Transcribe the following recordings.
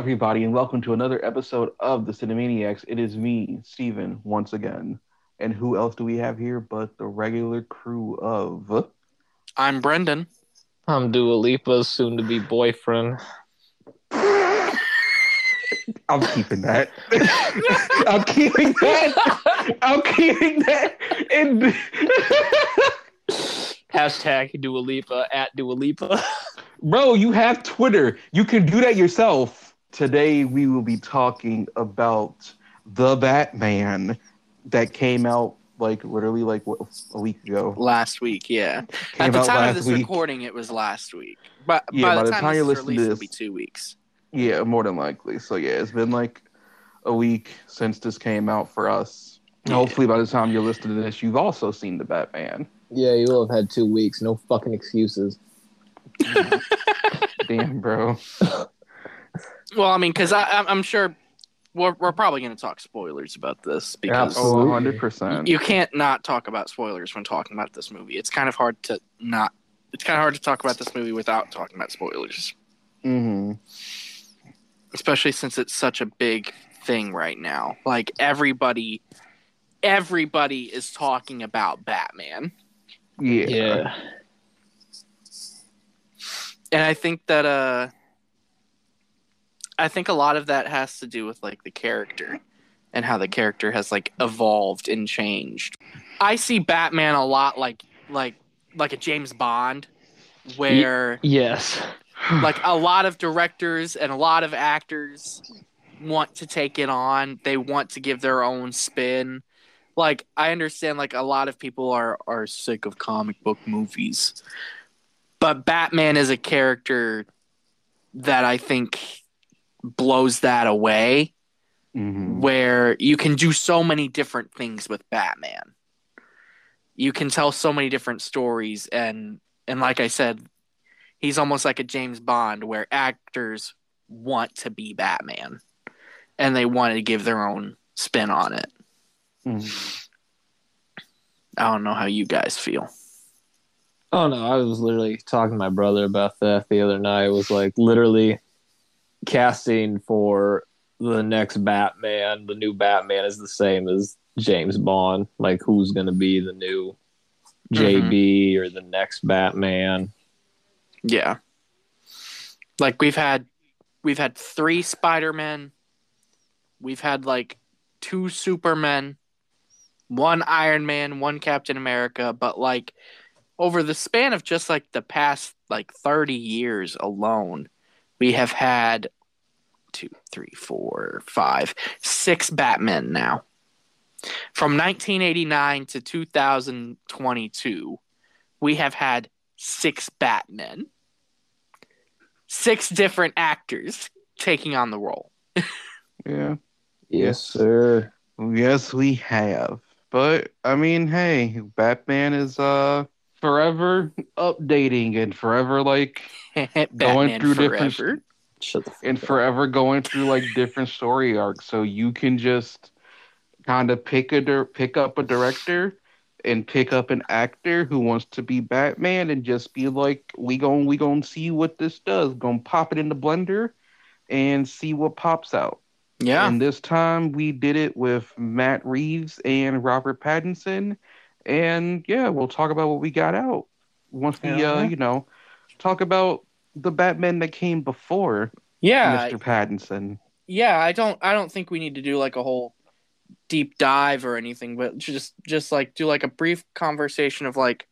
Hello, everybody, and welcome to another episode of the Cinemaniacs. It is me, Steven, once again. And who else do we have here but the regular crew of. I'm Brendan. I'm Dua Lipa's soon to be boyfriend. I'm keeping that. I'm keeping that. I'm keeping that. And Hashtag Dua Lipa at Dua Lipa. bro, you have Twitter. You can do that yourself. Today we will be talking about the Batman that came out like literally like what, a week ago. Last week, yeah. Came At the time of this week. recording, it was last week. But Yeah, by, the time, you this listen is to this, it'll be two weeks. Yeah, more than likely. So yeah, it's been like a week since this came out for us. Yeah. Hopefully, by the time you're listening to this, you've also seen the Batman. yeah, you will have had two weeks. No fucking excuses. Damn, bro. Well, I mean, because I'm I'm sure we're, we're probably going to talk spoilers about this because Absolutely. 100 percent. you can't not talk about spoilers when talking about this movie. It's kind of hard to not. It's kind of hard to talk about this movie without talking about spoilers, Mm-hmm. especially since it's such a big thing right now. Like everybody, everybody is talking about Batman. Yeah. Yeah. and I think that uh I think a lot of that has to do with like the character and how the character has like evolved and changed. I see Batman a lot like like like a James Bond where Yes. like a lot of directors and a lot of actors want to take it on. They want to give their own spin. Like I understand like a lot of people are are sick of comic book movies. But Batman is a character that I think blows that away hmm where you can do so many different things with Batman. You can tell so many different stories and and like I said, he's almost like a James Bond where actors want to be Batman and they want to give their own spin on it. Mhm. I don't know how you guys feel. Oh no, I was literally talking to my brother about that the other night. It was like literally casting for the next Batman, the new Batman is the same as James Bond. Like who's gonna be the new JB mm-hmm. or the next Batman? Yeah. Like we've had we've had 3 Spider-Men. We've had like two Supermen, one Iron Man, one Captain America, but like over the span of just like the past like 30 years alone, we have had two, three, four, five, six Batmen now. From 1989 to 2022, we have had six Batmen, six different actors taking on the role. Yeah. Yes, sir. Yes, we have. But I mean, hey, Batman is uh forever updating and forever like going through different- forever. Shut the fuck and up. forever going through like different story arcs. So you can just kind of pick a dir- pick up a director and pick up an actor who wants to be Batman and just be like, we gon' we gonna see what this does. Gonna pop it in the blender and see what pops out. Yeah. And this time we did it with Matt Reeves and Robert Pattinson. And yeah, we'll talk about what we got out once we uh, you know, talk about the Batman that came before yeah. Mr. Pattinson. yeah i don't i don't think we need to do like a whole deep dive or anything but just just like do like a brief conversation of like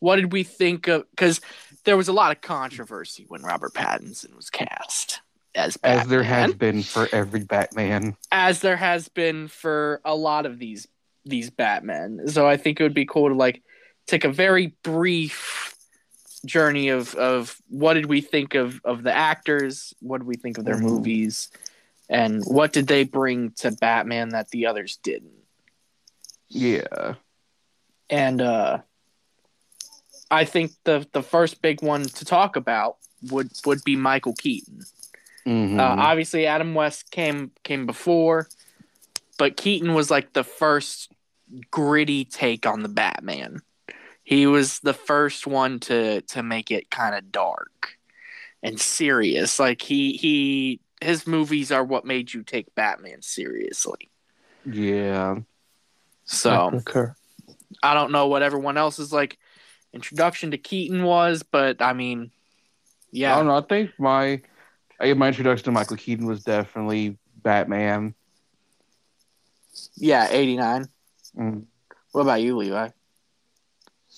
what did we think of because there was a lot of controversy when robert pattinson was cast as Batman, As there has been for every Batman. as there has been for a lot of these these batmen so i think it would be cool to like take a very brief journey of of what did we think of of the actors what did we think of their Mhm. movies and what did they bring to batman that the others didn't Yeah. and uh i think the the first big one to talk about would would be michael keaton Mhm. Uh, obviously, Adam West came came before, but Keaton was like the first gritty take on the Batman. He was the first one to to make it kind of dark and serious. Like he he his movies are what made you take Batman seriously. Yeah. So concur. I don't know what everyone else's like introduction to Keaton was, but I mean, yeah. I don't know. I think my I my introduction to Michael Keaton was definitely Batman. yeah, eighty nine. Mm. What about you, Levi?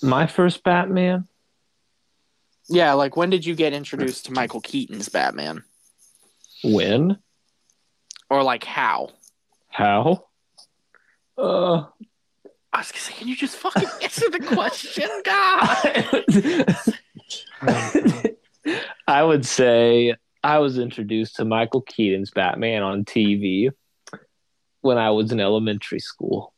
My first Batman. Yeah, like when did you get introduced to Michael Keaton's Batman, When? or like how? How? Uh, I was gonna say, can you just fucking answer the question, God? I would say I was introduced to Michael Keaton's Batman on TV when I was in elementary school.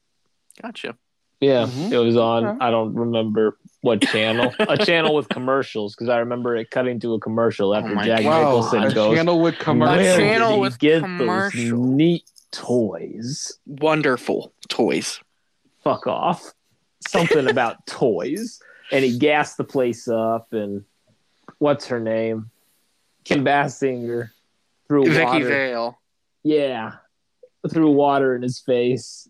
Gotcha. Yeah, Mhm. it was on. Okay. I don't remember what channel. a channel with commercials because I remember it cutting to a commercial after Oh my Jack God. Nicholson a goes. channel with A commercials. "Where channel with get commercial." those neat toys? Wonderful toys. Fuck off. Something about toys, and he gassed the place up. And what's her name? Kim Basinger threw Vicki water. Vale. Yeah, threw water in his face,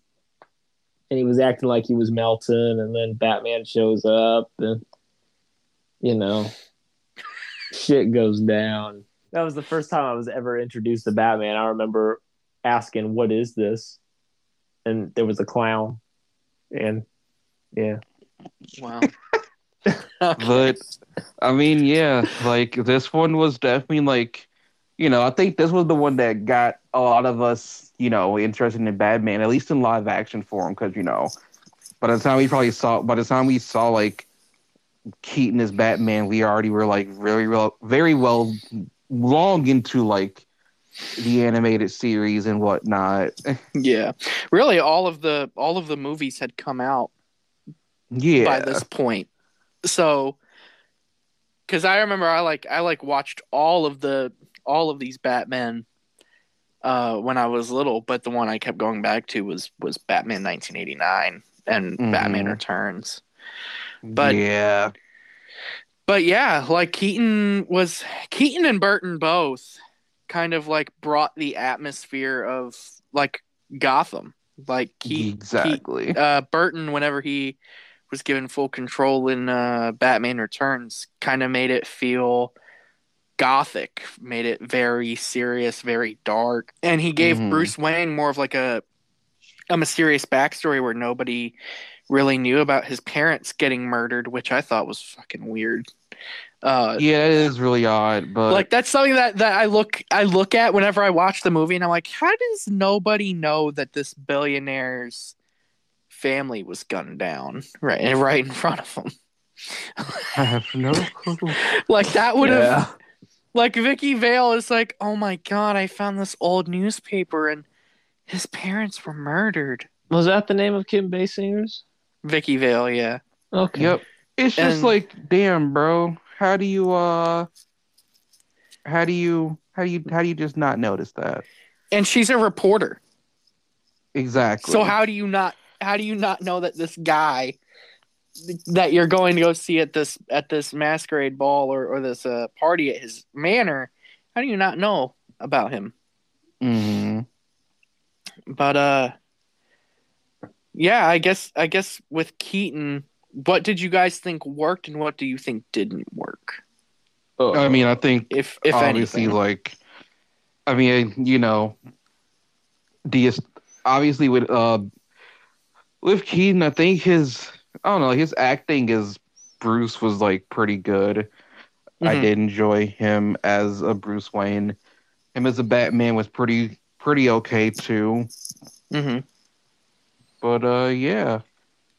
and he was acting like he was melting. And then Batman shows up, and you know, shit goes down. That was the first time I was ever introduced to Batman. I remember asking, "What is this?" And there was a clown, and yeah, Wow. But I mean, yeah, like this one was definitely like, you know, I think this was the one that got a lot of us, you know, interested in Batman, at least in live action form, because you know, by the time we probably saw, by the time we saw like Keaton as Batman, we already were like very well, very well, long into like the animated series and whatnot. yeah. Really, all of the all of the movies had come out yeah, by this point. So, because I remember I like I like watched all of the all of these Batman uh, when I was little, but the one I kept going back to was was Batman 1989 and Mhm. Batman Returns. but- yeah, But yeah, like Keaton was Keaton and Burton both kind of like brought the atmosphere of like Gotham. Like Keaton, exactly. uh, Burton, whenever he was given full control in uh, Batman Returns, kind of made it feel gothic, made it very serious, very dark, and he gave Mhm. Bruce Wayne more of like a a mysterious backstory where nobody really knew about his parents getting murdered, which I thought was fucking weird. Uh, yeah, it is really odd, but like that's something that, that I look I look at whenever I watch the movie and I'm like, how does nobody know that this billionaire's family was gunned down right right in front of them? I have no clue. like that would have yeah. Like Vicki Vale is like, oh my god, I found this old newspaper and his parents were murdered. Was that the name of Kim Basinger's? Vicki Vale, yeah. Okay. Yep. It's just like, damn, bro. How do you uh how do you how do you how do you just not notice that? And she's a reporter. Exactly. So how do you not how do you not know that this guy that you're going to go see at this at this masquerade ball or, or this uh, party at his manor, how do you not know about him? hmm But uh yeah, I guess I guess with Keaton, what did you guys think worked and what do you think didn't work? Oh, I mean, I think If if obviously anything. like I mean, you know, the obviously with uh with Keaton, I think his I don't know, his acting as Bruce was like pretty good. I Mhm. did enjoy him as a Bruce Wayne. Him as a Batman was pretty pretty okay too. Mm-hmm. But uh yeah.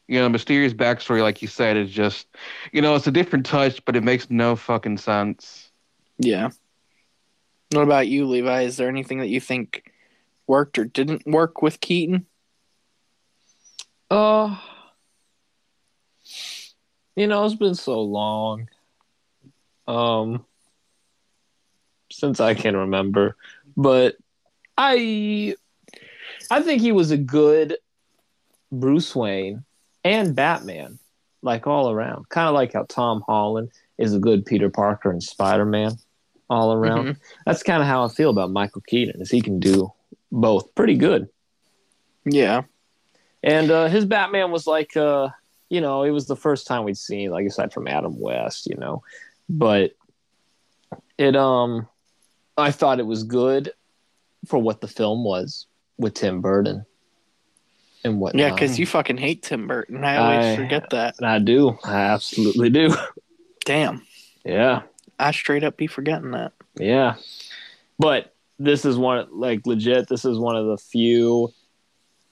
You know, mysterious backstory, like you said, is just you know, it's a different touch, but it makes no fucking sense. Yeah. What about you, Levi? Is there anything that you think worked or didn't work with Keaton? Uh, you know, it's been so long. Um, since I can remember, but I, I think he was a good Bruce Wayne and Batman, like all around. Kind of like how Tom Holland is a good Peter Parker and Spider Man, all around. Mhm. That's kind of how I feel about Michael Keaton, is he can do both pretty good. Yeah. And uh, his Batman was like, uh, you know, it was the first time we'd seen, like aside from Adam West, you know, but it, um, I thought it was good for what the film was with Tim Burton and what. Yeah, because you fucking hate Tim Burton. I always I- forget that. I do, I absolutely do. Damn. yeah, I straight up be forgetting that. yeah. But this is one, like legit. This is one of the few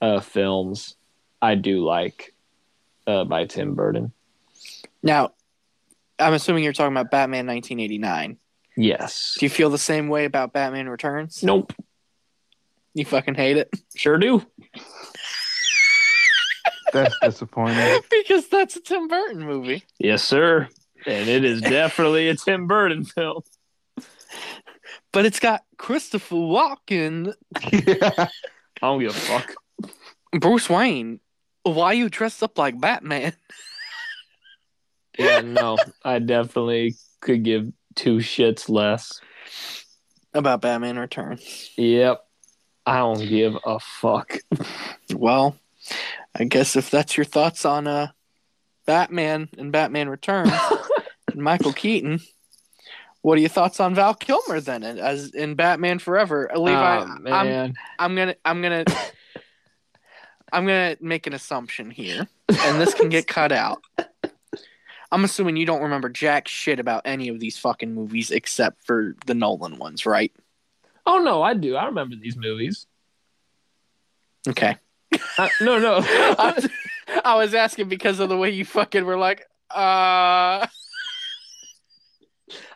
uh, films I do like uh, by Tim Burton. Now, I'm assuming you're talking about Batman 1989. Yes. Do you feel the same way about Batman Returns? Nope. You fucking hate it? Sure do. That's disappointing. because that's a Tim Burton movie. Yes, sir. And it is definitely a Tim Burton film. But it's got Christopher Walken, yeah. I don't give a fuck. Bruce Wayne. Why you dressed up like Batman? Yeah, no, I definitely could give two shits less. About Batman Returns. Yep. I don't give a fuck. Well, I guess if that's your thoughts on uh Batman and Batman Returns and Michael Keaton, what are your thoughts on Val Kilmer then as in Batman Forever? Uh, Levi, Oh, I'm. I'm gonna I'm gonna I'm gonna make an assumption here, and this can get cut out. I'm assuming you don't remember jack shit about any of these fucking movies except for the Nolan ones, right? Oh no, I do. I remember these movies. Okay. I, no, no. I, I was asking because of the way you fucking were like, uh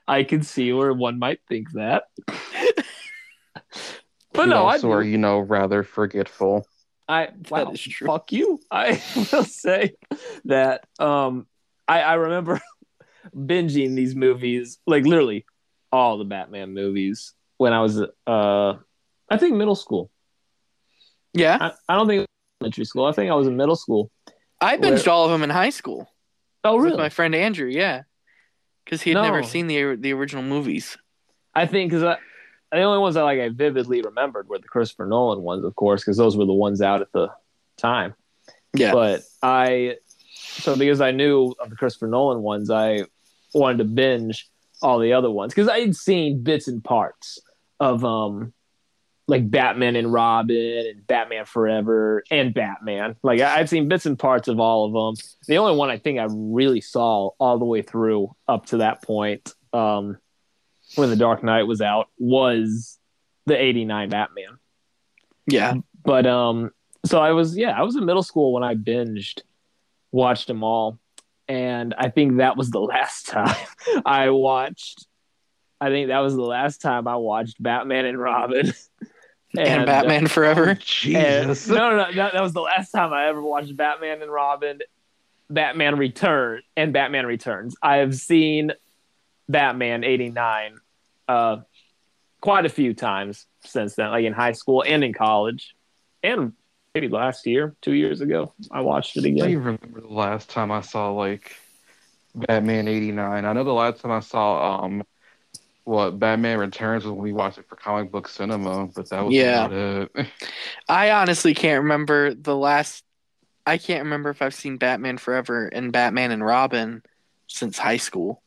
I can see where one might think that. but You no, I also do. are, you know, rather forgetful. I wow, is true. fuck you. I will say that um I, I remember binging these movies, like literally all the Batman movies when I was uh I think middle school. Yeah. I, I don't think elementary school. I think I was in middle school. I binged all of them in high school Oh really? with my friend Andrew, yeah. Because he had never seen the the original movies. I think because I the only ones I like I vividly remembered were the Christopher Nolan ones, of course, because those were the ones out at the time. Yeah. But I, so because I knew of the Christopher Nolan ones, I wanted to binge all the other ones because I had seen bits and parts of um, like Batman and Robin and Batman Forever and Batman. Like I- I'd seen bits and parts of all of them. The only one I think I really saw all the way through up to that point, um, when The Dark Knight was out, was the '89 Batman. yeah. But um, so I was yeah, I was in middle school when I binged, watched them all, and I think that was the last time I watched. I think that was the last time I watched Batman and Robin. And, uh, Batman Forever. Jesus. no, no, no, that, that was the last time I ever watched Batman and Robin, Batman Return, and Batman Returns. I have seen Batman '89 uh, quite a few times since then, like in high school and in college, and maybe last year, two years ago, I watched it I don't again. even remember the last time I saw like Batman '89. I know the last time I saw um what Batman Returns was when we watched it for comic book cinema, but that was Yeah. about it. I honestly can't remember the last. I can't remember if I've seen Batman Forever and Batman and Robin since high school.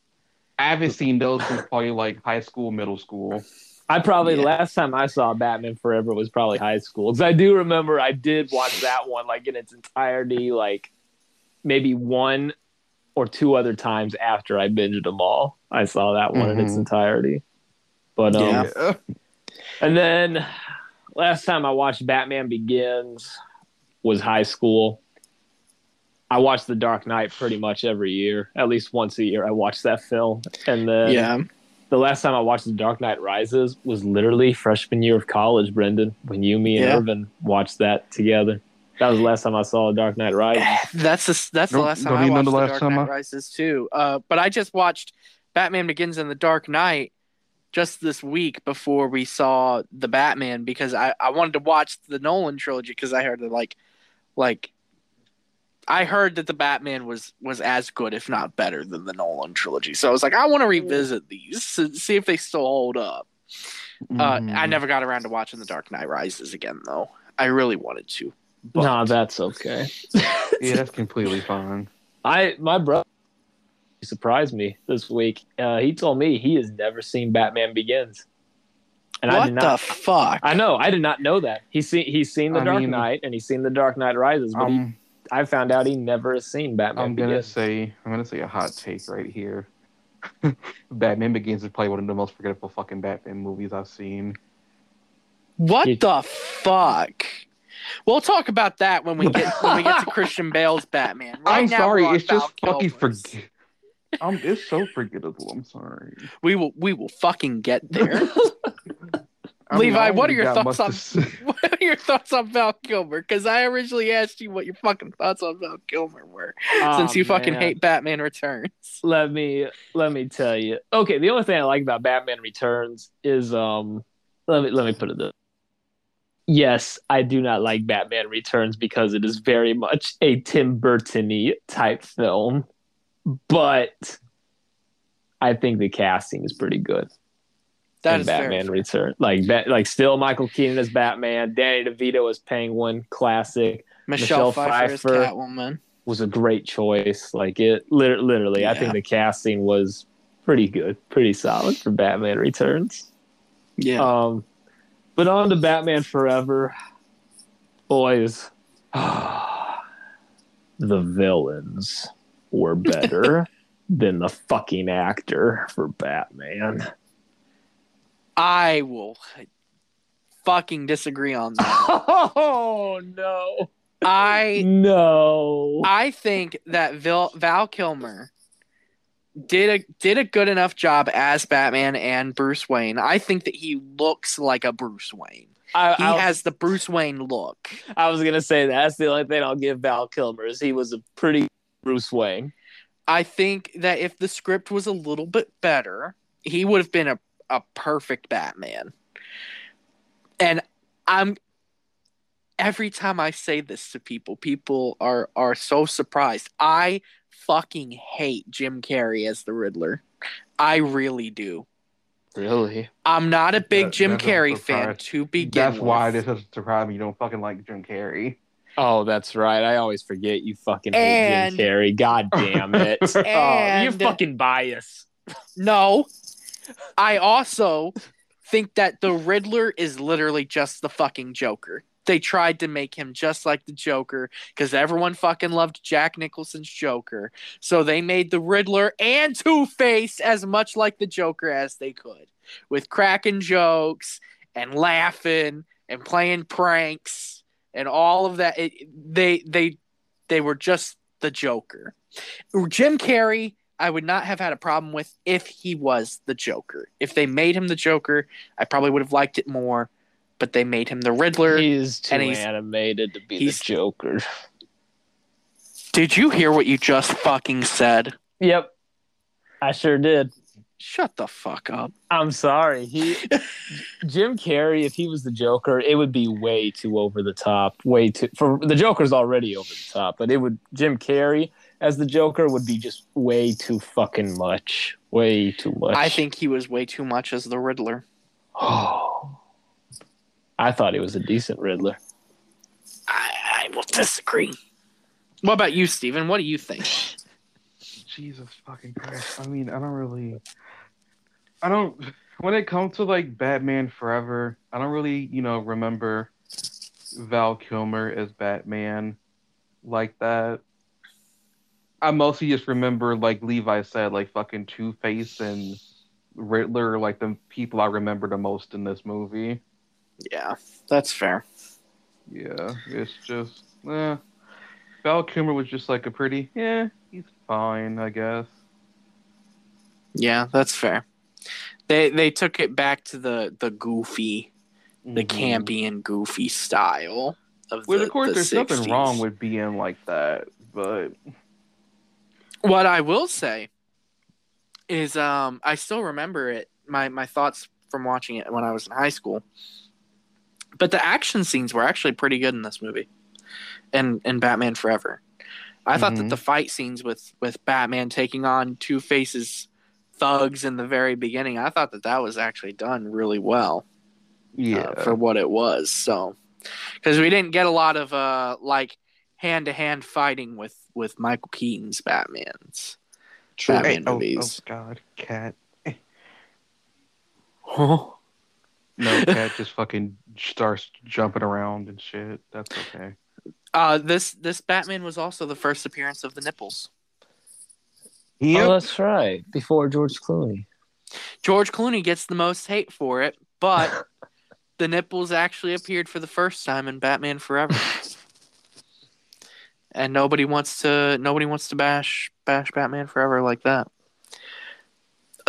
I haven't seen those since probably like high school, middle school. I probably Yeah. last time I saw Batman Forever was probably high school because I do remember I did watch that one like in its entirety, like maybe one or two other times after I binged them all. I saw that one in its Mhm. entirety. But um, Yeah. Yeah. and then last time I watched Batman Begins was high school. I watch The Dark Knight pretty much every year, at least once a year. I watch that film, and then yeah. the last time I watched The Dark Knight Rises was literally freshman year of college, Brendan, when you, me, and Yeah. Irvin watched that together. That was the last time I saw The Dark Knight Rises. That's the that's the last time don't I you know watched the The last Dark time Knight I- Rises too. Uh, but I just watched Batman Begins and The Dark Knight just this week before we saw the Batman because I, I wanted to watch the Nolan trilogy because I heard that like like I heard that the Batman was was as good, if not better, than the Nolan trilogy. So I was like, I want to revisit these, to see if they still hold up. Uh, Mhm. I never got around to watching The Dark Knight Rises again, though. I really wanted to. But Nah, that's okay. Yeah, that's completely fine. I my brother surprised me this week. Uh, he told me he has never seen Batman Begins, and I what did the fuck? I know. I did not know that. He's seen he's seen the I Dark mean- Knight and he's seen the Dark Knight Rises, but he, I'm, I found out he never has seen Batman I'm gonna Begins. say I'm gonna say a hot take right here. Batman Begins is probably one of the most forgettable fucking Batman movies I've seen. What You- the fuck? We'll talk about that when we get when we get to Christian Bale's Batman. Right I'm now, sorry, we're it's just Val fucking Kilmer's. forget. Um, it's so forgettable. I'm sorry. We will we will fucking get there. I Levi, I what are your thoughts on- what are your thoughts on Val Kilmer? Because I originally asked you what your fucking thoughts on Val Kilmer were, since Oh, you fucking hate Batman Returns. let me let me tell you. Okay, the only thing I like about Batman Returns is um let me let me put it this. Yes, I do not like Batman Returns because it is very much a Tim Burton-y type film, but I think the casting is pretty good That is Batman. Return. Like Bat- like still Michael Keaton as Batman, Danny DeVito as Penguin, classic Michelle, Michelle Pfeiffer, as Pfeiffer. Catwoman. was a great choice. Like it, lit- literally, I think the casting was pretty good, pretty solid for Batman Returns. Yeah. Um, but on to Batman Forever, boys. the villains were better than the fucking actor for Batman. I will fucking disagree on that. Oh no, I no! I think that Val, Val Kilmer did a did a good enough job as Batman and Bruce Wayne. I think that he looks like a Bruce Wayne. I, He I- has the Bruce Wayne look. I was gonna say that's the only thing I'll give Val Kilmer is he was a pretty Bruce Wayne. I think that if the script was a little bit better, he would have been a, a perfect Batman. And I'm every time I say this to people, people are are so surprised. I fucking hate Jim Carrey as the Riddler. I really do. Really? I'm not a big That- Jim Carrey fan to begin That's why this doesn't surprise me. You don't fucking like Jim Carrey. Oh, that's right. I always forget you fucking hate Jim Carrey. God damn it. oh, you And- fucking bias. No. I also think that the Riddler is literally just the fucking Joker. They tried to make him just like the Joker because everyone fucking loved Jack Nicholson's Joker. So they made the Riddler and Two Face as much like the Joker as they could, with cracking jokes and laughing and playing pranks and all of that. It, they they they were just the Joker. Jim Carrey, I would not have had a problem with if he was the Joker. If they made him the Joker, I probably would have liked it more. But they made him the Riddler. He's too and he's- animated to be the Joker. Did you hear what you just fucking said? Yep. I sure did. Shut the fuck up. I'm sorry. He Jim Carrey, if he was the Joker, it would be way too over the top. Way too for the Joker's already over the top, but it would Jim Carrey as the Joker would be just way too fucking much. Way too much. I think he was way too much as the Riddler. Oh. I thought he was a decent Riddler. I, I will disagree. What about you, Steven? What do you think? Jesus fucking Christ. I mean, I don't really. I don't. When it comes to like Batman Forever, I don't really, you know, remember Val Kilmer as Batman like that. I mostly just remember, like Levi said, like fucking Two Face and Riddler, like the people I remember the most in this movie. Yeah, that's fair. Yeah, it's just, eh. Val Kilmer was just like a pretty, yeah, he's fine, I guess. Yeah, that's fair. They they took it back to the the goofy, the Mhm. campy and goofy style of Well, the of course, the there's 60s. nothing wrong with being like that, but What I will say is, um, I still remember it. My my thoughts from watching it when I was in high school. But the action scenes were actually pretty good in this movie, and in Batman Forever. I thought that Mhm. the fight scenes with with Batman taking on Two Face's thugs in the very beginning, I thought that that was actually done really well Yeah. uh, for what it was. So, because we didn't get a lot of uh like hand to hand fighting with with Michael Keaton's Batman's. True. Batman oh, movies. oh God, cat. Huh? No, cat just fucking starts jumping around and shit. That's okay. Uh, this this Batman was also the first appearance of the nipples. Oh, that's right. Before George Clooney. George Clooney gets the most hate for it, but the nipples actually appeared for the first time in Batman Forever. and nobody wants to nobody wants to bash bash Batman Forever like that.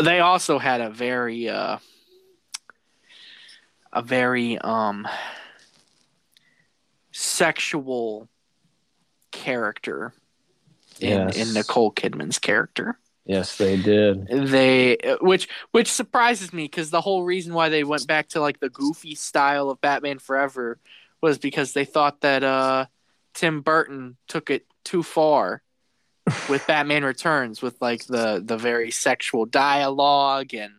They also had a very uh a very um sexual character in, Yes. in Nicole Kidman's character Yes, they did. they which which surprises me because the whole reason why they went back to like the goofy style of batman forever was because they thought that uh tim burton took it too far with batman returns with like the the very sexual dialogue and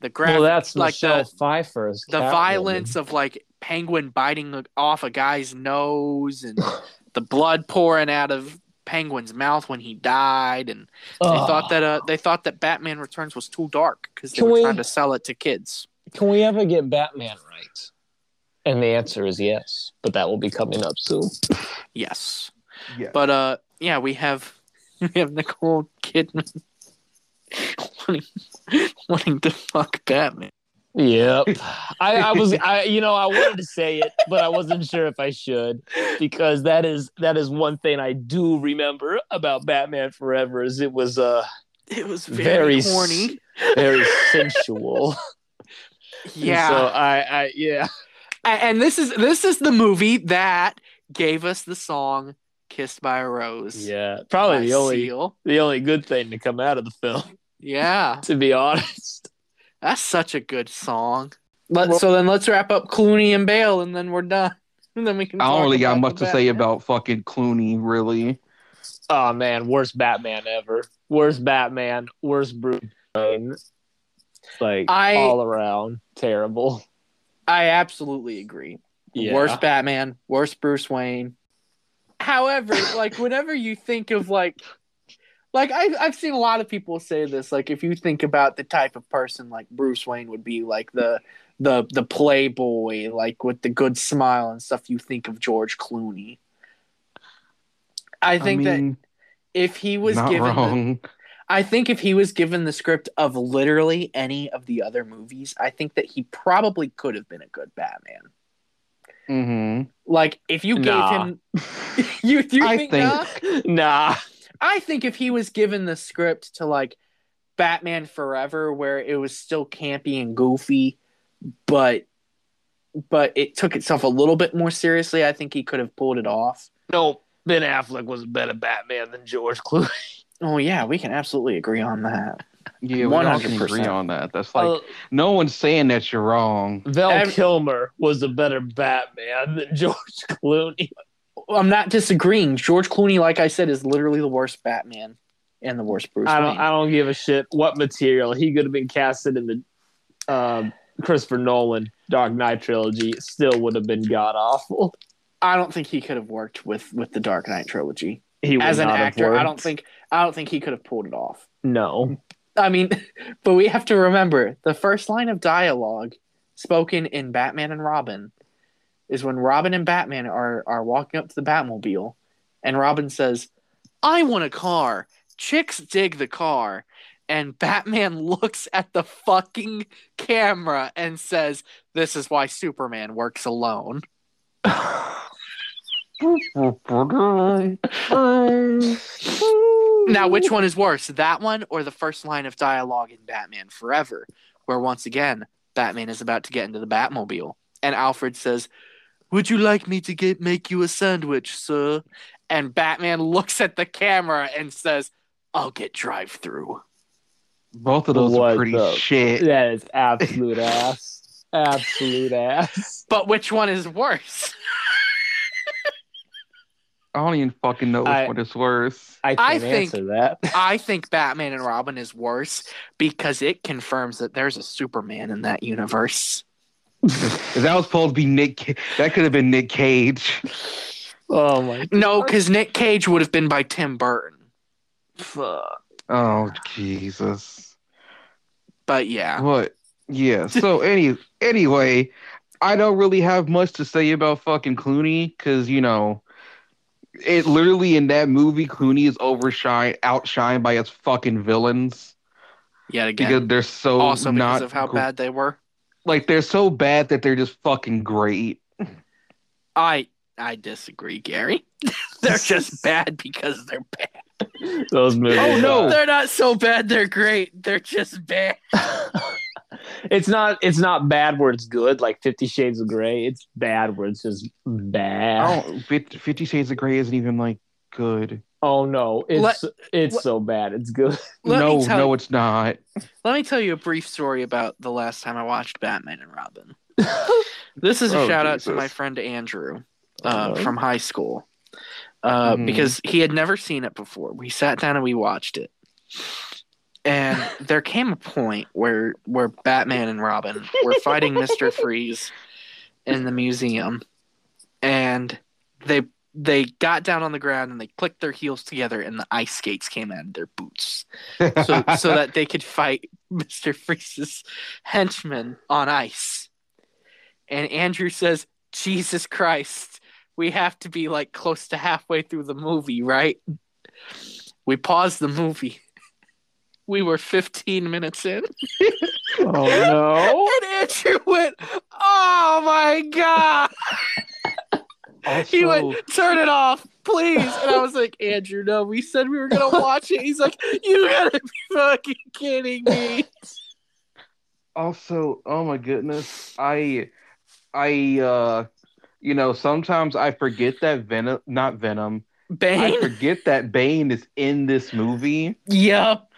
the graphic well, that's like Michelle the, Pfeiffer as the violence of like penguin biting off a guy's nose and the blood pouring out of penguin's mouth when he died and they Ugh. thought that uh, they thought that Batman Returns was too dark because they Can were we- trying to sell it to kids. Can we ever get Batman right? And the answer is yes, but that will be coming up soon. Yes, Yeah. but uh, yeah, we have we have Nicole Kidman wanting wanting to fuck Batman. Yep. I, I was I you know, I wanted to say it, but I wasn't sure if I should because that is that is one thing I do remember about Batman Forever is it was uh It was very, Very horny. very sensual. Yeah, So I I yeah. A- and this is this is the movie that gave us the song "Kissed by a Rose." Yeah. Probably the only Seal. the only good thing to come out of the film, Yeah, to be honest. that's such a good song. Let, so then let's wrap up Clooney and Bale, and then we're done. And then we can. I don't really got much to say about fucking Clooney, really. Oh man, worst Batman ever. Worst Batman, worst Bruce Wayne. Like I- all around terrible. I absolutely agree. Yeah. Worst Batman, worst Bruce Wayne. However, like whenever you think of like like I've I've seen a lot of people say this, like if you think about the type of person like Bruce Wayne would be like the the the playboy, like with the good smile and stuff, you think of George Clooney. I think I mean, that if he was given the. I think if he was given the script of literally any of the other movies, I think that he probably could have been a good Batman. hmm Like if you Nah. gave him, you you I think, think- nah? Nah. I think if he was given the script to like Batman Forever, where it was still campy and goofy, but but it took itself a little bit more seriously, I think he could have pulled it off. No, Ben Affleck was a better Batman than George Clooney. Oh yeah, we can absolutely agree on that. Yeah, we can 100%. agree on that. That's like Uh, no one's saying that you're wrong. Val Ev- Kilmer was a better Batman than George Clooney. I'm not disagreeing. George Clooney, like I said, is literally the worst Batman and the worst Bruce I don't. I don't give a shit what material he could have been casted in the um, Christopher Nolan Dark Knight trilogy. Still would have been god awful. I don't think he could have worked with with the Dark Knight trilogy He would as an not have actor. I don't think I don't think he could have pulled it off. No. I mean, but we have to remember the first line of dialogue spoken in Batman and Robin is when Robin and Batman are are walking up to the Batmobile, and Robin says, "I want a car. Chicks dig the car." And Batman looks at the fucking camera and says, "This is why Superman works alone." Now, which one is worse, that one or the first line of dialogue in Batman Forever, where once again Batman is about to get into the Batmobile, and Alfred says, "Would you like me to get make you a sandwich, sir?" And Batman looks at the camera and says, "I'll get drive-through." Both of those What are pretty the- shit. That is absolute ass. Absolute ass. But which one is worse? I don't even fucking know which I- one is worse. I I can't think- answer that. I think Batman and Robin is worse because it confirms that there's a Superman in that universe. If that was supposed to be Nick, that could have been Nick Cage. Oh my No, because Nick Cage would have been by Tim Burton. fuck. Oh Jesus! But yeah, What? Yeah. So any anyway, I don't really have much to say about fucking Clooney because you know, it literally in that movie Clooney is overshine outshined by his fucking villains yet again. because they're so also because not of how gr- bad they were. like they're so bad that they're just fucking great. I I disagree, Gary. they're just bad because they're bad. Those oh, movies. Oh, no. They're not so bad they're great. They're just bad. it's not. It's not bad where it's good, like Fifty Shades of Grey. It's bad where it's just bad. Oh, Fifty Shades of Grey isn't even like good. Oh no, it's Let- it's let- so bad. It's good. No, tell no, you, it's not. let me tell you a brief story about the last time I watched Batman and Robin. This is a Oh, shout out to my friend Andrew uh, Oh. from high school uh, Mhm. because he had never seen it before. We sat down and we watched it, and there came a point where where Batman and Robin were fighting Mister Freeze in the museum, and they they got down on the ground and they clicked their heels together, and the ice skates came out of their boots so so that they could fight Mister Freeze's henchmen on ice. And Andrew says, "Jesus Christ, we have to be like close to halfway through the movie, right?" We pause the movie. We were 15 minutes in, oh no. and Andrew went, "Oh my god!" He Also- went, "Turn it off, please." And I was like, "Andrew, no, we said we were gonna watch it." He's like, "You gotta be fucking kidding me!" also oh my goodness i i uh you know sometimes i forget that venom not venom Bane. i forget that bane is in this movie Yep.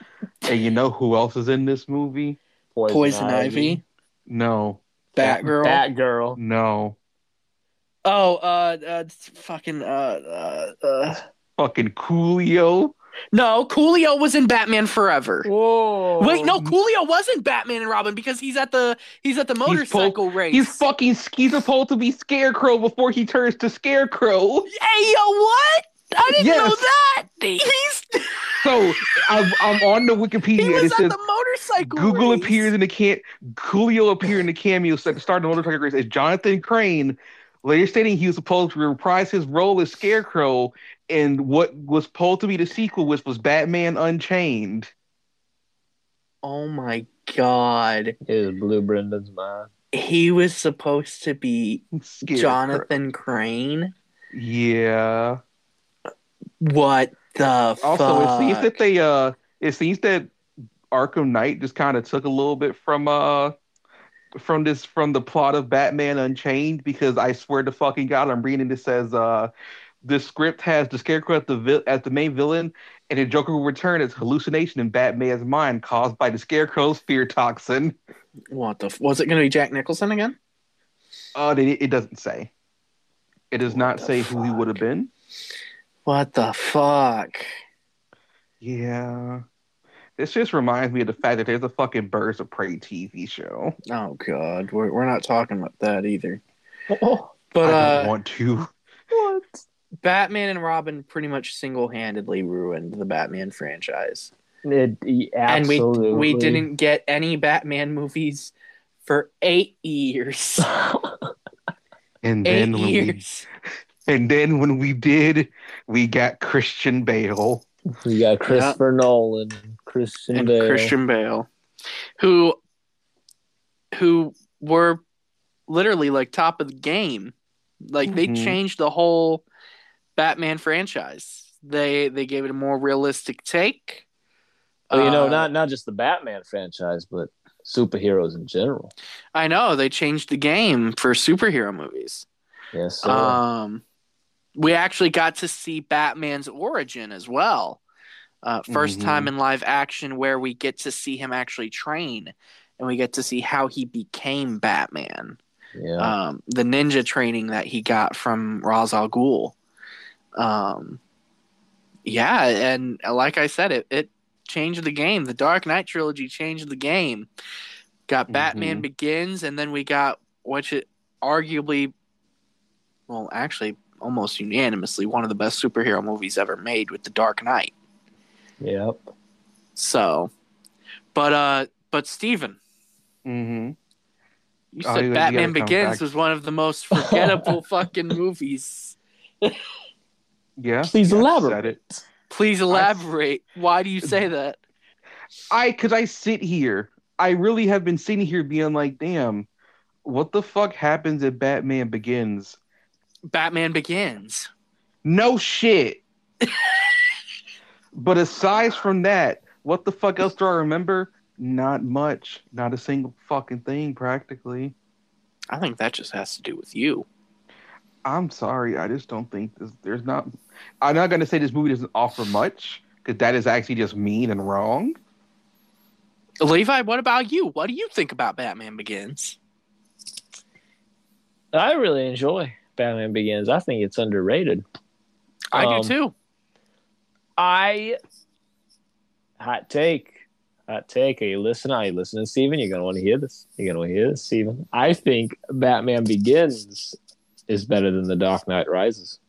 And you know who else is in this movie Poison Ivy. no Batgirl. Batgirl. no oh, uh, uh, it's fucking, uh, uh, uh. fucking coolio No, Coolio was in Batman Forever. Whoa. Wait, no, Coolio wasn't Batman and Robin because he's at the he's at the po- motorcycle race. he's fucking he's supposed to be scarecrow before he turns to scarecrow hey, yo, what? I didn't know that. He's so i'm, I'm on the he wikipedia and it at says the motorcycle. Google race. appears in the can Coolio appeared in the cameo at the start of the motorcycle race as Jonathan Crane, later stating he was supposed to reprise his role as Scarecrow in what was supposed to be the sequel, which was Batman Unchained. Oh my god, Is Blew Brendan's mind. he was supposed to be Scarecrow. Jonathan Crane. Yeah. What the Also, fuck? it seems that they uh, it seems that Arkham Knight just kind of took a little bit from uh. From this, from the plot of Batman Unchained, because I swear to fucking God, I'm reading this as uh, the script has the Scarecrow as the vil- as the main villain, and the Joker will return as hallucination in Batman's mind caused by the Scarecrow's fear toxin. What the? F- was it going to be Jack Nicholson again? Uh, it, it doesn't say. It does What not say who he would have been. What the fuck? Yeah, this just reminds me of the fact that there's a fucking Birds of Prey TV show. Oh god, we're we're not talking about that either. Oh, But I uh, don't want to. what? Batman and Robin pretty much single-handedly ruined the Batman franchise, It, he and we we didn't get any Batman movies for eight years. And eight then when we years. And then when we did, we got Christian Bale. We got Christopher Nolan, Christian and Bale. Christian Bale, who who were literally like top of the game. Like they Mhm. changed the whole Batman franchise. They they gave it a more realistic take. Well, you know, Uh, not not just the Batman franchise, but superheroes in general. I know they changed the game for superhero movies. Yes. sir. Um, we actually got to see Batman's origin as well. Uh, 1st Mhm. time in live action where we get to see him actually train, and we get to see how he became Batman. yeah. Um, the ninja training that he got from Ra's al Ghul. Um, yeah, and like I said, it it changed the game. The Dark Knight trilogy changed the game. Got Batman Mhm. Begins, and then we got which it arguably, well, actually, almost unanimously one of the best superhero movies ever made with The Dark Knight. Yep. So, but uh, but Steven, Mm-hmm. you Oh, said you- you Batman gotta Begins back. was one of the most forgettable fucking movies. Yeah. Please yeah, elaborate. it. Please elaborate. Why do you say that? I because I sit here. I really have been sitting here being like, damn, what the fuck happens if Batman Begins? Batman Begins. No shit. but aside from that, what the fuck else do I remember? Not much. Not a single fucking thing, practically. I think that just has to do with you. I'm sorry. I just don't think this, there's not. I'm not going to say this movie doesn't offer much because that is actually just mean and wrong. Levi, what about you? What do you think about Batman Begins? I really enjoy Batman Begins. I think it's underrated. I Um, do too. I hot take. Hot take. Are you listening? Are you listening, Steven? You're gonna want to hear this. You're gonna want to hear this, Steven. I think Batman Begins is better than The Dark Knight Rises.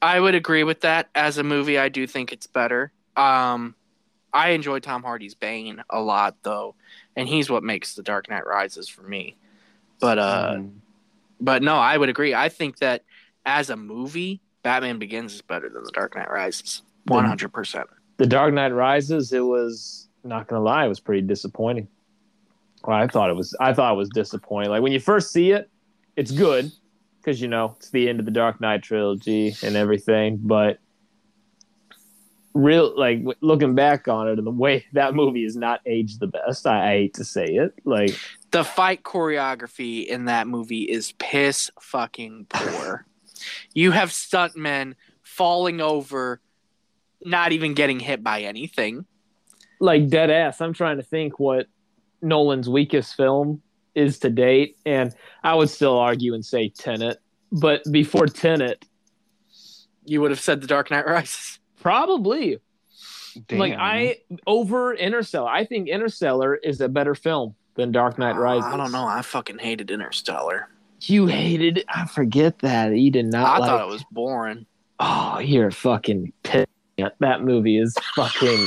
I would agree with that. As a movie, I do think it's better. Um, I enjoy Tom Hardy's Bane a lot, though, and he's what makes The Dark Knight Rises for me. But uh, Mm. But no, I would agree. I think that as a movie, Batman Begins is better than The Dark Knight Rises. One hundred percent. The Dark Knight Rises, it was not gonna lie, it was pretty disappointing. Well, I thought it was I thought it was disappointing. Like when you first see it, it's good because you know it's the end of the Dark Knight trilogy and everything. But real like looking back on it and the way that movie is not aged the best. I, I hate to say it. Like The fight choreography in that movie is piss fucking poor. you have stuntmen falling over, not even getting hit by anything. like dead ass. I'm trying to think what Nolan's weakest film is to date, and I would still argue and say Tenet. But before Tenet, You would have said The Dark Knight Rises. probably Damn. like I over Interstellar. I think Interstellar is a better film than Dark Knight Rises. I don't know. I fucking hated Interstellar. You hated. it? I forget that you did not. I like, thought it was boring. Oh, you're fucking pit. That movie is fucking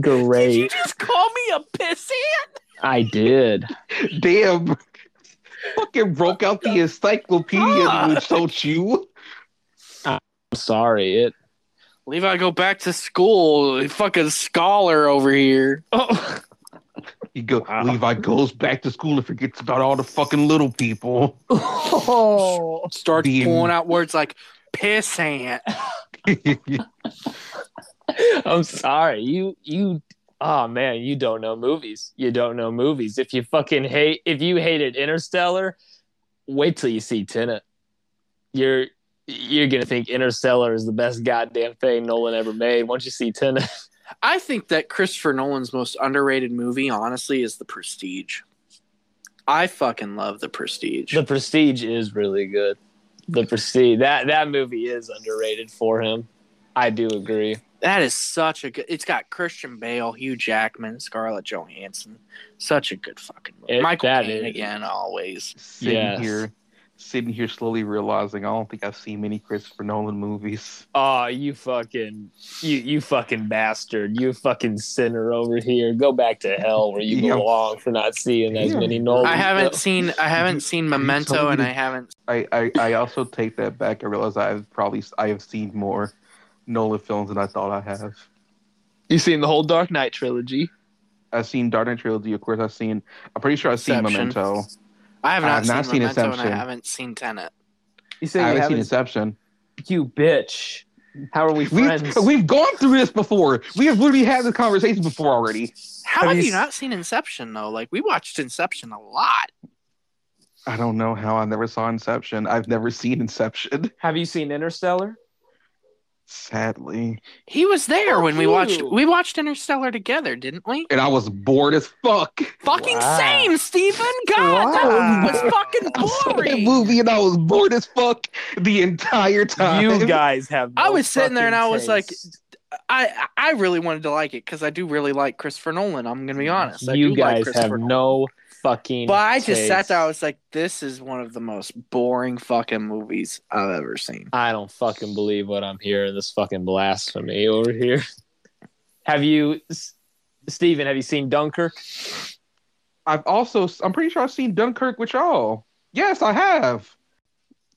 great. Did you just call me a pissant? I did. Damn. Fucking broke out the encyclopedia Ah. which told you. I'm sorry. It. Levi, go back to school. You Fucking scholar over here. Oh. He go Wow. Levi goes back to school and forgets about all the fucking little people. oh. Starts Being- pulling out words like pissant. I'm sorry. You you oh man, you don't know movies. You don't know movies. If you fucking hate if you hated Interstellar, wait till you see Tenet. You're you're gonna think Interstellar is the best goddamn thing Nolan ever made once you see Tenet. I think that Christopher Nolan's most underrated movie, honestly, is The Prestige. I fucking love The Prestige. the Prestige is really good. The Prestige that that movie is underrated for him. I do agree. that is such a good. It's got Christian Bale, Hugh Jackman, Scarlett Johansson. Such a good fucking movie. It- Michael Caine again, always. sitting Yes. here sitting here slowly realizing I don't think I've seen many Christopher Nolan movies. Oh, you fucking you you fucking bastard. You fucking sinner over here. Go back to hell where you Yeah. belong for not seeing as many Nolan. I haven't films. seen. I haven't seen Memento, and I haven't. I, I, I also take that back. I realize I've probably I have seen more Nolan films than I thought I have. You seen the whole Dark Knight trilogy? I've seen Dark Knight trilogy, of course. I've seen. I'm pretty sure I've seen Memento. I have I not, have seen, not seen Memento, and Inception. I haven't seen Tenet. You say I you haven't seen haven't. Inception. You bitch. How are we friends? We've, we've gone through this before. We have literally had this conversation before already. How Have have, you you s- not seen Inception though? Like we watched Inception a lot. I don't know how I never saw Inception. I've never seen Inception. Have you seen Interstellar? Sadly. He was there Fuck when we watched we watched Interstellar together, didn't we? And I was bored as fuck. Fucking Wow. same, Stephen. God, that Wow. movie was fucking I saw boring. movie and I was bored as fuck the entire time. You guys have. I was sitting there and I fucking was like. I I really wanted to like it because I do really like Christopher Nolan. I'm gonna be honest. I you do like guys Christopher have Nolan. no fucking. But I just sat there. I was like, this is one of the most boring fucking movies I've ever seen. I don't fucking believe what I'm hearing. This fucking blasphemy over here. Have you, S- Steven, have you seen Dunkirk? I've also, I'm pretty sure I've seen Dunkirk with y'all. Yes, I have.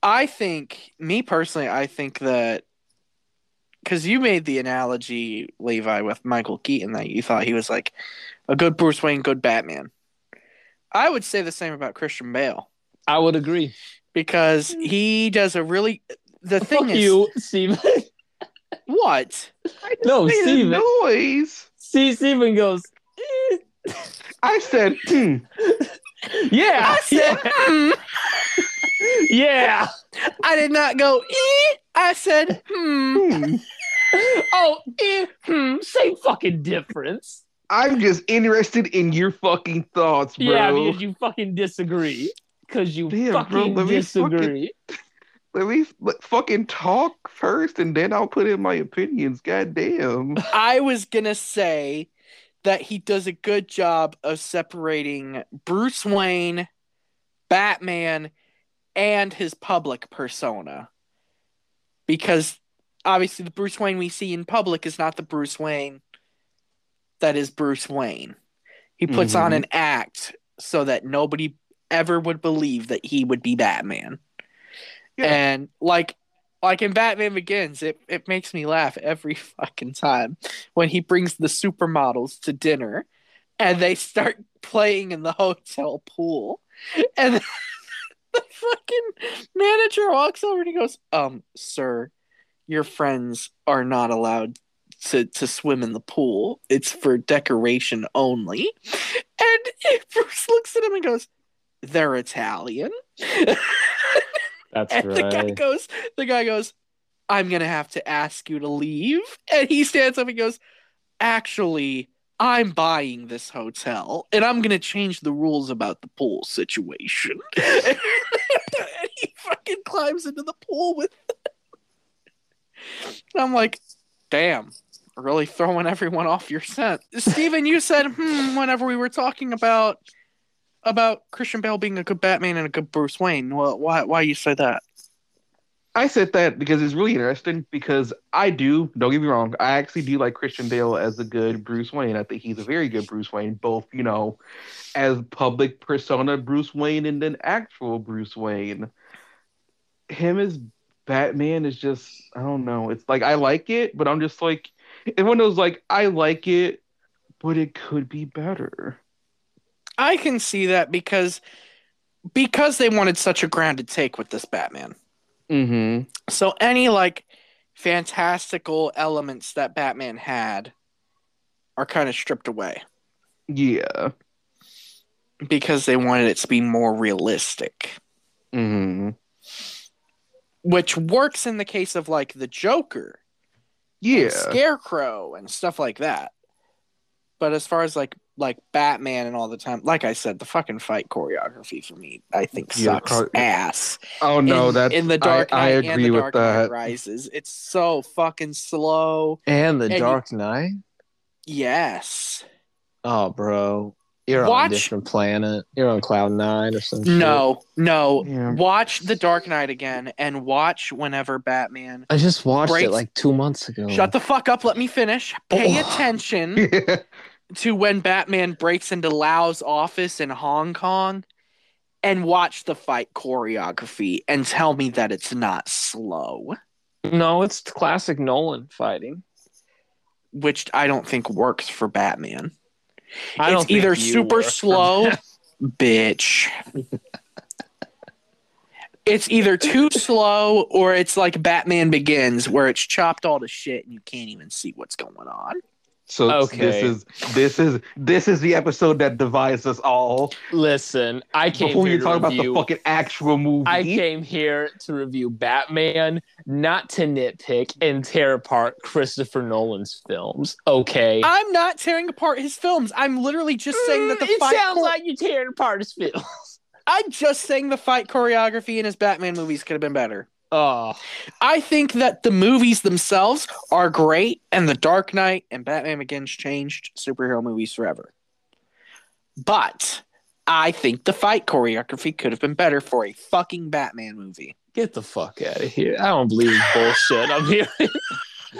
I think, me personally, I think that because you made the analogy, Levi, with Michael Keaton, that you thought he was like a good Bruce Wayne, good Batman. I would say the same about Christian Bale I would agree. because he does a really. The thing Fuck is, you, Steven. what? I just No, made a Steven. noise. See, Steven goes, "Eh." I said, hmm. yeah, I said, hmm. yeah. I did not go. Eh. I said, hmm. hmm. Oh, eh, hmm, same fucking difference. I'm just interested in your fucking thoughts, bro. Yeah, because you fucking disagree. Because you Damn, fucking let me fucking- disagree. Let me let, fucking talk first, and then I'll put in my opinions. God damn. I was gonna say that he does a good job of separating Bruce Wayne, Batman, and his public persona. Because obviously the Bruce Wayne we see in public is not the Bruce Wayne that is Bruce Wayne. He puts on Mhm. an act so that nobody ever would believe that he would be Batman. Yeah. And like like in Batman Begins, it, it makes me laugh every fucking time when he brings the supermodels to dinner and they start playing in the hotel pool. And the fucking manager walks over and he goes, Um, sir, your friends are not allowed to, to swim in the pool. It's for decoration only. And Bruce looks at him and goes, They're Italian. That's And the guy goes, the guy goes, I'm gonna have to ask you to leave. And he stands up and goes, Actually, I'm buying this hotel and I'm gonna change the rules about the pool situation. and he fucking climbs into the pool with And I'm like, damn, really throwing everyone off your scent. Steven, you said, hmm, whenever we were talking about about Christian Bale being a good Batman and a good Bruce Wayne. Well, why why you say that? I said that because it's really interesting because I do, don't get me wrong, I actually do like Christian Bale as a good Bruce Wayne. I think he's a very good Bruce Wayne, both, you know, as public persona Bruce Wayne and then actual Bruce Wayne. Him as Batman is just, I don't know. It's like I like it, but I'm just like, it's one of those like, I like it, but it could be better. I can see that because because they wanted such a grounded take with this Batman. Mm-hmm. So any like fantastical elements that Batman had are kind of stripped away Yeah. because they wanted it to be more realistic. Mm-hmm. Which works in the case of like the Joker, and Yeah. Scarecrow, and stuff like that. But as far as like like Batman and all the time, like I said, the fucking fight choreography for me, I think Yeah, sucks pro- ass. Oh no, in, that's in the Dark I, I agree and the with Dark Knight that. Rises. It's so fucking slow. And the And you- Dark Knight. Yes. Oh, bro, you're on Watch- a different planet. You're on cloud nine or some shit. No, no. Yeah. Watch the Dark Knight again and watch whenever Batman. I just watched Breaks- it like two months ago. Shut the fuck up. Let me finish. Pay Oh. attention to when Batman breaks into Lau's office in Hong Kong and watch the fight choreography and tell me that it's not slow, No, it's classic Nolan fighting. which I don't think works for Batman. I it's either super slow, bitch. it's either too slow or it's like Batman Begins, where it's chopped all to shit and you can't even see what's going on. So Okay. this is this is this is the episode that divides us all. Listen, I came Before here you to talk about review. the fucking actual movie, I came here to review Batman, not to nitpick and tear apart Christopher Nolan's films. Okay. I'm not tearing apart his films. I'm literally just saying that the Mm, it fight. sounds chor- like you're tearing apart his films. I'm just saying the fight choreography in his Batman movies could have been better. Oh, I think that the movies themselves are great, and The Dark Knight and Batman Begins changed superhero movies forever. But I think the fight choreography could have been better for a fucking Batman movie. get the fuck out of here! I don't believe bullshit. I'm here.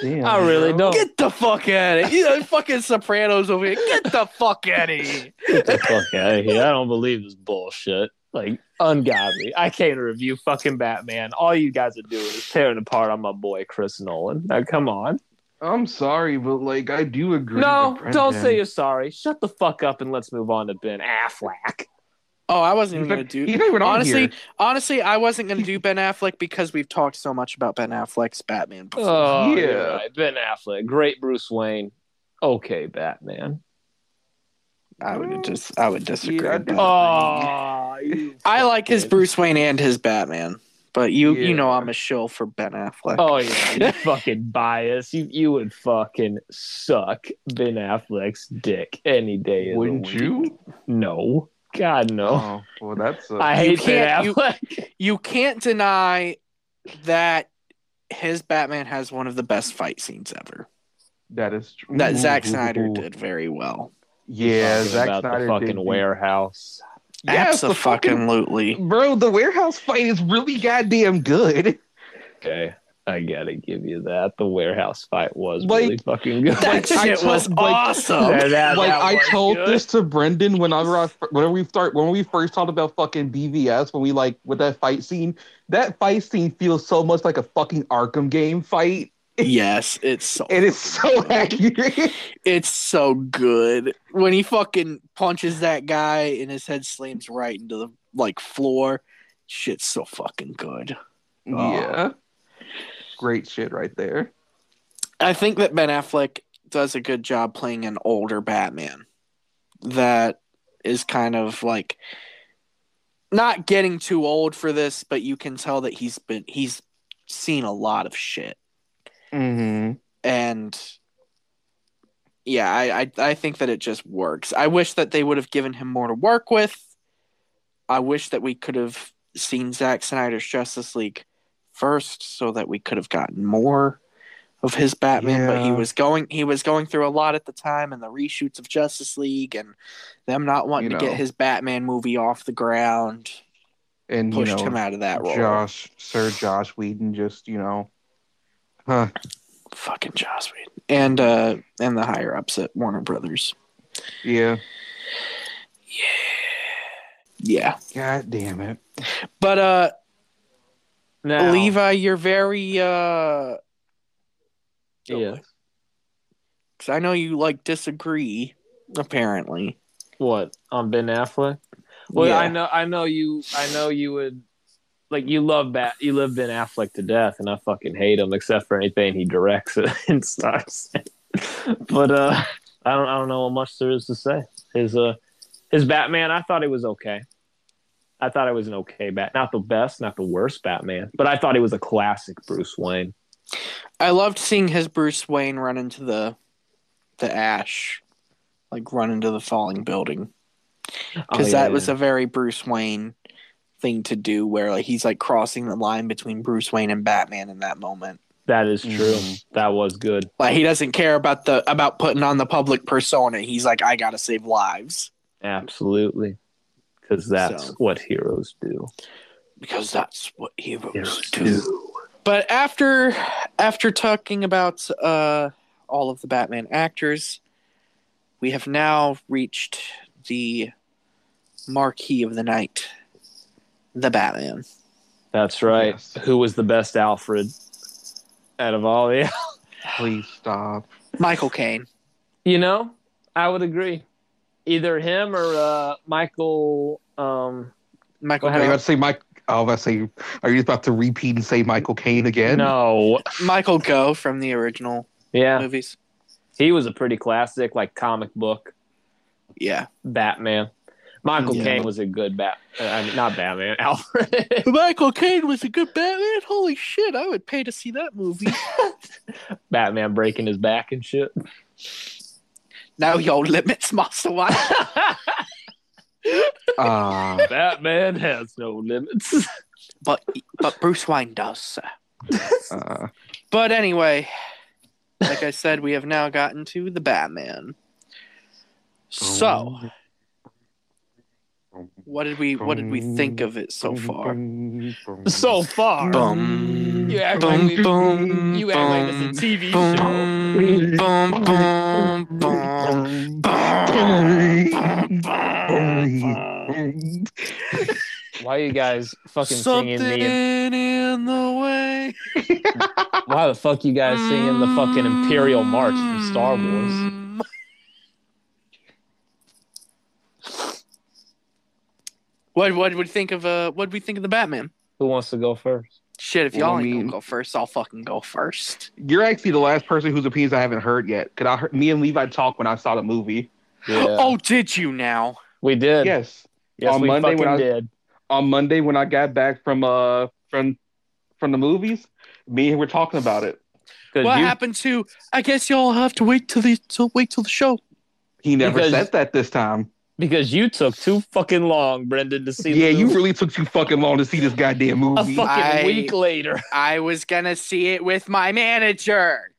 Damn, I really bro. don't. Get the fuck out of here. You know, fucking Sopranos over here. Get the fuck out of here. Get the fuck out of here! I don't believe this bullshit. Like ungodly. I can't review fucking Batman. All you guys are doing is tearing apart on my boy Chris Nolan. Now come on. I'm sorry, but like I do agree. No, with don't say you're sorry. Shut the fuck up and let's move on to Ben Affleck. Oh, I wasn't even not, going to do not even honestly, here. honestly, I wasn't going to do Ben Affleck because we've talked so much about Ben Affleck's Batman before. Oh, Yeah. yeah. Right. Ben Affleck, great Bruce Wayne. Okay, Batman. I would just, I would disagree. Yeah, I with that. Oh, I like his Bruce Wayne and his Batman, but you, you know, I'm a shill for Ben Affleck. Oh yeah, you fucking bias. You you would fucking suck Ben Affleck's dick any day. of Wouldn't week. you? No, God no. Oh, well, that's. Uh, I You hate Ben can't- you- Affleck. You can't deny that his Batman has one of the best fight scenes ever. that is true. That Zack Snyder ooh, ooh. did very well. Yeah, Talking Zack about Snyder the fucking did warehouse. Yes, the fucking Absolutely. bro. The warehouse fight is really goddamn good. Okay, I gotta give you that. The warehouse fight was Like- really fucking good. That I shit was told- like- awesome. Yeah, that- like that I told good. this to Brendan whenever I whenever we start when we first talked about fucking BVS when we like with that fight scene. That fight scene feels so much like a fucking Arkham game fight. Yes, it's so It is so accurate. it's so good when he fucking punches that guy and his head slams right into the like floor. Shit's so fucking good. Oh. Yeah, great shit right there. I think that Ben Affleck does a good job playing an older Batman that is kind of like not getting too old for this, but you can tell that he's been he's seen a lot of shit. Mm-hmm. And yeah, I, I I think that it just works. I wish that they would have given him more to work with. I wish that we could have seen Zack Snyder's Justice League first, so that we could have gotten more of his Batman. But he was going he was going through a lot at the time, and the reshoots of Justice League, and them not wanting You to know. get his Batman movie off the ground, And you pushed know, him out of that role. Josh, Sir Josh Whedon, just you know, huh? Fucking Joss Whedon. and uh, and the higher ups at Warner Brothers. Yeah. Yeah. Yeah. God damn it. But uh Now, Levi, you're very uh Yeah. cuz I know you like disagree apparently. What on Ben Affleck? Well, Yeah. I know, I know you, I know you would like you love Bat, you love Ben Affleck to death, and I fucking hate him except for anything he directs and stars. but uh, I don't, I don't know what much there is to say. His uh, his Batman, I thought it was okay. I thought it was an okay bat, not the best, not the worst Batman, but I thought it was a classic Bruce Wayne. I loved seeing his Bruce Wayne run into the the ash like run into the falling building cuz Oh, yeah, that was a very Bruce Wayne thing to do where like he's like crossing the line between Bruce Wayne and Batman in that moment. that is true. Mhm. That was good. Like he doesn't care about the about putting on the public persona. He's like I got to save lives Absolutely, because that's So. what heroes do. because that's what heroes, Heroes do. do. But after after talking about uh, all of the Batman actors, we have now reached the marquee of the night, the Batman. That's right. Yes. Who was the best Alfred out of all the? Please stop. Michael Caine. You know, I would agree. Either him or uh, Michael. Um, Michael Gough Are you Caine. about to say Mike? I was about to say, are you about to repeat and say Michael Caine again? no, Michael Gough from the original yeah, movies. He was a pretty classic, like comic book Yeah. Batman. Michael Yeah. Caine was a good Bat. uh, I mean, not Batman. Alfred. Michael Caine was a good Batman. Holy shit, I would pay to see that movie. Batman breaking his back and shit. now your limits, Master Wayne. Ah, Batman has no limits. but but Bruce Wayne does, sir. uh, But anyway, like I said, we have now gotten to the Batman. So, what did we what did we think of it so far? so far, Boom. you act Boom, like, boom, you act like it's a TV show. Boom, boom, boom, boom, boom, boom. Why are you guys fucking Something singing me? in the way. Why the fuck you guys singing the fucking Imperial March from Star Wars? Mm. What what would we think of uh what would we think of the Batman? Who wants to go first? Shit, if y'all ain't mean- gonna go first, I'll fucking go first. You're actually the last person whose opinions I haven't heard yet. Cause I heard me and Levi talked when I saw the movie. Yeah. Oh, did you now? we did. Yes, yes, on we Monday when I- did. on Monday when I got back from uh from from the movies, me and we're talking about it. What you- happened to? I guess y'all have to wait till the till wait till the show. He never Because- said that this time. Because you took too fucking long, Brendan, to see. Yeah, the you movie. really took too fucking long to see this goddamn movie. a fucking I- week later. I was gonna see it with my manager.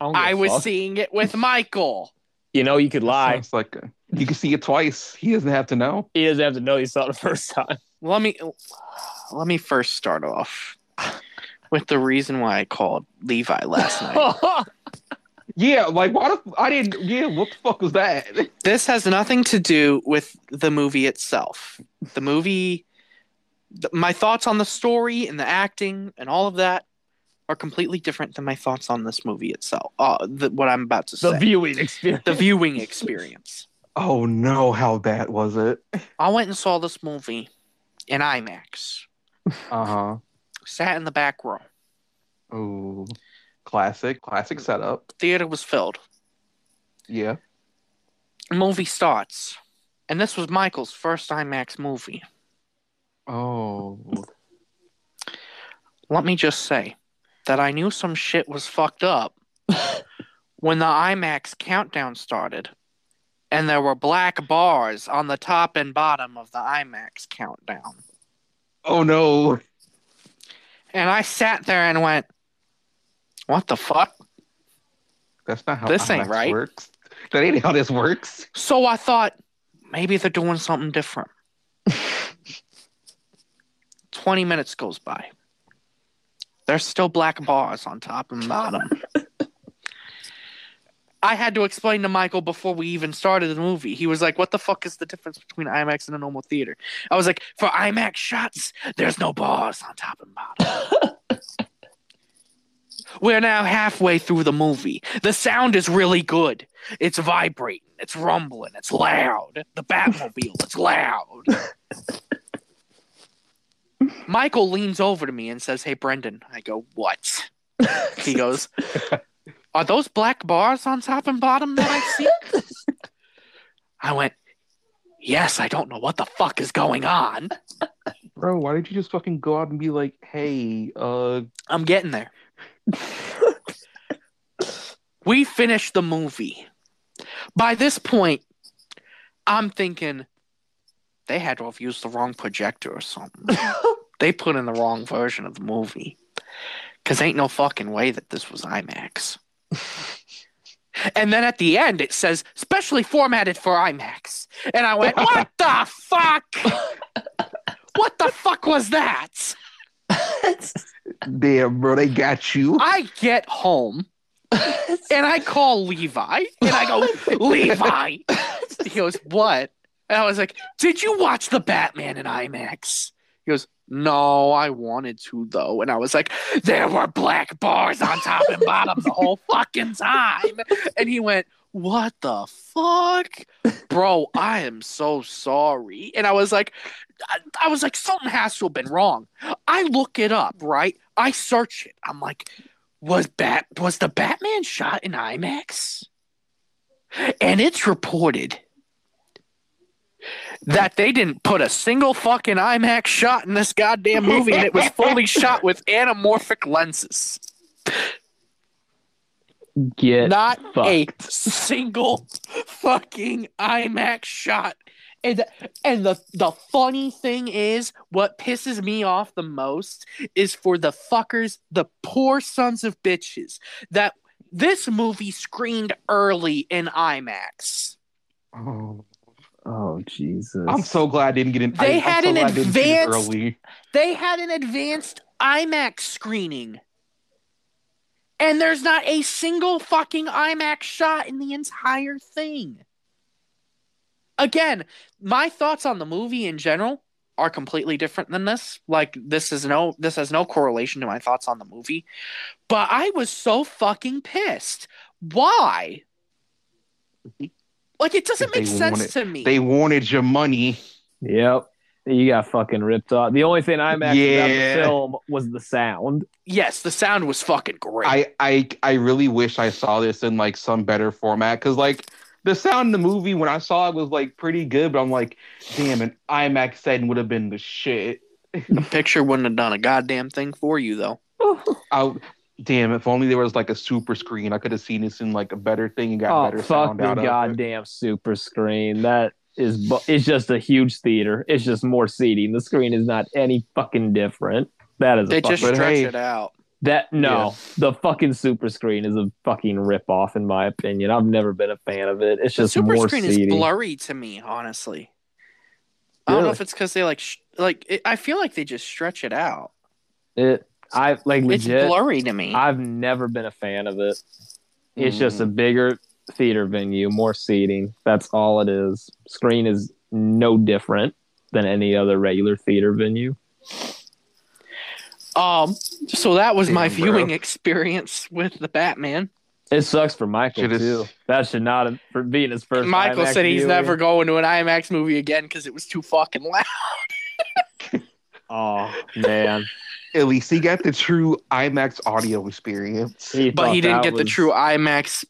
I, don't give a I was fuck. seeing it with Michael. You know, you could lie. It's like uh, you can see it twice. He doesn't have to know. He doesn't have to know you saw it the first time. Let me let me first start off with the reason why I called Levi last night. Yeah, like why the I didn't. Yeah, what the fuck was that? this has nothing to do with the movie itself. The movie, th- my thoughts on the story and the acting and all of that are completely different than my thoughts on this movie itself. Uh, the, what I'm about to the say, The viewing experience. the viewing experience. Oh no, how bad was it? I went and saw this movie in IMAX. Uh huh. Sat in the back row. Oh, classic, classic setup. Theater was filled. Yeah. Movie starts, and this was Michael's first IMAX movie. Oh. Let me just say that I knew some shit was fucked up when the IMAX countdown started, and there were black bars on the top and bottom of the IMAX countdown. Oh no. And I sat there and went, What the fuck? That's not how This ain't right. works. That ain't how this works. So I thought maybe they're doing something different. 20 minutes goes by. There's still black bars on top and bottom. I had to explain to Michael before we even started the movie. He was like, What the fuck is the difference between IMAX and a normal theater? I was like, For IMAX shots, there's no bars on top and bottom. We're now halfway through the movie. The sound is really good. It's vibrating, it's rumbling, it's loud. The Batmobile, it's loud. Michael leans over to me and says, Hey, Brendan. I go, What? He goes, Are those black bars on top and bottom that I see? I went, Yes, I don't know what the fuck is going on. Bro, why did you just fucking go out and be like, hey, uh, I'm getting there. we finished the movie. By this point, I'm thinking they had to have used the wrong projector or something. they put in the wrong version of the movie. Because ain't no fucking way that this was IMAX. and then at the end, it says, specially formatted for IMAX. And I went, what the fuck? what the fuck was that? Damn, bro, they got you. I get home and I call Levi and I go, Levi. He goes, What? And I was like, Did you watch the Batman in IMAX? He goes, No, I wanted to though. And I was like, There were black bars on top and bottom the whole fucking time. And he went, What the fuck? Bro, I am so sorry. And I was like, I, I was like, something has to have been wrong. I look it up, right? I search it. I'm like, was Bat was the Batman shot in IMAX? And it's reported that they didn't put a single fucking IMAX shot in this goddamn movie and it was fully shot with anamorphic lenses. Get Not a single fucking IMAX shot. And, and the the funny thing is, what pisses me off the most is for the fuckers, the poor sons of bitches, that this movie screened early in IMAX. Oh, Oh Jesus! I'm so glad I didn't get in. They I, had I'm so an glad I didn't see it advanced- early. They had an advanced IMAX screening. And there's not a single fucking IMAX shot in the entire thing. Again, my thoughts on the movie in general are completely different than this. Like this is no this has no correlation to my thoughts on the movie. But I was so fucking pissed. Why? Mm-hmm. Like it doesn't make sense wanted- to me. They wanted your money. Yep. You got fucking ripped off. The only thing I matched about the film was the sound. yes, the sound was fucking great. I, I I really wish I saw this in like some better format because like the sound in the movie when I saw it was like pretty good, but I'm like, damn, an IMAX setting would have been the shit. The picture wouldn't have done a goddamn thing for you, though. I, damn, if only there was like a super screen, I could have seen this in like a better thing and got Oh better fuck sound the out of it. goddamn super screen. That is bu- it's just a huge theater. It's just more seating. The screen is not any fucking different. That is They fucking, just But stretch hey- it out. that no. The fucking super screen is a fucking rip off in my opinion. I've never been a fan of it. It's The just super more screen seating. is blurry to me, honestly. I don't know if it's because they like, sh- like. It, I feel like they just stretch it out. It I like It's legit. blurry to me. I've never been a fan of it. It's just Mm. a bigger theater venue, more seating. That's all it is. Screen is no different than any other regular theater venue. um. So that was my Damn, bro. viewing experience with the Batman. It sucks for Michael Should've- too. That should not have for being his first. Michael IMAX said he's viewing. never going to an IMAX movie again because it was too fucking loud. Oh man, At least he got the true IMAX audio experience. he But he didn't that get the true IMAX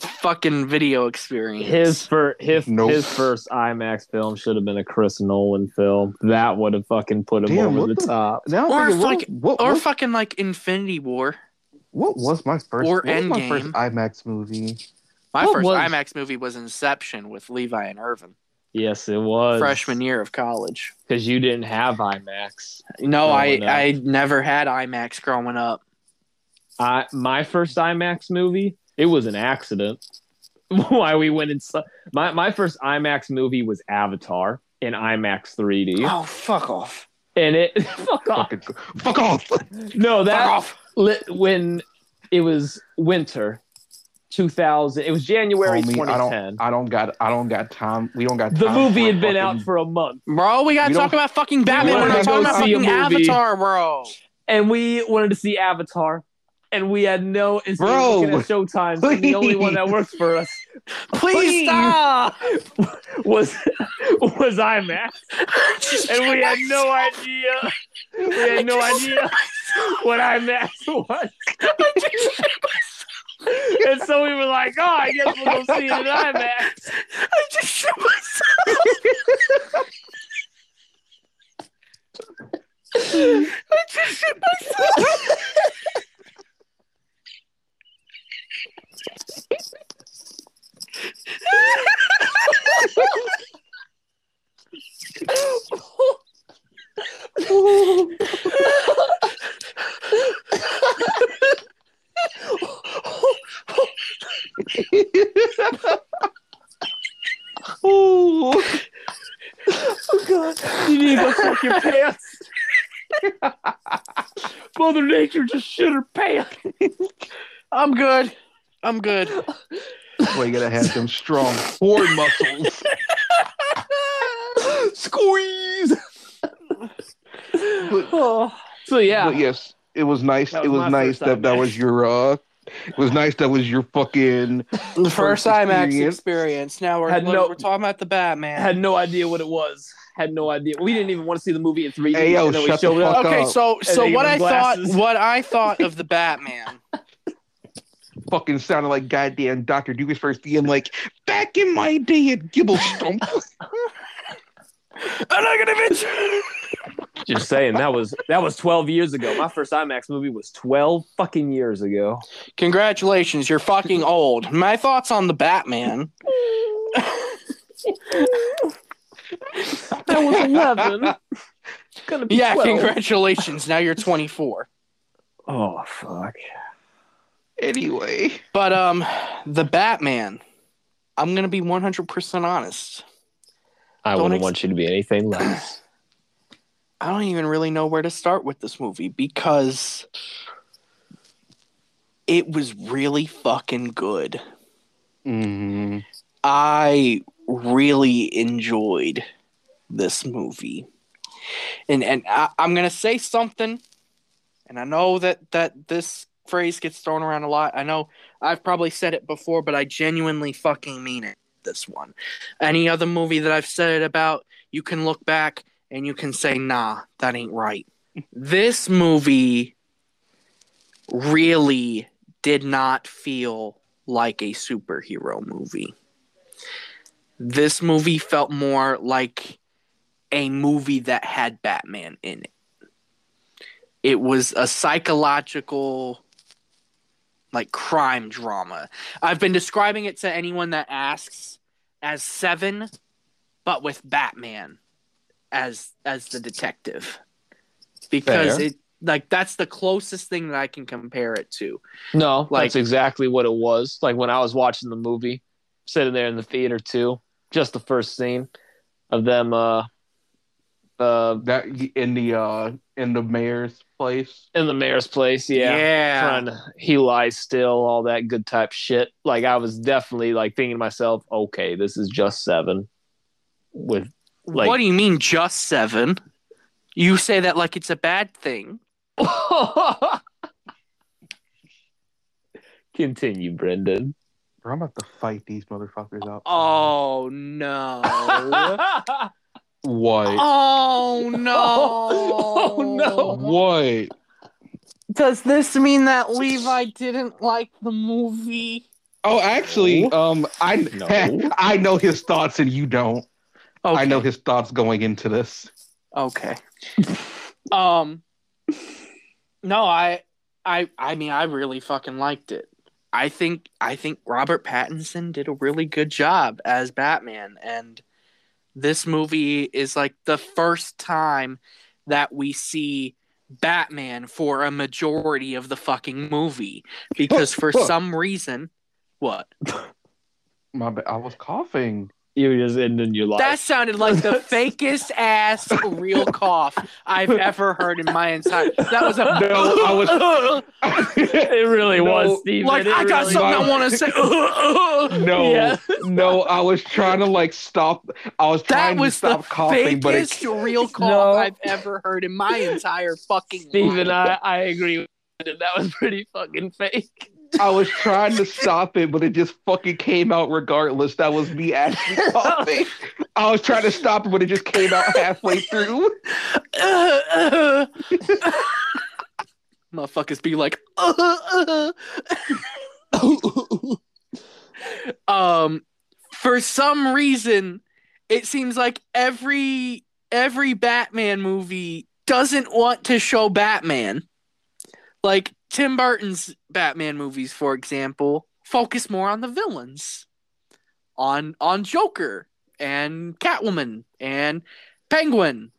fucking video experience. His for his Nope. his first IMAX film should have been a Chris Nolan film. That would have fucking put him Damn, over the, the- top. Now, Or I'm what, fucking- what, or what, fucking like Infinity War. what was my first? or what was my Endgame. first IMAX movie? My What first was- IMAX movie was Inception with Levi and Irvin, Yes, it was freshman year of college. because you didn't have IMAX. No, I up. I never had IMAX growing up. I my first IMAX movie, it was an accident. Why we went in so, my my first IMAX movie was Avatar in IMAX 3D, Oh fuck off! and it fuck off. Fucking, fuck off! No, Fuck that off! li- when it was winter, 2000. It was January Homie, I 2010. don't, I don't got, I don't got time. We don't got. The movie had been fucking- out for a month, Bro, we gotta We talk about fucking Batman. We're not talking about fucking. Avatar, bro. and we wanted to see Avatar, and we had no. And so we were Bro, looking at Showtime, and the only one that works for us Please, Please. stop. was was I IMAX, and we had no idea. We had no idea what I IMAX was. And so we were like, oh, I guess we'll go see it in IMAX. I just shit myself. I just shit myself. Oh, God. You need to check your pants. Mother Nature just shit her pants. I'm good. I'm good. Well, you gotta have some strong core muscles. Squeeze. But, Oh. So, yeah. but yes, it was nice. That it was was nice that that was your. uh It was nice that was your fucking. The first IMAX experience. experience. Now we're, no- we're talking about the Batman. had no idea what it was. Had no idea. We didn't even want to see the movie in 3D. Hey, yo, and then we shut the showed up. okay, so so what I him thought what I thought of the Batman fucking sounded like goddamn Dr. Doofus being like, back in my day at Gimmelshtump. I'm not gonna mention. Just saying that was that was 12 years ago. My first IMAX movie was 12 fucking years ago. Congratulations, you're fucking old. My thoughts on the Batman. That was 11. Gonna be Yeah, 12. congratulations. Now you're 24. Oh fuck. Anyway. But um, the Batman. I'm gonna be 100% honest. I Don't wouldn't ex- want you to be anything less. I don't even really know where to start with this movie because it was really fucking good. Mm, I really enjoyed this movie. And and I, I'm gonna say something, and I know that that this phrase gets thrown around a lot. I know I've probably said it before, but I genuinely fucking mean it. This one. Any other movie that I've said it about, you can look back and you can say, nah, that ain't right. this movie really did not feel like a superhero movie. This movie felt more like a movie that had Batman in it. It was a psychological like crime drama. I've been describing it to anyone that asks as 7 but with Batman as as the detective. Because Fair. it like that's the closest thing that I can compare it to. No, Like- that's exactly what it was. Like when I was watching the movie, sitting there in the theater too, just the first scene of them uh uh that in the uh in the mayor's place. in the mayor's place, yeah. yeah. Trying to he lies still, all that good type shit. Like I was definitely like thinking to myself, okay, this is just seven. With like- what do you mean just seven? You say that like it's a bad thing. Continue, Brendan. Bro, I'm about to fight these motherfuckers up. Oh no. What? oh no. Oh, no. What? Does this mean that Levi didn't like the movie? Oh, actually, No. um, I No. I know his thoughts and you don't. Okay. I know his thoughts going into this. Okay. um No, I I I mean I really fucking liked it. I think I think Robert Pattinson did a really good job as Batman and this movie is like the first time that we see Batman for a majority of the fucking movie because for some reason what? My. I was coughing. You were just ending your life. That sounded like the fakest ass real cough I've ever heard in my entire. That was a No, I was- it really No, was, Steven. like It I got really something I want to say. No, Yeah. no, I was trying to like stop. I was That trying was to the stop coughing, but it, fakest real cough No. I've ever heard in my entire fucking Steven, life. I, I agree with you. That was pretty fucking fake. I was trying to stop it, but it just fucking came out regardless. That was me actually coughing. I was trying to stop it, but it just came out halfway through. Uh, uh. Motherfuckers be like, uh, uh. um, for some reason, it seems like every every Batman movie doesn't want to show Batman. Like Tim Burton's Batman movies, for example, focus more on the villains, on on Joker and Catwoman and Penguin.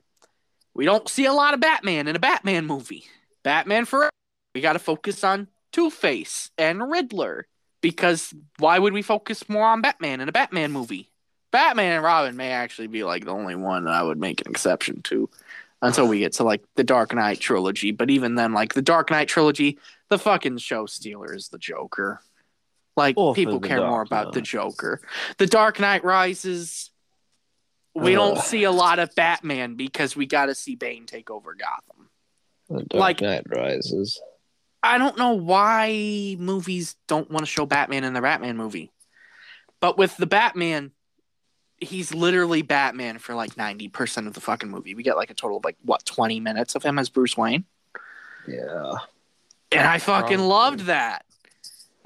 We don't see a lot of Batman in a Batman movie. Batman Forever. We got to focus on Two Face and Riddler because why would we focus more on Batman in a Batman movie? Batman and Robin may actually be like the only one that I would make an exception to until we get to like the Dark Knight trilogy. But even then, like the Dark Knight trilogy, the fucking show stealer is the Joker. Like Or people care more about the Joker. The Dark Knight Rises. We don't see a lot of Batman because we got to see Bane take over Gotham. The Dark Like- Knight Rises. I don't know why movies don't want to show Batman in the Batman movie. But with the Batman, he's literally Batman for like 90% of the fucking movie. We get like a total of like, what, 20 minutes of him as Bruce Wayne? Yeah. And I fucking loved that.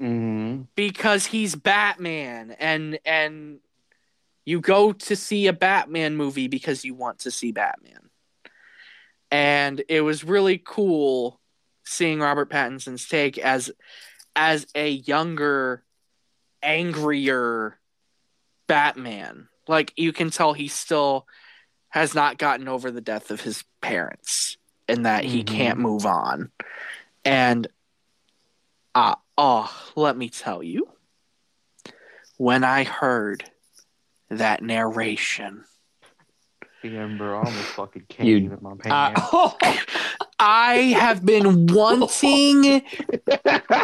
Mm-hmm. because he's Batman and and you go to see a Batman movie because you want to see Batman. And it was really cool seeing Robert Pattinson's take as as a younger angrier Batman. Like you can tell he still has not gotten over the death of his parents and that he Mhm. can't move on. And uh oh, let me tell you. When I heard that narration, Damn, bro, I almost fucking came You- in my pants. Uh, I have been wanting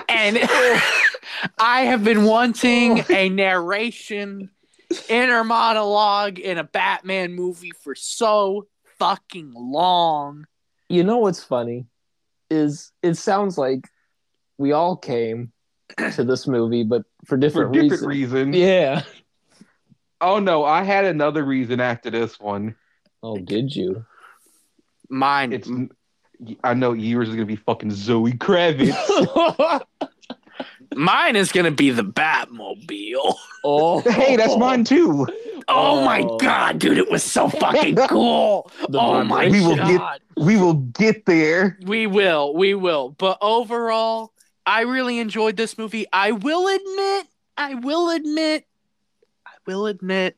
and I have been wanting a narration inner monologue in a Batman movie for so fucking long. you know what's funny is it sounds like we all came to this movie, but for For different, different reasons. reasons. Yeah. Oh no, I had another reason after this one. Oh, did you? Mine It's I know yours is gonna be fucking Zoe Kravitz. mine is gonna be the Batmobile. oh, hey, that's mine too. Oh, Oh. my god, dude, it was so fucking cool. The oh my We will get- We will get there. We will, we will. But overall, I really enjoyed this movie. I will admit, I will admit, I will admit,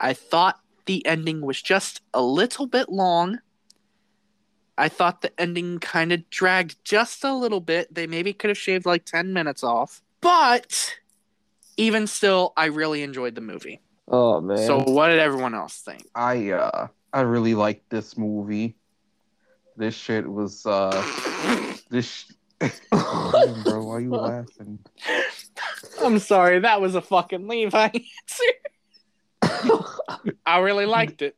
I thought the ending was just a little bit long. I thought the ending kind of dragged just a little bit. They maybe could have shaved like 10 minutes off. But even still, I really enjoyed the movie. Oh man. So, what did everyone else think? I uh I really liked this movie. This shit was uh this Damn, bro, why you laughing? I'm sorry, that was a fucking Levi answer. I really liked it.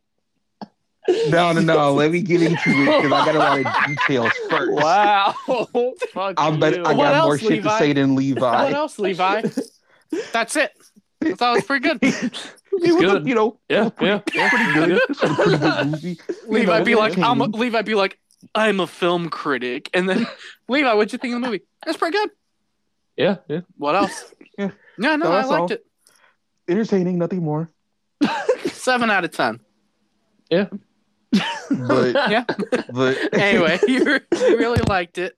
No, no, no. Let me get into it because I got a lot of details first. wow. Fuck I bet you. I What got more else, shit Levi? to say than Levi. What else, Levi? That's it. I thought it was pretty good. It was, good. you know, yeah, yeah, pretty good. Pretty good movie. Levi know, be like, okay. I'm a, Levi be like, I'm a film critic, and then Levi, what'd you think of the movie? That's pretty good. yeah, yeah. What else? Yeah. No, no, No, I liked all. it. Entertaining, nothing more. Seven out of ten. But Yeah. but Anyway, you, re- you really liked it.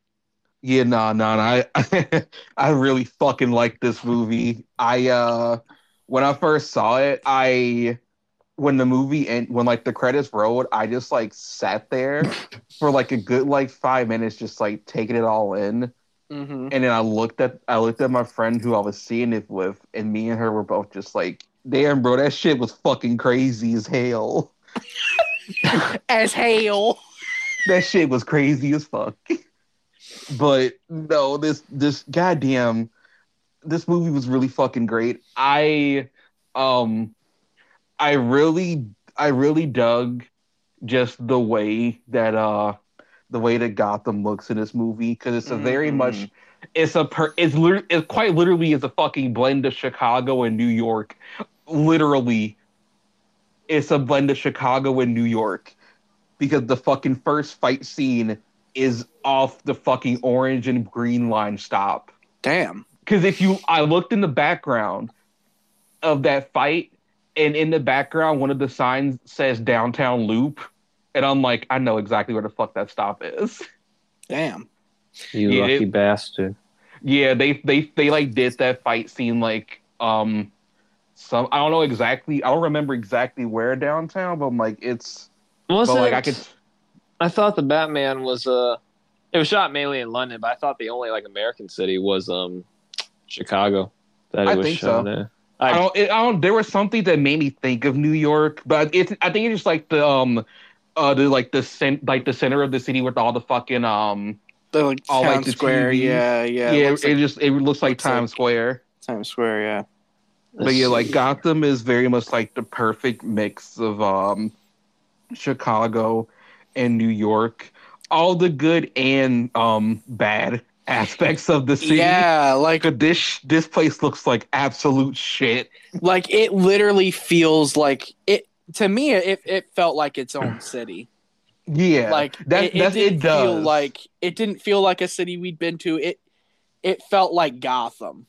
Yeah, nah, nah, nah. I I really fucking like this movie. I uh when I first saw it, I when the movie and when like the credits rolled, I just like sat there for like a good like five minutes, just like taking it all in. Mm-hmm. And then I looked at I looked at my friend who I was seeing it with, and me and her were both just like, "Damn, bro, that shit was fucking crazy as hell. As hell. That shit was crazy as fuck." but no, this this goddamn this movie was really fucking great. I um I really I really dug just the way that uh the way that Gotham looks in this movie because it's a very Mhm. much it's a per it's lit- it quite literally is a fucking blend of Chicago and New York. Literally, it's a blend of Chicago and New York because the fucking first fight scene is off the fucking orange and green line stop. Damn. Because if you, I looked in the background of that fight, and in the background, one of the signs says downtown loop. And I'm like, I know exactly where the fuck that stop is. Damn. You Yeah, lucky it- bastard. Yeah, they they they like did that fight scene like um some I don't know exactly I don't remember exactly where downtown, but I'm like it's Was but like it- I could I thought the Batman was uh it was shot mainly in London, but I thought the only like American city was um Chicago. That it I was think shot so. in. I I, don't, it, I don't. There was something that made me think of New York, but it's. I think it's just like the um, uh, the like the cent, like the center of the city with all the fucking um. The like All, town like, the square. TVs. Yeah, Yeah, yeah. it, looks like just it looks like looks Times like- Square. Times Square. Yeah. But yeah, like Gotham is very much like the perfect mix of um, Chicago and New York. All the good and um bad aspects of the city. Yeah, like this this place looks like absolute shit. like it literally feels like it to me it, it felt like its own city Yeah, like that- it, it that- it didn't feel does. like it didn't feel like a city we'd been to it it felt like Gotham.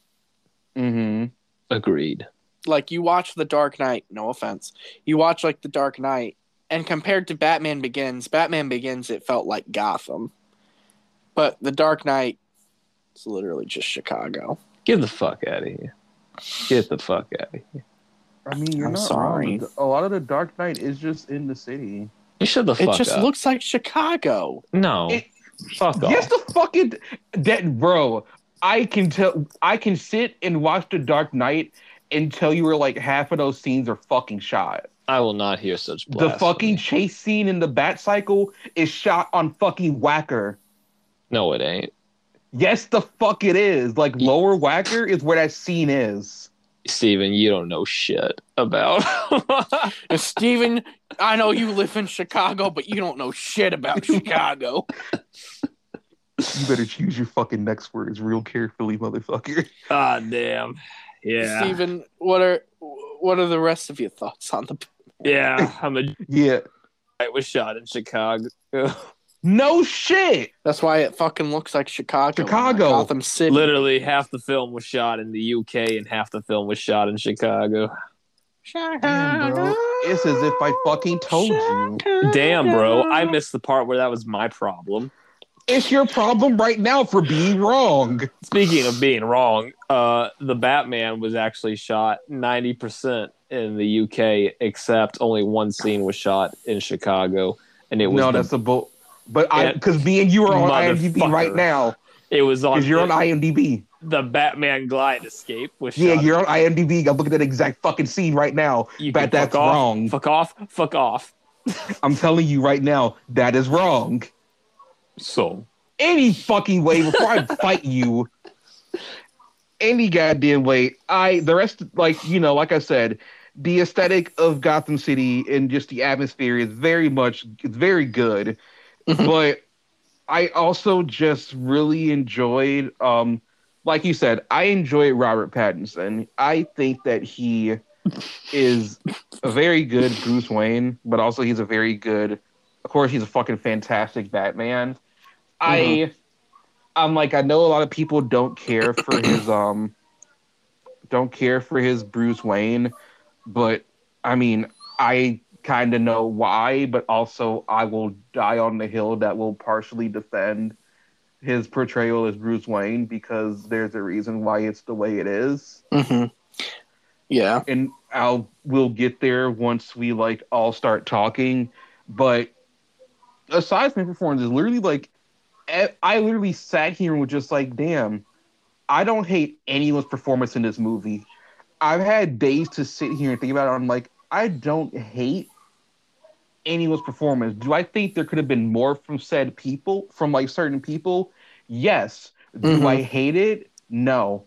Mm-hmm. Agreed. Like you watch The Dark Knight, no offense. You watch like The Dark Knight, and compared to Batman Begins, Batman Begins it felt like Gotham. But The Dark Knight it's literally just Chicago. Get the fuck out of here. Get the fuck out of here. I mean, you're I'm not sorry. wrong. A lot of the Dark Knight is just in the city. You shut the fuck up. It just up. looks like Chicago. no. It- fuck off. Yes, the fucking that bro. I can tell. I can sit and watch the Dark Knight and tell you where like half of those scenes are fucking shot. I will not hear such blasphemy. The fucking chase scene in the Bat Cycle is shot on fucking Wacker. No, it ain't. Yes, the fuck it is. Like Lower Wacker is where that scene is. Steven, you don't know shit about. And Steven, I know you live in Chicago, but you don't know shit about Chicago. You better choose your fucking next words real carefully, motherfucker. ah, damn. Yeah. Steven, what are what are the rest of your thoughts on the Yeah. I'm a. Yeah. It was shot in Chicago. No shit. That's why it fucking looks like Chicago. Chicago. not Gotham City. Literally, half the film was shot in the UK and half the film was shot in Chicago. Damn, bro. It's as if I fucking told you. Damn, bro. I missed the part where that was my problem. It's your problem right now for being wrong. Speaking of being wrong, uh, the Batman was actually shot 90% in the UK, except only one scene was shot in Chicago. And it was No, the- that's a bull. But I, because me and you are on IMDb right now. it was on Because you're on IMDb. the Batman glide escape was Yeah, you're on IMDb. I'm looking at that exact fucking scene right now. You but that's off, wrong. Fuck off. Fuck off. I'm telling you right now, that is wrong. So Any fucking way before I fight you. Any goddamn way. I the rest like you know, like I said, the aesthetic of Gotham City and just the atmosphere is very much it's very good. Mhm. but I also just really enjoyed um like you said, I enjoy Robert Pattinson. I think that he is a very good Bruce Wayne, but also he's a very good of course he's a fucking fantastic Batman. I I'm like I know a lot of people don't care for his um don't care for his Bruce Wayne, but I mean I kind of know why, but also I will die on the hill that will partially defend his portrayal as Bruce Wayne because there's a reason why it's the way it is. hmm Yeah. And I'll we'll get there once we like all start talking. But aside from his performance, is literally like I literally sat here and was just like, damn, I don't hate anyone's performance in this movie. I've had days to sit here and think about it. I'm like, I don't hate anyone's performance. Do I think there could have been more from said people, from like certain people? Yes. Do Mhm. I hate it? No.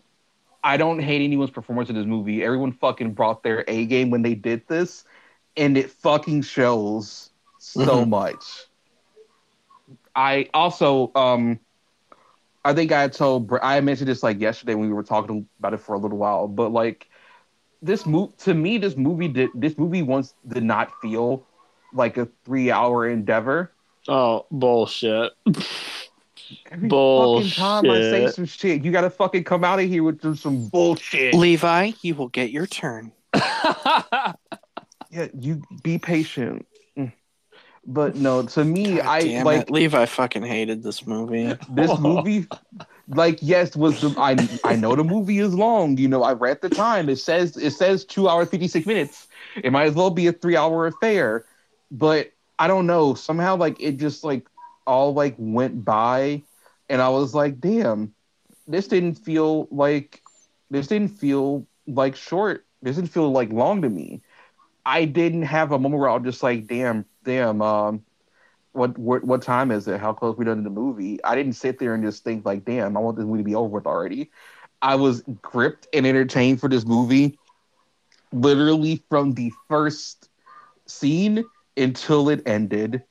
I don't hate anyone's performance in this movie. Everyone fucking brought their A game when they did this, and it fucking shows so Mhm. much. I also, um, I think I told Br- I mentioned this like yesterday when we were talking about it for a little while, but like this move to me, this movie did this movie once did not feel like a three hour endeavor. Oh bullshit. Every fucking time I say some shit, you gotta fucking come out of here with some, some bullshit. Levi, you will get your turn. Yeah, you be patient. But no, to me, God I like it. Levi fucking hated this movie. this movie. Like, yes, was the I I know the movie is long. You know, I read the time. It says it says two hours fifty six minutes. It might as well be a three hour affair. But I don't know. Somehow, like it just like all like went by, and I was like, damn, this didn't feel like this didn't feel like short. This didn't feel like long to me. I didn't have a moment where I was just like, damn, damn, um, what what what time is it? How close we done to the movie? I didn't sit there and just think like, damn, I want this movie to be over with already. I was gripped and entertained for this movie, literally from the first scene until it ended.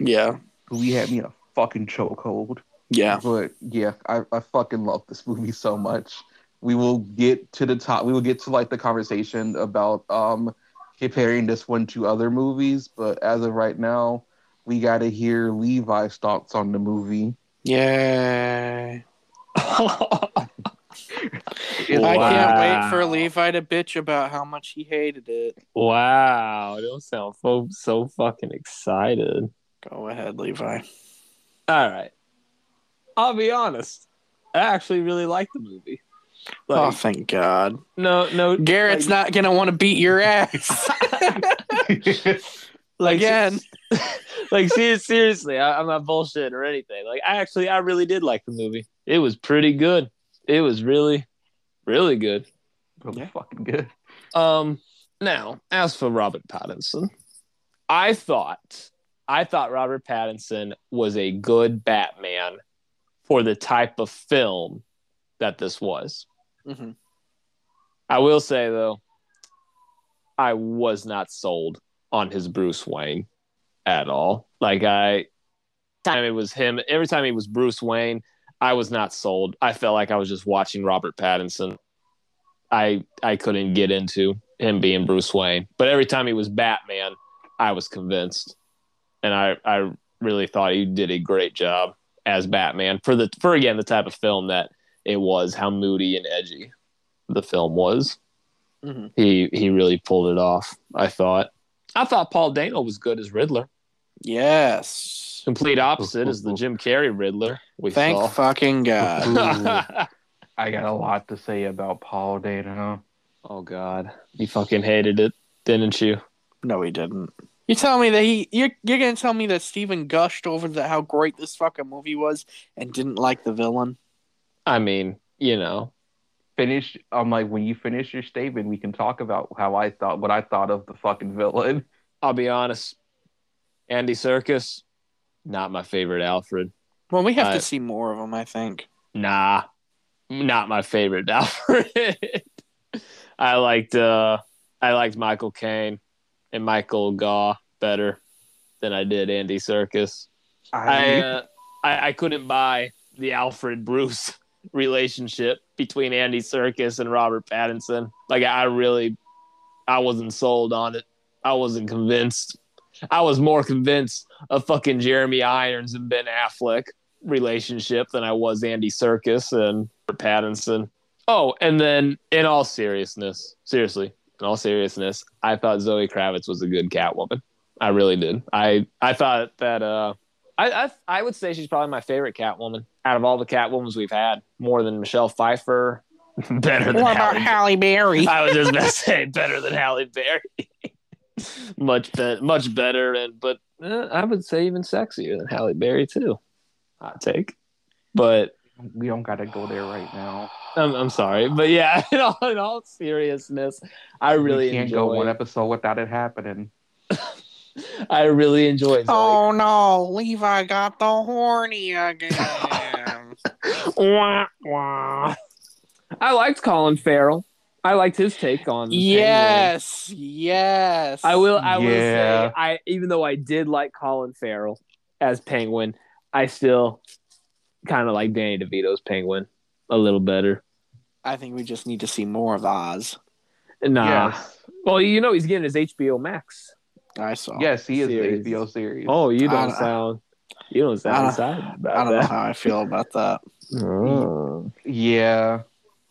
Yeah. We had me in a fucking chokehold. Yeah. But yeah, I, I fucking love this movie so much. We will get to the top. We will get to like the conversation about um comparing this one to other movies. But as of right now, we got to hear Levi's thoughts on the movie. Yay. It's I can't wait for Levi to bitch about how much he hated it. wow, don't sound so, so fucking excited. Go ahead, Levi. All right. I'll be honest. I actually really like the movie. Oh, thank God. no, no. Garrett's not gonna want to beat your ass like again. like seriously, I, I'm not bullshitting or anything. Like I actually, I really did like the movie. It was pretty good. It was really, really good. really Yeah. fucking good. Um, now as for Robert Pattinson, I thought, I thought Robert Pattinson was a good Batman for the type of film that this was. Mhm. I will say though, I was not sold on his Bruce Wayne at all. Like I time it was him every time he was Bruce Wayne, I was not sold. I felt like I was just watching Robert Pattinson. I I couldn't get into him being Bruce Wayne. But every time he was Batman, I was convinced. And I I really thought he did a great job as Batman for the for again the type of film that it was, how moody and edgy the film was. Mhm. He he really pulled it off. I thought. I thought Paul Dano was good as Riddler. Yes. Complete opposite as the Jim Carrey Riddler we Thank saw. fucking God. I got a lot to say about Paul Dano. oh God, you fucking hated it, didn't you? No, he didn't. You tell me that he you're you're gonna tell me that Steven gushed over the, how great this fucking movie was and didn't like the villain? I mean, you know, Finish. I'm like, when you finish your statement, we can talk about how I thought, what I thought of the fucking villain. I'll be honest. Andy Serkis, not my favorite Alfred. Well, we have I- to see more of him. I think. Nah, not my favorite Alfred. I liked uh, I liked Michael Caine and Michael Gough better than I did Andy Serkis. I, uh, I I couldn't buy the Alfred Bruce relationship between Andy Serkis and Robert Pattinson. Like I really, I wasn't sold on it. I wasn't convinced. I was more convinced of fucking Jeremy Irons and Ben Affleck relationship than I was Andy Serkis and Pattinson. Oh, and then in all seriousness, seriously, in all seriousness, I thought Zoe Kravitz was a good Catwoman. I really did. I I thought that uh I, I I would say she's probably my favorite Catwoman out of all the Catwomans we've had, more than Michelle Pfeiffer, better than What about Halle- Halle Berry? I was just gonna say better than Halle Berry. much better, much better, and but uh, I would say even sexier than Halle Berry too. Hot take, but we don't got to go there right now. I'm, I'm sorry, but yeah, in all, in all seriousness, I really we can't enjoy. go one episode without it happening. I really enjoy. Zoe. Oh no, Levi got the horny again. Wah, wah. I liked Colin Farrell. I liked his take on. the Penguin. yes, yes. I will. I will say, I even though I did like Colin Farrell as Penguin, I still kind of like Danny DeVito's Penguin a little better. I think we just need to see more of Oz. Nah. Yes. Well, you know he's getting his HBO Max. I saw. Yes, he is Series. the HBO series. Oh, you don't don't- sound. You don't I sound don't- excited I don't know how I feel about that. Oh. Yeah.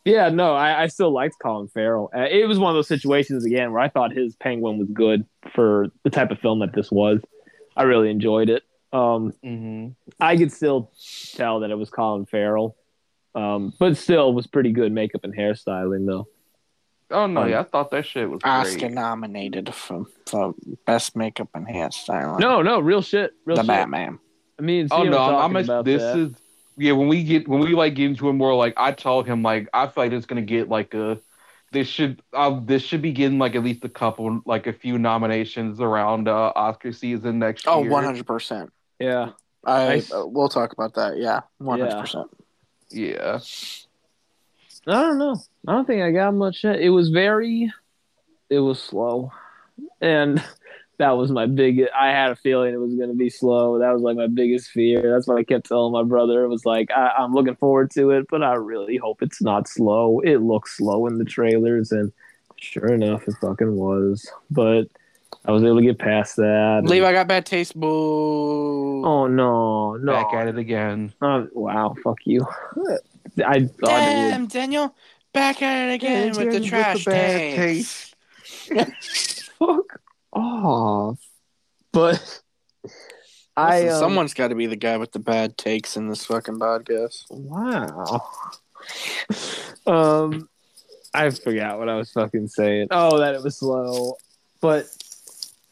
Yeah, no, I, I still liked Colin Farrell. Uh, it was one of those situations again where I thought his Penguin was good for the type of film that this was. I really enjoyed it. Um, hmm I could still tell that it was Colin Farrell, um, but still was pretty good makeup and hairstyling though. Oh no, Um, yeah, I thought that shit was Oscar great. nominated for, for best makeup and hairstyling. No, no, real shit, real the shit. Batman. I mean, Oh no, I'm, talking I'm about this that. is yeah. When we get when we like get into it more, like I told him, like I feel like it's gonna get like a this should uh, this should be getting like at least a couple like a few nominations around uh, Oscar season next Oh, year. 100%. yeah. I, Nice. uh, we'll talk about that. Yeah, 100%. Yeah. I don't know. I don't think I got much. It was very, it was slow, and that was my big. I had a feeling it was going to be slow. That was like my biggest fear. That's what I kept telling my brother. It was like I, I'm looking forward to it, but I really hope it's not slow. It looks slow in the trailers, and sure enough, it fucking was. But I was able to get past that. and- Levi got bad taste. Boo. Oh no, no! Back at it again. Uh, wow, fuck you. I thought it Damn, Daniel, back at it again with the trash bad taste. fuck off. But I Listen, um, someone's got to be the guy with the bad takes in this fucking podcast. Wow. um, I forgot what I was fucking saying. Oh, that it was slow, but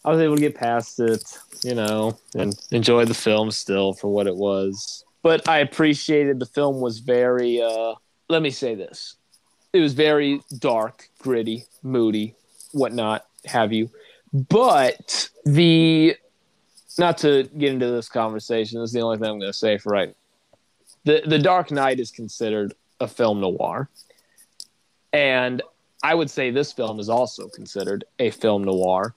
I was able to get past it, you know, and enjoy the film still for what it was. But I appreciated the film was very. uh Let me say this: it was very dark, gritty, moody, whatnot, have you. But the not to get into this conversation, this is the only thing I'm going to say for right the the Dark Knight is considered a film noir, and I would say this film is also considered a film noir.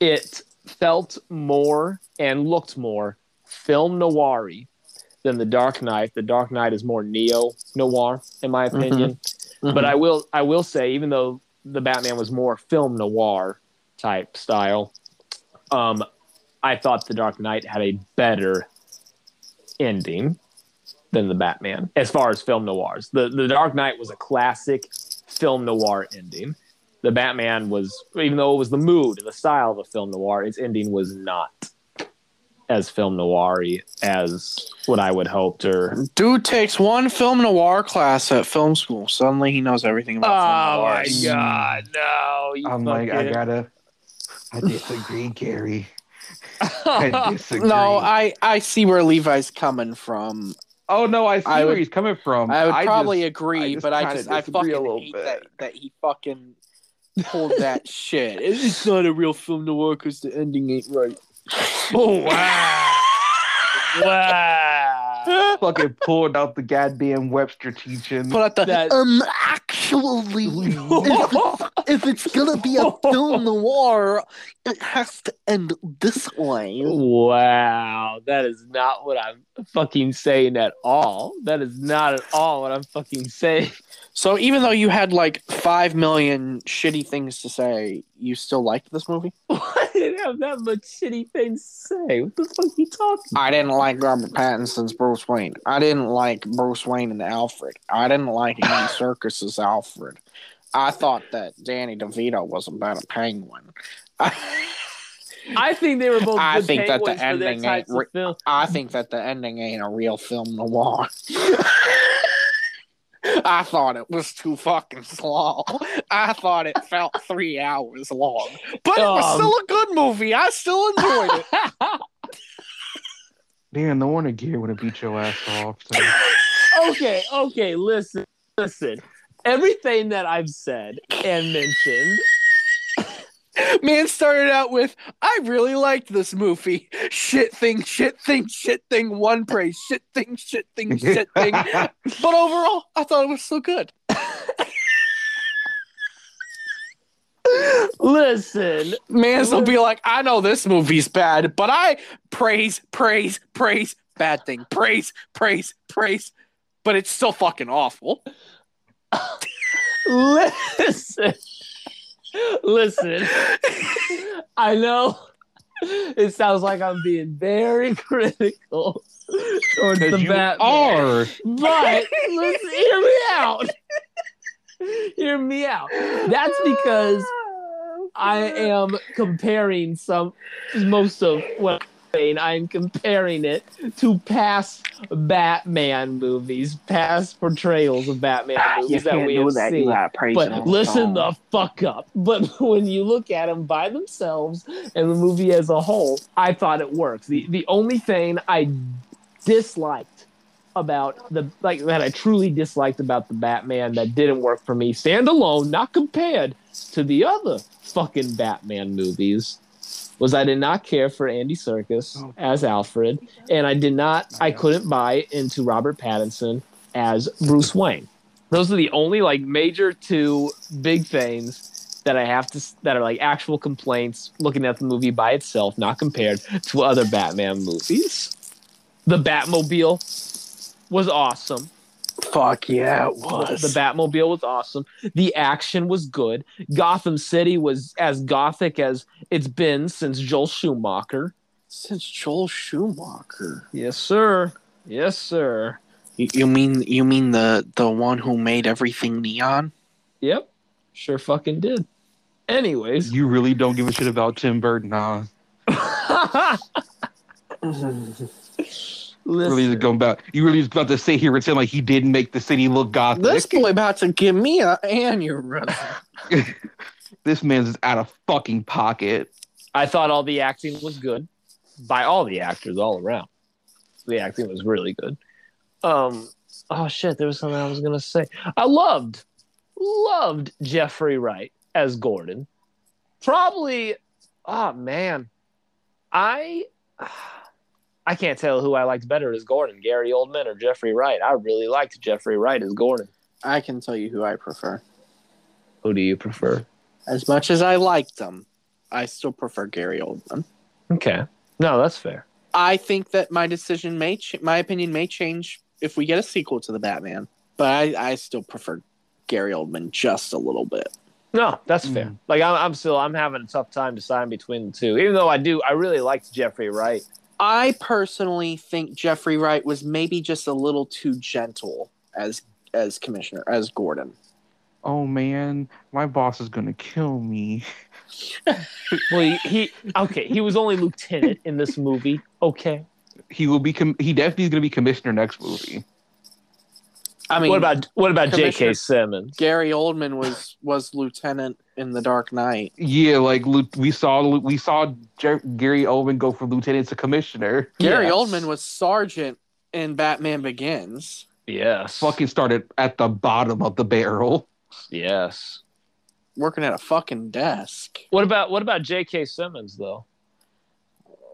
It felt more and looked more film noir than the Dark Knight. The Dark Knight is more neo noir, in my opinion. But I will I will say, even though the Batman was more film noir type style, um, I thought the Dark Knight had a better ending than the Batman as far as film noirs. The the Dark Knight was a classic film noir ending. The Batman was, even though it was the mood and the style of a film noir, its ending was not as film noir as what I would hoped or Dude takes one film noir class at film school. Suddenly he knows everything about film Oh my mm. god, no! You I'm like, I gotta. I disagree, Gary. I disagree. No, I, I see where Levi's coming from. Oh no, I see I where would- he's coming from. I would probably just- agree, I just but I just I disagree a fucking little hate bit. that, that he fucking pulled that shit. It's not a real film noir because the ending ain't right. Oh wow! wow! fucking pulled out the goddamn Webster teaching. Put out the That- um actually if it's, if it's gonna be a film noir, it has to end this way. Wow, that is not what I'm fucking saying at all. That is not at all what I'm fucking saying. So even though you had like five million shitty things to say, you still liked this movie? I didn't have that much shitty things to say. What the fuck are you talking? I didn't like Robert Pattinson's Bruce Wayne. I didn't like Bruce Wayne and Alfred. I didn't like Andy Serkis's Alfred. I thought that Danny DeVito was about a penguin. I think they were both. I think that the penguins for their ending ain't re- I think that the ending ain't a real film noir. I thought it was too fucking slow. I thought it felt three hours long. But it was Um, still a good movie. I still enjoyed it. Damn, the wonder Gary would have beat your ass off. So. okay, okay, listen, listen. Everything that I've said and mentioned Man started out with, I really liked this movie. Shit thing, shit thing, shit thing, one praise, shit thing, shit thing, shit thing. But overall, I thought it was so good. Listen, Mans will be like, I know this movie's bad, but I praise, praise, praise, bad thing, praise, praise, praise, but it's still fucking awful. listen, listen. I know it sounds like I'm being very critical towards the you Batman, are. but listen, hear me out. Hear me out. That's because I am comparing some most of what saying. I'm comparing it to past Batman movies, past portrayals of Batman movies that we have seen. But listen the fuck up. But when you look at them by themselves and the movie as a whole, I thought it works. The the only thing I disliked about the like that I truly disliked about the Batman that didn't work for me standalone, not compared to the other fucking Batman movies, was I did not care for Andy Serkis Oh. as Alfred, and I did not I couldn't buy into Robert Pattinson as Bruce Wayne. Those are the only like major two big things that I have to that are like actual complaints looking at the movie by itself, not compared to other Batman movies. The Batmobile was awesome. Fuck yeah, it was. The Batmobile was awesome. The action was good. Gotham City was as gothic as it's been since Joel Schumacher. Since Joel Schumacher. Yes, sir. Yes, sir. You, you mean you mean the the one who made everything neon? Yep, sure fucking did. Anyways, You really don't give a shit about Tim Burton, nah. Really Listen, going about you really just about to sit here and say like he didn't make the city look gothic. This boy about to give me a aneurysm. this man's is out of fucking pocket. I thought all the acting was good by all the actors all around. The acting was really good. Um, oh shit, there was something I was gonna say. I loved, loved Jeffrey Wright as Gordon. Probably, oh man, I, I can't tell who I liked better as Gordon, Gary Oldman or Jeffrey Wright. I really liked Jeffrey Wright as Gordon. I can tell you who I prefer. Who do you prefer? As much as I liked them, I still prefer Gary Oldman. Okay, no, that's fair. I think that my decision may, ch- my opinion may change if we get a sequel to the Batman, but I, I still prefer Gary Oldman just a little bit. No, that's fair. Mm. Like I'm, I'm still, I'm having a tough time deciding between the two. Even though I do, I really liked Jeffrey Wright. I personally think Jeffrey Wright was maybe just a little too gentle as as commissioner as Gordon. Oh man, my boss is gonna kill me. Well, he, he okay. He was only lieutenant in this movie. Okay. He will be. Com- he definitely is gonna be commissioner next movie. I mean, what about what about J.K. Simmons? Gary Oldman was was lieutenant in The Dark Knight. Yeah, like we saw. We saw Jer- Gary Oldman go from lieutenant to commissioner. Gary Yes. Oldman was sergeant in Batman Begins. Yes. Fucking started at the bottom of the barrel. yes. Working at a fucking desk. What about what about J.K. Simmons though?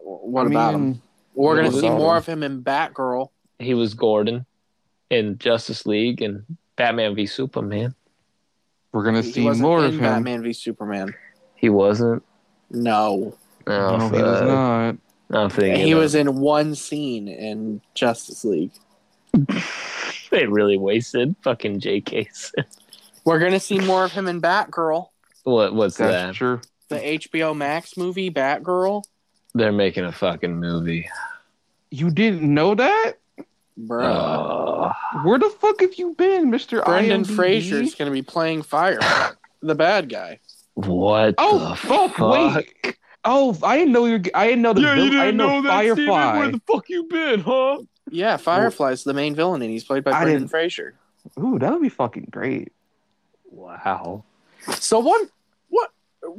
What I about mean, him? We're gonna see more him? of him in Batgirl. He was Gordon in Justice League and Batman v Superman. We're gonna He see wasn't more in of him. In Batman v Superman. He wasn't. No, No, no, he was not. I'm thinking he of- was in one scene in Justice League. They really wasted fucking J.K. We're gonna see more of him in Batgirl, What? What's That's that? true. the HBO Max movie Batgirl. They're making a fucking movie. You didn't know that? Bro, Oh. Where the fuck have you been, Mister Brendan IMDb? Fraser's gonna be playing Fire, the bad guy. what? Oh the fuck! Wait. Oh, I didn't know you. I didn't know the. vil- I didn't know, that. Firefly. Where the fuck you been, huh? Yeah, Firefly's the main villain, and he's played by I Brendan didn't- Fraser. Ooh, that would be fucking great. Wow. So one, what,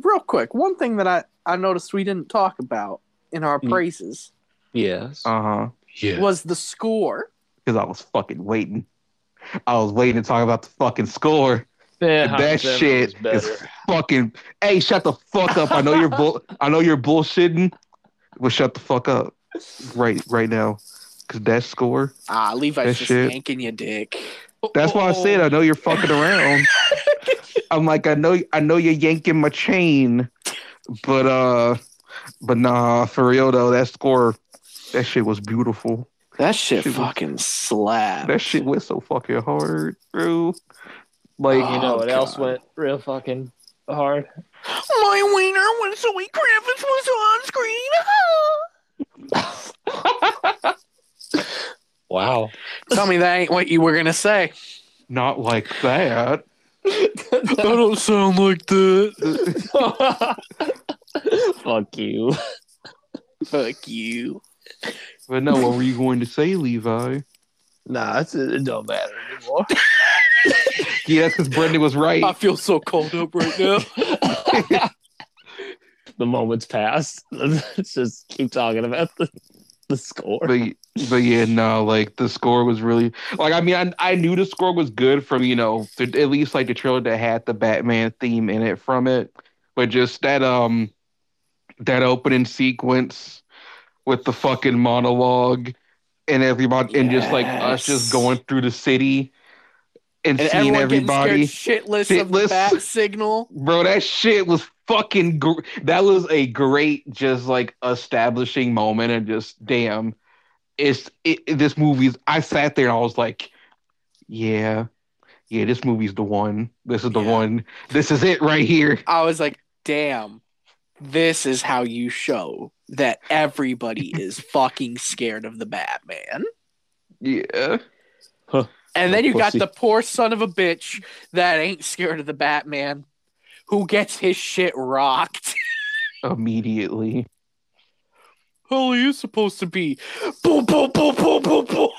real quick, one thing that I I noticed we didn't talk about in our Mm. praises Yes. Uh huh. Yeah. was the score. Because I was fucking waiting. I was waiting to talk about the fucking score. Yeah, that shit is fucking. Hey, shut the fuck up! I know you're bull. I know you're bullshitting, but shut the fuck up, right, right now, because that score. Ah, Levi's That just shit. yanking your dick. That's why I said I know you're fucking around. I'm like, I know, I know you're yanking my chain, but uh, but nah, for real though, that score, that shit was beautiful. That shit Shit was- fucking slapped. That shit went so fucking hard, bro. Like, You know Oh, what else went real fucking hard? My wiener when Zoe Kravitz was on screen. Wow. Tell me that ain't what you were gonna say. not like that. I don't sound like that. Fuck you. Fuck you. But no, what were you going to say, Levi? Nah, it's, it don't matter anymore. Yeah, because Brendan was right. I feel so cold up right now. the moment's passed. Let's just keep talking about the, the score. but but yeah, no, like the score was really like I mean I I knew the score was good from you know the, at least like the trailer that had the Batman theme in it from it, but just that um that opening sequence with the fucking monologue and everybody and just like us just going through the city and, And seeing everybody. scared shitless, of the bat signal. Bro, that shit was fucking. Gr- that was a great, just like establishing moment, and just damn, it's it, this movie's. I sat there and I was like, yeah, yeah, this movie's the one. This is the Yeah. one. This is it right here. I was like, damn, this is how you show that everybody is fucking scared of the Batman. Yeah, And then you got the poor son of a bitch that ain't scared of the Batman, who gets his shit rocked. Immediately. Who are you supposed to be? Boom, boom, boom, boom, boom, boom.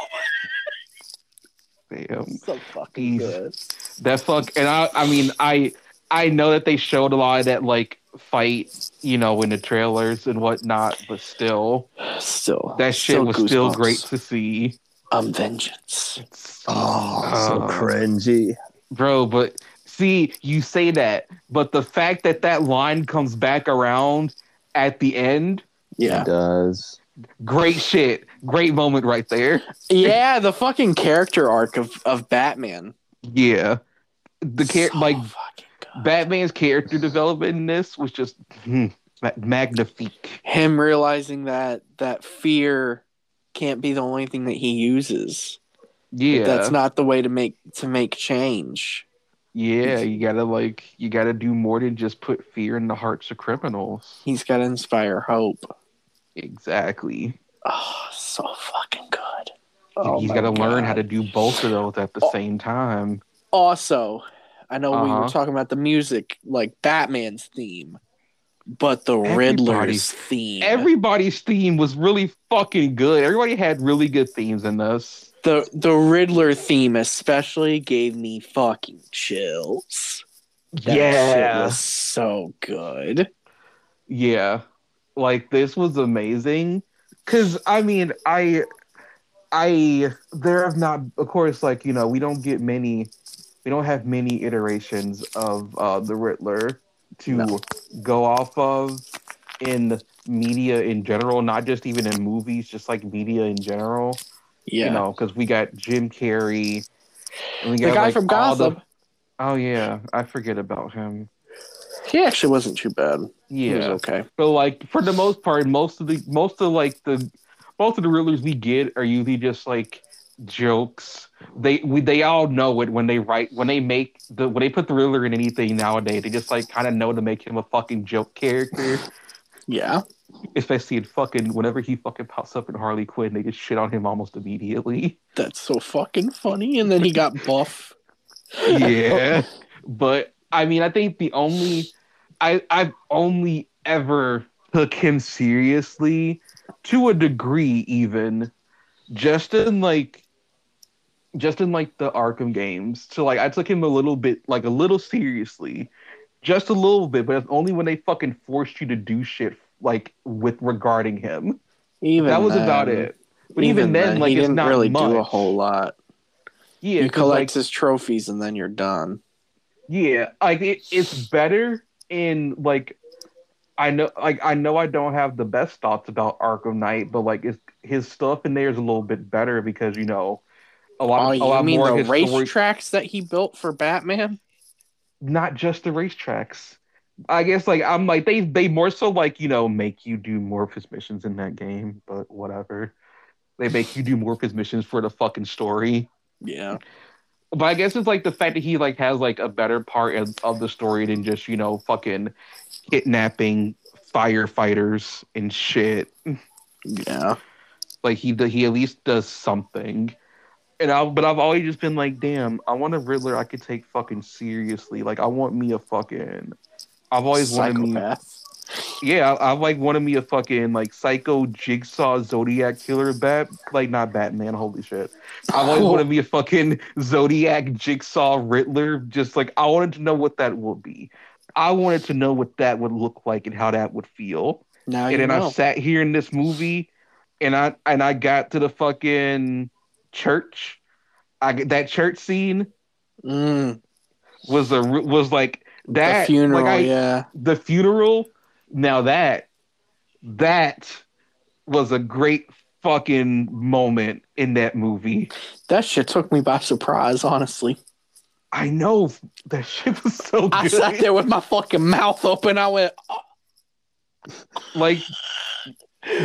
Damn. So fucking good. That fuck and I I mean I I know that they showed a lot of that like fight, you know, in the trailers and whatnot, but still Still, that shit still was still great to see. Um, vengeance. Oh, so Uh, cringy. Bro, but see, you say that, but the fact that that line comes back around at the end, Yeah, It does. great shit. Great moment right there. yeah. The fucking character arc of of Batman. Yeah. The char- So like fucking good. Batman's character development in this was just hmm, magnifique. him realizing that that fear can't be the only thing that he uses. Yeah. That's not the way to make to make change. Yeah, you gotta like you gotta do more than just put fear in the hearts of criminals. He's got to inspire hope. Exactly. Oh, so fucking good. He's gotta my learn how to do both of those at the Oh. same time. Also, I know we were Uh-huh. talking about the music, like Batman's theme, but the Everybody's- Riddler's theme. Everybody's theme was really fucking good. Everybody had really good themes in this. the the Riddler theme especially gave me fucking chills. That yeah. was so good. Yeah. Like this was amazing. Cause I mean I I there have not of course like, you know, we don't get many we don't have many iterations of uh the Riddler to No. go off of in media in general, not just even in movies, just like media in general. Yeah, You know, because we got Jim Carrey. And we the guy like, from all the- Gotham. oh yeah, I forget about him. He actually wasn't too bad. Yeah, He was okay. but like for the most part, most of the most of like the most of the Riddlers we get are usually just like jokes. They we they all know it when they write when they make the when they put the Riddler in anything nowadays. They just like kind of know to make him a fucking joke character. Yeah, Especially in fucking whenever he fucking pops up in Harley Quinn, they just shit on him almost immediately. that's so fucking funny. And then he got buff. yeah but i mean i think the only i i've only ever took him seriously to a degree even just in like just in like the arkham games so like i took him a little bit like a little seriously just a little bit but it's only when they fucking forced you to do shit like with regarding him Even that was about it but even, then, like he it's didn't not really much. do a whole lot. yeah you collect like, his trophies and then you're done. Yeah, like it, it's better in like I know like I know I don't have the best thoughts about Arkham Knight, but like it's, his stuff in there is a little bit better because you know a lot Oh, of, a lot mean more the his story, racetracks that he built for Batman? not just the racetracks. I guess like I'm like they they more so like you know make you do more of his missions in that game, but whatever. They make you do more of his missions for the fucking story. Yeah. But I guess it's like the fact that he like has like a better part of, of the story than just you know fucking kidnapping firefighters and shit. Yeah. Like he he at least does something. And I but I've always just been like, damn, I want a Riddler I could take fucking seriously. Like I want me a fucking. I've always wanted me. Yeah, I, I've like wanted me a fucking like psycho jigsaw zodiac killer bat like not Batman, holy shit. I've always wanted me a fucking zodiac jigsaw Riddler. Just like I wanted to know what that would be. I wanted to know what that would look like and how that would feel. Now and then know. I sat here in this movie and I and I got to the fucking church. I that church scene Mm, was a was like that the funeral, like I, yeah. the funeral now that that was a great fucking moment in that movie That shit took me by surprise, honestly. i know that shit was so I sat there with my fucking mouth open. I went, oh, like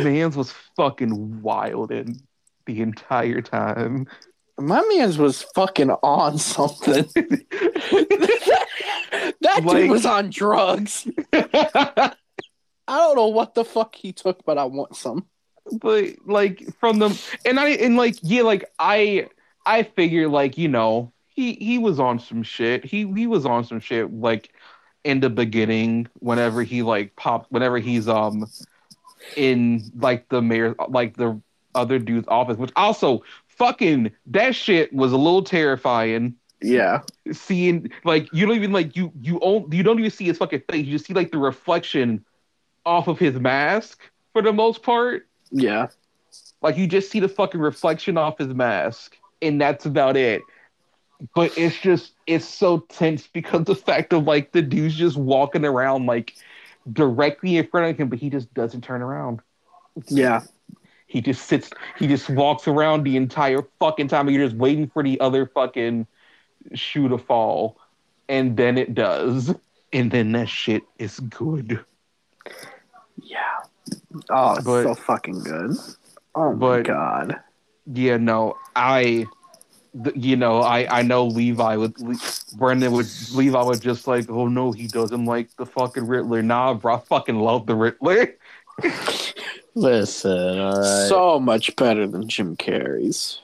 man's was fucking wild and the entire time my man's was fucking on something. that Like- dude was on drugs. I don't know what the fuck he took, but I want some. but like from the and I and like yeah, like I I figure like you know he he was on some shit. He he was on some shit like in the beginning whenever he like popped whenever he's um in like the mayor like the other dude's office, which also fucking that shit was a little terrifying. Yeah. Seeing like you don't even like you you don't you don't even see his fucking face. You just see like the reflection off of his mask for the most part. Yeah. Like you just see the fucking reflection off his mask, and that's about it. But it's just it's so tense because the fact of like the dude's just walking around like directly in front of him, but he just doesn't turn around. Yeah. He just sits. He just walks around the entire fucking time. And you're just waiting for the other fucking shoe to fall, and then it does, and then that shit is good. Yeah. Oh, it's But- so fucking good. Oh my god. Yeah, no, I, you know, I I know Levi would Le- Brendan would Levi would just like, oh no, he doesn't like the fucking Riddler. Nah, bro, I fucking love the Riddler. Listen, all right. So much better than Jim Carrey's.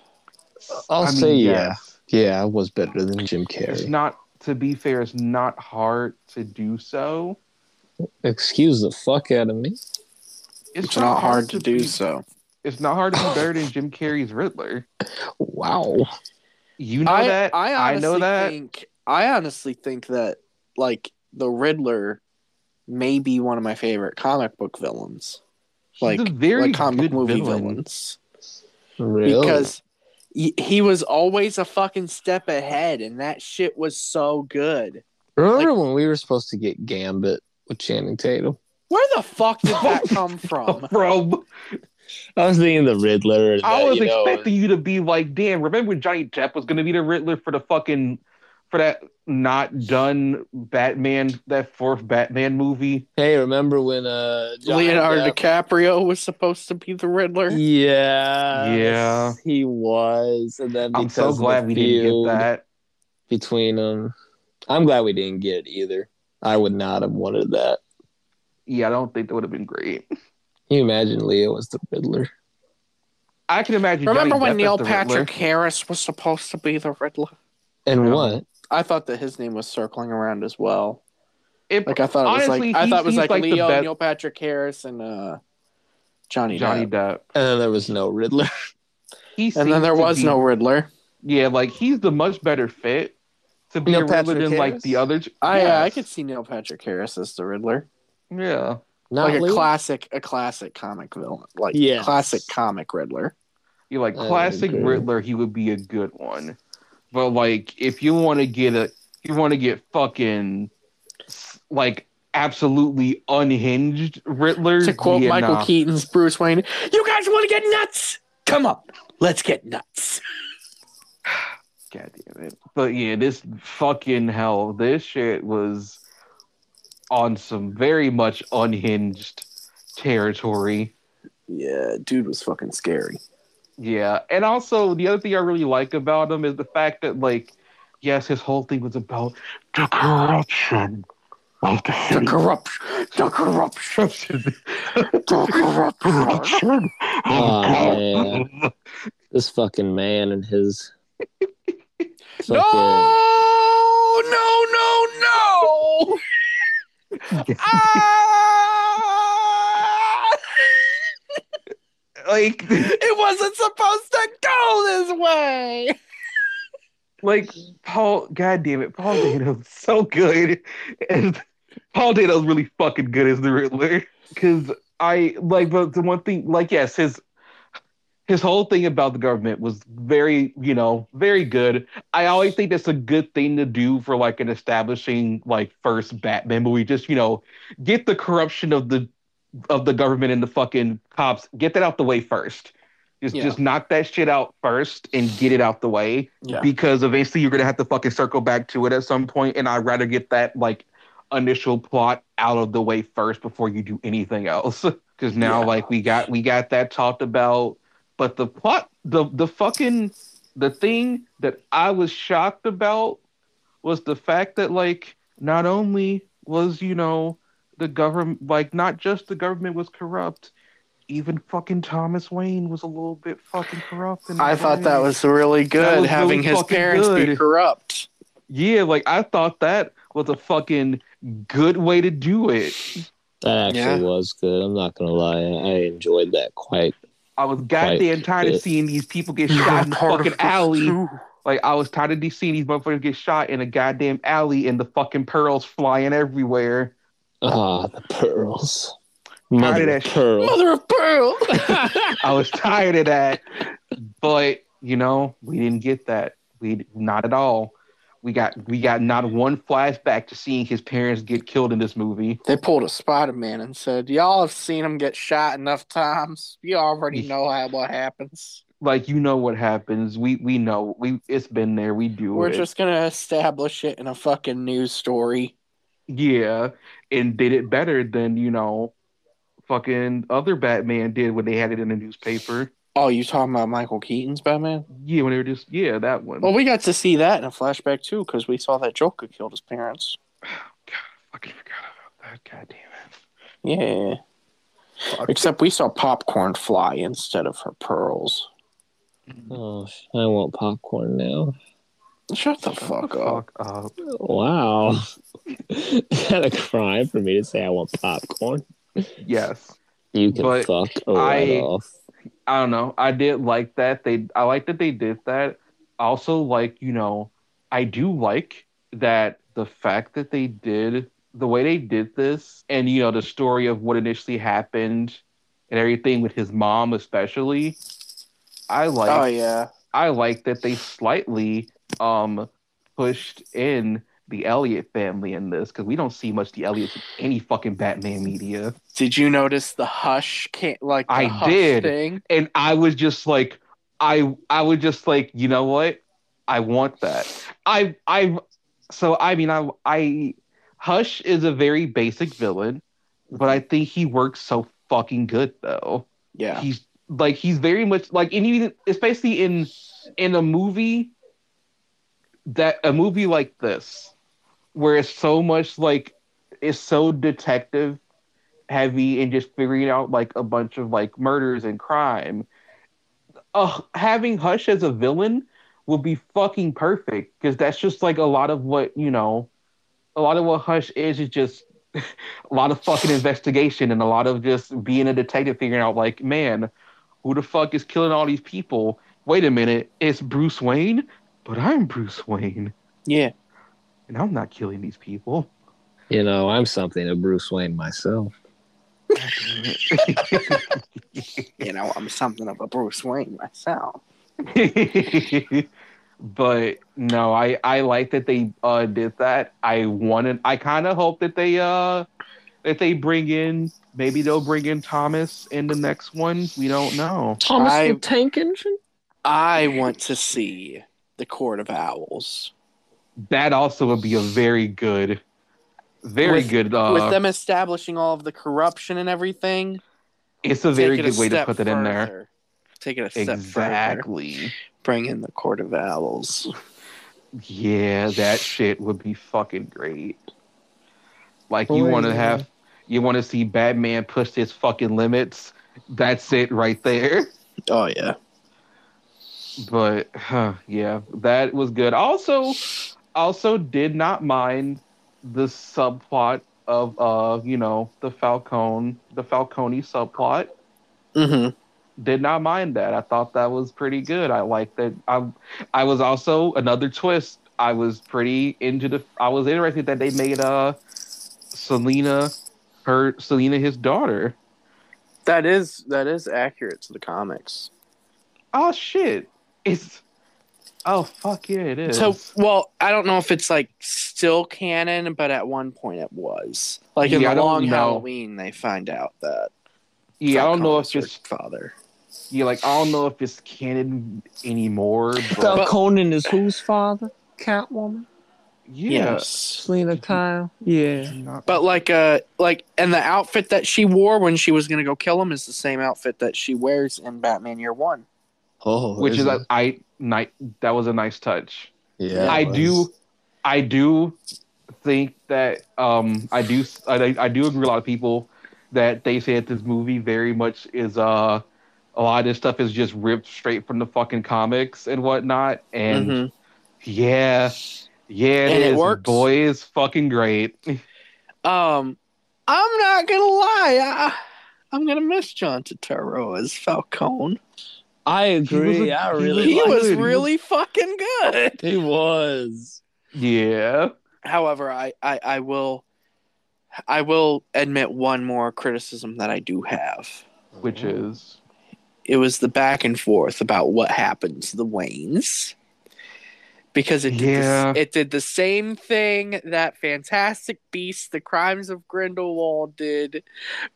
I'll I mean, say yeah. yes. Yeah, it was better than Jim Carrey. It's not to be fair, it's not hard to do so. Excuse the fuck out of me. It's not hard to do be- so. It's not hard to be better than Jim Carrey's Riddler. Wow. You know I, that. I, I, know that. Think, I honestly think that like the Riddler may be one of my favorite comic book villains. Like, He's a very like comic good movie villain. villains. Really? Because he, he was always a fucking step ahead and that shit was so good. remember when we were supposed to get Gambit with Channing Tatum? Where the fuck did that come from? Bro, I was thinking the Riddler. And I that, was you know, expecting you to be like, damn, remember when Johnny Depp was gonna be the Riddler for the fucking for that not done Batman that fourth Batman movie? Hey, remember when uh Johnny Leonardo Depp- DiCaprio was supposed to be the Riddler. Yeah. Yeah. He was. And then I'm so of the glad we didn't get that. between them. I'm glad we didn't get it either. I would not have wanted that. Yeah, I don't think that would have been great. Can you imagine Leo was the Riddler? I can imagine. Remember Johnny when Depp Neil as the Riddler. Patrick Harris was supposed to be the Riddler? And Yeah. what? I thought that his name was circling around as well. It, Like I thought it was Honestly, like I thought it was like, like Leo, best- Neil Patrick Harris, and uh, Johnny. Johnny Depp. Depp. And then there was no Riddler. He And then there was be- no Riddler. Yeah, like he's the much better fit to be Neil a Riddler Patrick than like the other. I uh, I could see Neil Patrick Harris as the Riddler, Yeah. Not like a classic, a classic comic villain, like Yes. classic comic Riddler. You like classic. Riddler, he would be a good one. But like, if you want to get a, you want to get fucking like absolutely unhinged Riddler. To quote yeah, Michael nah. Keaton's Bruce Wayne, "You guys want to get nuts? Come on, let's get nuts." God damn it! But yeah, this fucking hell, this shit was on some very much unhinged territory. Yeah, dude was fucking scary. Yeah, and also the other thing I really like about him is the fact that like, yes, his whole thing was about the corruption of the The corruption, the corruption, the corruption. Oh, man. This fucking man and his. No, no, no, no! Ah! Like, It wasn't supposed to go this way. like Paul. God damn it, Paul Dano's so good, and Paul Dano's really fucking good as the Riddler. Because I like, but the one thing, like, yes, his his whole thing about the government was very, you know, very good. I always think that's a good thing to do for like an establishing like first Batman movie. Just you know, get the corruption of the of the government and the fucking cops, get that out the way first. Just Yeah. just knock that shit out first and get it out the way Yeah. because eventually you're gonna have to fucking circle back to it at some point, and I'd rather get that like initial plot out of the way first before you do anything else. Because now, Yeah. like we got we got that talked about, but the plot, the the fucking the thing that I was shocked about was the fact that like not only was you know the government like not just the government was corrupt, even fucking Thomas Wayne was a little bit fucking corrupt. in I thought that was really good was having really his fucking parents be corrupt. Yeah, like I thought that was a fucking good way to do it. That actually Yeah. was good. I'm not gonna lie. I enjoyed that quite. I was goddamn tired of seeing these people get shot in the fucking alley. too. Like I was tired of these seeing these motherfuckers get shot in a goddamn alley and the fucking pearls flying everywhere. Ah, the pearls. Mother of of that shit. pearl. Mother of pearl. I was tired of that. But you know, we didn't get that. We not at all. We got we got not one flashback to seeing his parents get killed in this movie. they pulled a Spider Man and said, "Y'all have seen him get shot enough times. You already know how what happens. Like you know what happens. We we know. We it's been there. We do We're it. just gonna establish it in a fucking news story." Yeah, and did it better than you know, fucking other Batman did when they had it in the newspaper. Oh, you talking about Michael Keaton's Batman? Yeah, when they were just yeah that one. Well, we got to see that in a flashback too, because we saw that Joker killed his parents. Oh, God, I fucking forgot about that. God damn it. Yeah. Except we saw popcorn fly instead of her pearls. Oh, I want popcorn now. Shut the fuck up. Fuck up. Wow. Is that a crime for me to say I want popcorn? Yes. You can But fuck right I- off. I don't know. I did like that. They I like that they did that. Also, like, you know, I do like that the fact that they did the way they did this and you know the story of what initially happened and everything with his mom especially. I like Oh yeah. I like that they slightly um pushed in the Elliot family in this because we don't see much the Elliots in any fucking Batman media. Did you notice the hush can't like the I hush did. thing? and I was just like, I I was just like, you know what? I want that. I I so I mean I I Hush is a very basic villain, but I think he works so fucking good though. Yeah. He's like he's very much like and even especially in in a movie that a movie like this where it's so much like it's so detective heavy and just figuring out like a bunch of like murders and crime uh having hush as a villain would be fucking perfect because that's just like a lot of what you know a lot of what hush is is just a lot of fucking investigation and a lot of just being a detective figuring out like man who the fuck is killing all these people? Wait a minute it's bruce wayne but i'm bruce wayne Yeah. and i'm not killing these people You know, I'm something of Bruce Wayne myself. You know, I'm something of a Bruce Wayne myself. but no, I I like that they uh did that. I wanted I kind of hope that they uh that they bring in maybe they'll bring in Thomas in the next one. We don't know. Thomas I- the Tank Engine? I want to see the Court of Owls. That also would be a very good very With- good uh With them establishing all of the corruption and everything. it's a very take it good way to step put that in there. Take it a step further. Exactly. Bring in the Court of Owls. Yeah, that shit would be fucking great. Like Oh, you want to yeah. have, you want to see Batman push his fucking limits. That's it right there. Oh yeah. But huh, yeah, that was good. Also, also did not mind the subplot of uh, you know, the Falcone, the Falcone subplot. Mm-hmm. Did not mind that. I thought that was pretty good. I like that. I, I was also another twist. I was pretty into the. I was interested that they made uh, Selina, her Selina his daughter. That is that is accurate to the comics. Oh shit! It's. Oh fuck yeah! It is. So, well, I don't know if it's like still canon, but at one point it was. Like in Yeah, I the long know. Halloween, they find out that. yeah, I don't know if it's father. yeah, like I don't know if it's canon anymore. But Falconen is whose father? Catwoman? yeah, Yes. Selina Kyle? Yeah. But like uh like and the outfit that she wore when she was gonna go kill him is the same outfit that she wears in Batman Year One. Oh, which is a, I night that was a nice touch. yeah. I do, I do think that um I do I, I do agree. with A lot of people that they say that this movie very much is uh a lot of this stuff is just ripped straight from the fucking comics and whatnot. And Mhm. yeah, yeah, And it is. works. Boy, is fucking great. Um, I'm not gonna lie. I, I'm gonna miss John Turturro as Falcone. I agree. a- I he really. He was it. Really fucking good. He was. yeah. However, I, I, I will I will admit one more criticism that I do have. Which mm-hmm. is It was the back and forth about what happened to the Waynes. Because it did, Yeah. the, it did the same thing that Fantastic Beasts, The Crimes of Grindelwald did,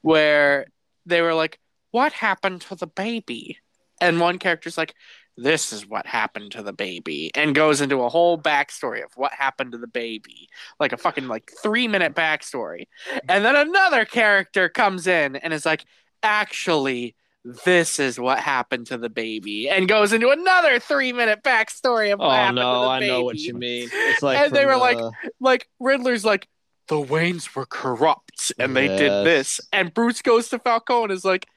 where they were like, What happened to the baby? And one character's like, This is what happened to the baby, and goes into a whole backstory of what happened to the baby. Like a fucking like three minute backstory. And then another character comes in and is like, Actually, this is what happened to the baby, and goes into another three minute backstory of what Oh happened to no, the I baby know what you mean. It's like And they were like, the- like Riddler's like the Waynes were corrupt and they did this, and Bruce goes to Falcone and is like,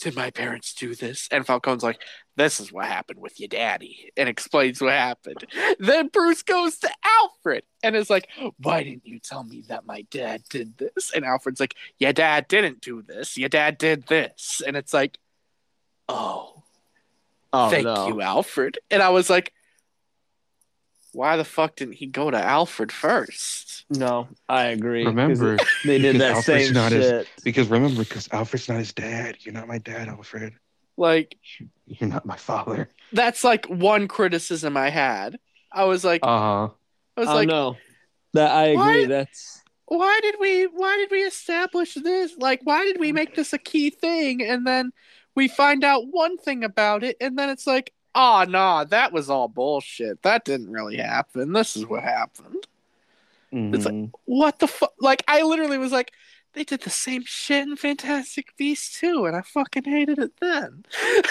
"Did my parents do this?" And Falcone's like, "This is what happened with your daddy," and explains what happened. Then Bruce goes to Alfred and is like, "Why didn't you tell me that my dad did this?" And Alfred's like, "Your dad didn't do this. Your dad did this," and it's like, "Oh." oh Thank no. you, Alfred. And I was like, why the fuck didn't he go to Alfred first? No, I agree. 'cause remember they did that because Alfred's same not as- shit. because remember because Alfred's not his dad. You're not my dad, Alfred. Like, You're not my father. that's like one criticism I had. I was like, Uh huh. I was oh like, no, that I agree. Why- That's why did we, why did we establish this? Like, why did we make this a key thing? And then we find out one thing about it, and then it's like, oh, nah, that was all bullshit. That didn't really happen. This is what happened. It's like- Mhm. what the fuck? Like, I literally was like, they did the same shit in Fantastic Beasts too, and I fucking hated it then.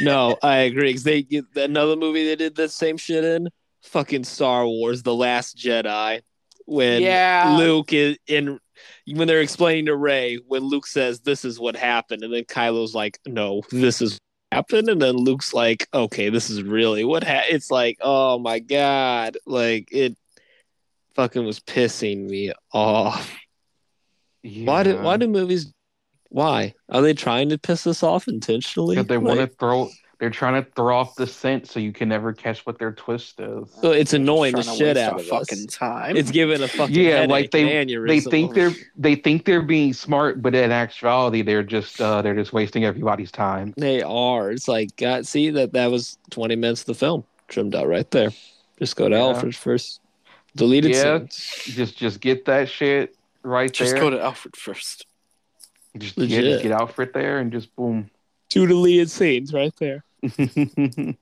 no, I agree. 'cause they another movie they did the same shit in. Fucking Star Wars: The Last Jedi. When yeah, Luke is in when they're explaining to Rey when Luke says this is what happened, and then Kylo's like, "No, this is what happened," and then Luke's like, "Okay, this is really what ha-. It's like, oh my god, like it fucking was pissing me off. Why do why do movies? Why are they trying to piss us off intentionally? They Like, want to throw. They're trying to throw off the scent so you can never catch what their twist is. So it's annoying the shit out of fucking us. time. It's giving a fucking Yeah, headache like they- and. They think they're they think they're being smart, but in actuality, they're just uh, they're just wasting everybody's time. They are. It's like, God, see that that was twenty minutes of the film trimmed out right there. Just go to Yeah. Alfred's first deleted Yeah. scenes. Just just get that shit right just there. Just go to Alfred first. just Legit. get, just get Alfred there and just boom. Two deleted scenes right there.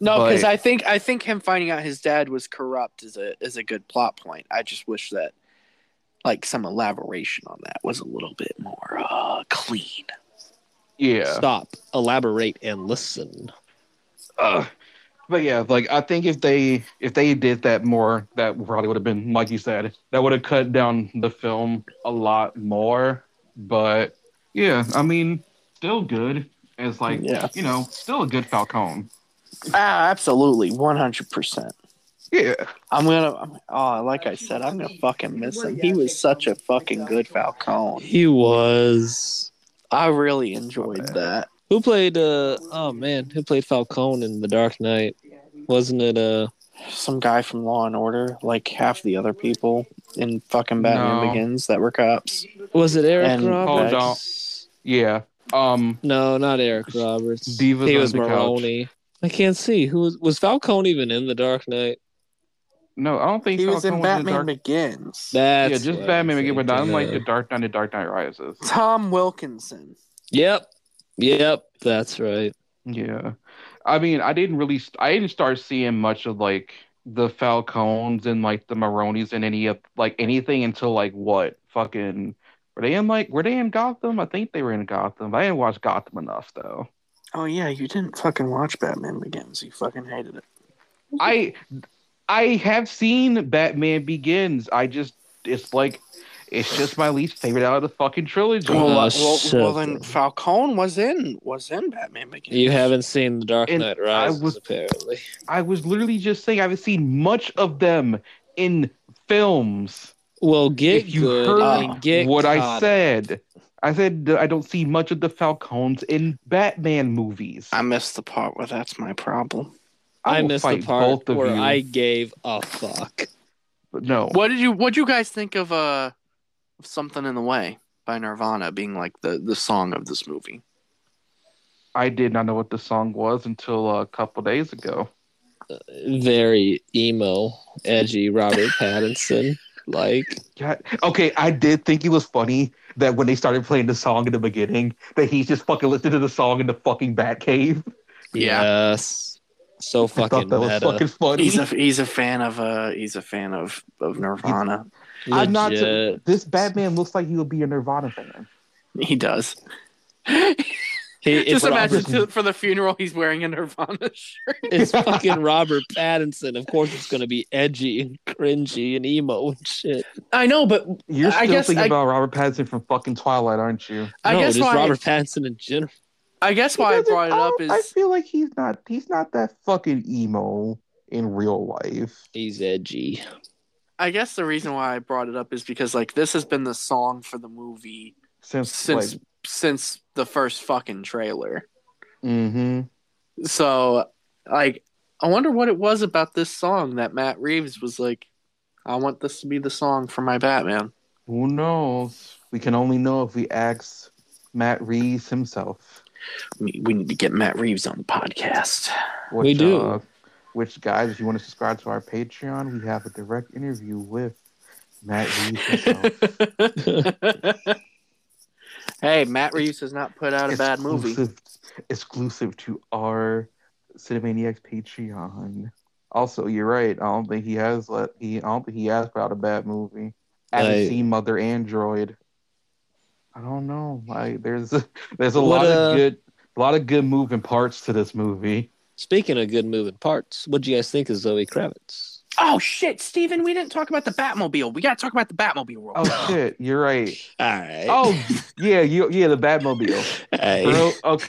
No, because I think I think him finding out his dad was corrupt is a is a good plot point. I just wish that like some elaboration on that was a little bit more uh, clean. yeah. Stop, elaborate, and listen. Uh, but yeah, like I think if they if they did that more, that probably would have been like you said, that would have cut down the film a lot more. But yeah, I mean, still good. As like Yeah. you know, still a good Falcone. Ah, absolutely, one hundred percent. Yeah, I'm gonna. Oh, like I said, I'm gonna fucking miss him. He was such a fucking good Falcone. He was. I really enjoyed that. Who played? uh Oh man, who played Falcone in The Dark Knight? Wasn't it? Uh, Some guy from Law and Order, like half the other people in fucking Batman No. Begins that were cops. was it Eric And- Roberts? Hold on. yeah. Um, No, not Eric Roberts. Divas he was Maroni. couch. I can't see who was, was Falcone even in The Dark Knight. no, I don't think He was Falcone in Batman Dark... Begins. That's Yeah, just what Batman I'm Begins, but not thinking like the Dark Knight, the Dark Knight Rises. Tom Wilkinson. Yep, yep, that's right. Yeah, I mean, I didn't really, st- I didn't start seeing much of like the Falcones and like the Maronis and any of like anything until like what fucking were they in like were they in Gotham? I think they were in Gotham. I didn't watch Gotham enough though. Oh yeah, you didn't fucking watch Batman Begins. You fucking hated it. I I have seen Batman Begins. I just it's like It's just my least favorite out of the fucking trilogy. Well, Uh, well, shut well, then up. Falcone was in was in Batman Begins. You haven't seen The Dark And Knight I was- apparently. I was literally just saying I haven't seen much of them in films. Well, get if you good heard and get what I caught up. said, I said I don't see much of the Falcons in Batman movies. I missed the part where that's my problem. I will missed the part both of where you, I gave a fuck. but no. What did you What did you guys think of uh something in the way by Nirvana being like the the song of this movie? I did not know what the song was until a couple days ago. Very emo, edgy Robert Pattinson. Like, God. Okay, I did think it was funny that when they started playing the song in the beginning, that he's just fucking listening to the song in the fucking Batcave. Yeah. yes. So fucking thought that was fucking funny. He's a he's a fan of uh he's a fan of of Nirvana. I'm not- this Batman looks like he would be a Nirvana fan. He does. He, it's Just imagine Robert- to, for the funeral he's wearing a Nirvana shirt. It's fucking Robert Pattinson. Of course, it's gonna be edgy and cringy and emo and shit. I know, but You're I still guess thinking I- about Robert Pattinson from fucking Twilight, aren't you? I no, guess just why Robert Pattinson in general. I guess why I brought it up I, I feel like he's not he's not that fucking emo in real life. He's edgy. I guess the reason why I brought it up is because like this has been the song for the movie Since, since like since the first fucking trailer. hmm So like I wonder what it was about this song that Matt Reeves was like, I want this to be the song for my Batman. who knows? We can only know if we ask Matt Reeves himself. We, we need to get Matt Reeves on the podcast. Which, We do. Uh, which guys, if you want to subscribe to our Patreon, we have a direct interview with Matt Reeves himself. hey, Matt Reeves has not put out a bad movie. Exclusive- Exclusive to our Cinemaniacs Patreon. Also, you're right. I don't think he has let he. I don't think he has put out a bad movie. I haven't Like- seen Mother Android. I don't know. Like, there's a, there's a What, lot uh, of good, a lot of good moving parts to this movie. Speaking of good moving parts, what do you guys think of Zoe Kravitz? Oh shit, Steven, we didn't talk about the Batmobile. We gotta talk about the Batmobile world. Oh shit, you're right. All right. Oh yeah, you yeah the Batmobile. hey. Bro, okay.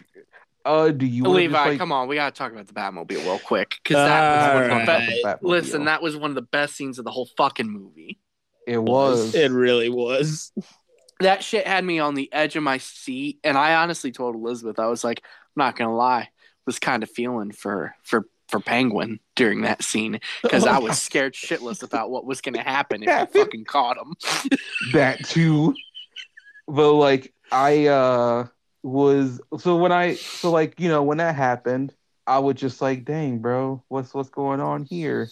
Uh, do you Levi, just, like, come on, we gotta talk about the Batmobile real quick because that was All one of the best. Listen, that was one of the best scenes of the whole fucking movie. it was. It really was. That shit had me on the edge of my seat, and I honestly told Elizabeth, I was like, I'm not gonna lie, was kind of feeling for for for Penguin during that scene because I was scared shitless about what was gonna happen if he fucking caught him. that too. But like I uh was so when I so like you know when that happened, I was just like, dang, bro, what's what's going on here?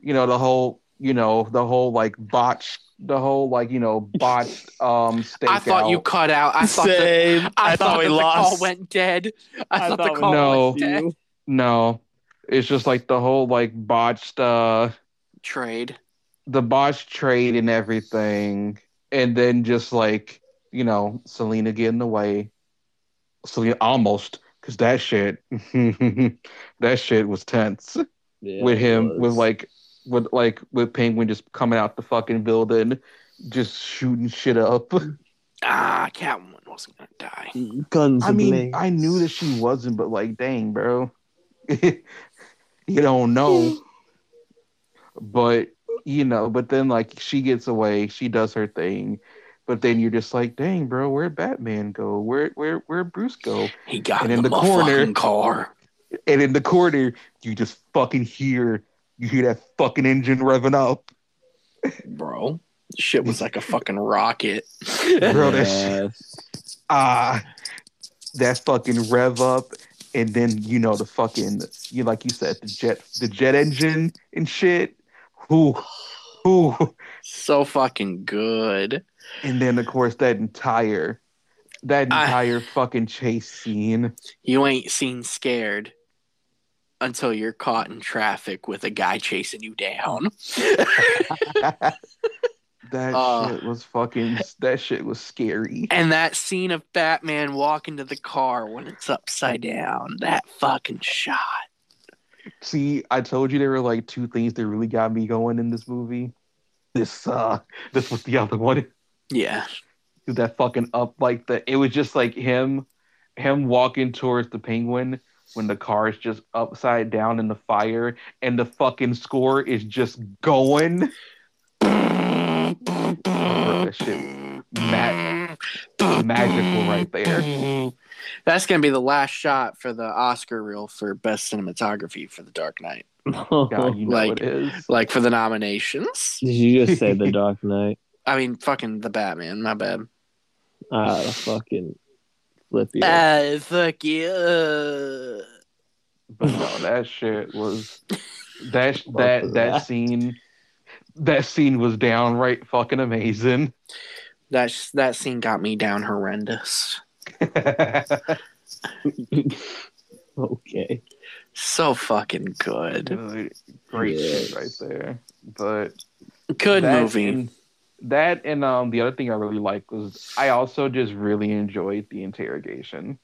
You know the whole you know the whole like botch the whole like you know botched um stakeout. I thought you cut out. I thought that, Same. I, thought, we that the lost. call went dead. I, thought, the call No. went dead. you. no, it's just like the whole like botched uh Trade. the botched trade and everything, and then just like you know Selina getting away. Selina almost because that shit, that shit was tense Yeah, with him with like with like with Penguin just coming out the fucking building, just shooting shit up. Ah, Catwoman wasn't gonna die. guns. I mean, I knew that she wasn't, but like, dang, bro, you don't know. But you know, but then like she gets away, she does her thing, but then you're just like, dang, bro, where'd Batman go? Where where where Bruce go? He got And in in the, the corner- motherfucking car. And in the corner, you just fucking hear you hear that fucking engine revving up, bro. Shit was like a fucking rocket. bro. That shit, ah, that fucking rev up, and then you know the fucking you like you said the jet the jet engine and shit. Who, who, so fucking good. and then of course that entire that I- entire fucking chase scene. You ain't seen scared until you're caught in traffic with a guy chasing you down. that Uh. shit was fucking. That shit was scary. and that scene of Batman walking to the car when it's upside down. That fucking shot. See, I told you there were like two things that really got me going in this movie. This uh, this was the other one. Yeah. Dude, that fucking up like the it was just like him him walking towards the penguin when the car is just upside down in the fire and the fucking score is just going. that shit ma- magical right there. That's gonna be the last shot for the Oscar reel for best cinematography for The Dark Knight. God, you know Like- it is. Like for the nominations. Did you just say the Dark Knight? I mean, fucking the Batman. My bad. Ah, fucking flip you. Ah, fuck you. But no, that shit was that that that. that scene that scene was downright fucking amazing. That that scene got me down horrendous. okay. So fucking good. Dude, Great Yes. shit right there. But Good that movie. and- that and um the other thing I really liked was I also just really enjoyed the interrogation.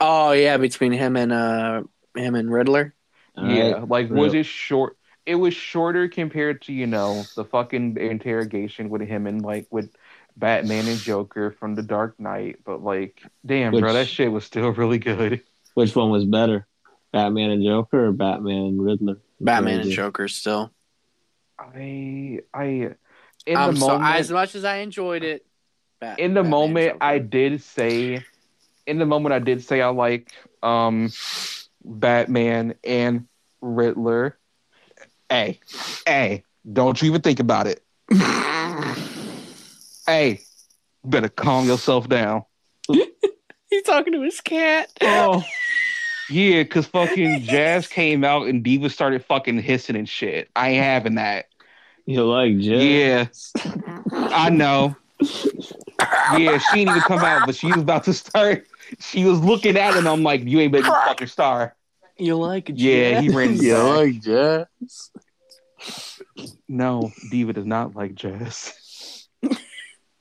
Oh yeah, between him and uh him and Riddler. yeah, like was it short? It was shorter compared to you know the fucking interrogation with him and like with Batman and Joker from the Dark Knight. But like, damn, bro, that shit was still really good. Which one was better? Batman and Joker or Batman and Riddler? Batman and Joker still. I I in Um, the so moment as much as I enjoyed it, Bat- in the Batman moment I did say in the moment I did say I like um Batman and Riddler. Hey, hey, don't you even think about it. Hey, better calm yourself down. He's talking to his cat. Oh, yeah, because fucking Jazz came out and Diva started fucking hissing and shit. I ain't having that. You like Jazz? Yeah, I know. Yeah, she didn't even come out, but she was about to start. She was looking at him. I'm like, you ain't better fucking star. You like jazz? Yeah, he ran You like Jazz? No, Diva does not like jazz.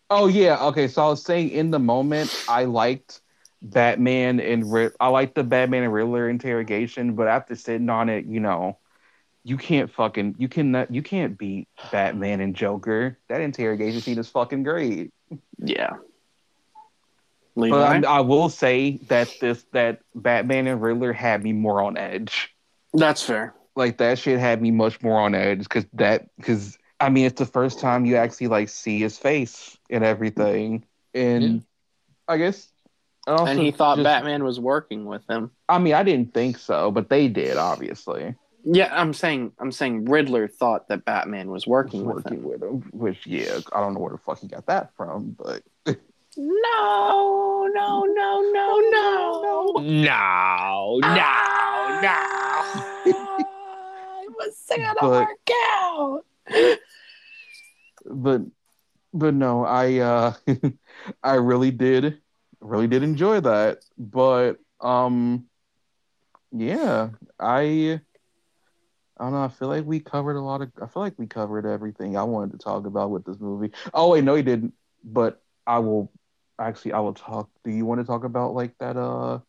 oh yeah, okay. So I was saying in the moment, I liked Batman and Rid- I liked the Batman and Riddler interrogation, but after sitting on it, you know, you can't fucking you cannot you can't beat Batman and Joker. That interrogation scene is fucking great. Yeah. But Levi? I will say that this that Batman and Riddler had me more on edge. That's fair. like that shit had me much more on edge because that because I mean it's the first time you actually like see his face and everything, and Yeah. I guess. also and he thought just- Batman was working with him. I mean, I didn't think so, but they did, obviously. Yeah, I'm saying I'm saying Riddler thought that Batman was working with working him. with him, which yeah, I don't know where the fuck he got that from, but No, no, no, no, no. No, no, no. it was gonna But- work out. but but no, I uh I really did really did enjoy that. But um yeah, I I don't know, I feel like we covered a lot of I feel like we covered everything I wanted to talk about with this movie. Oh wait, no you didn't. But I will actually I will talk do you want to talk about like that uh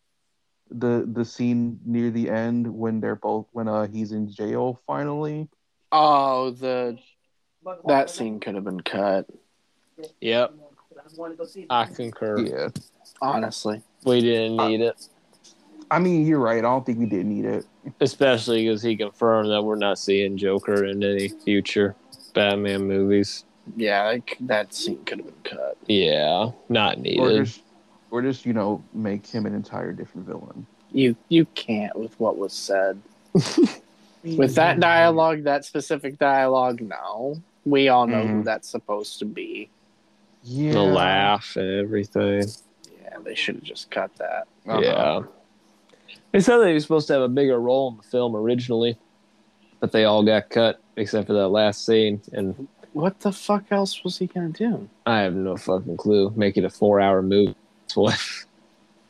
the the scene near the end when they're both when uh he's in jail finally? Oh, the that scene could have been cut. Yep, I concur. Yeah. Honestly, We didn't need it, I mean, you're right. I don't think we did need it. especially because he confirmed that we're not seeing Joker in any future Batman movies. Yeah, like, that scene could have been cut. Yeah, not Or needed. just, or just, you know, make him an entire different villain. You you can't with what was said. With that dialogue, that specific dialogue, no. We all know who Mhm. that's supposed to be. Yeah. The laugh and everything. Yeah, they should have just cut that. Uh-huh. Yeah. They said they were supposed to have a bigger role in the film originally, but they all got cut except for that last scene. And What the fuck else was he gonna do? I have no fucking clue. Make it a four hour movie. That's what.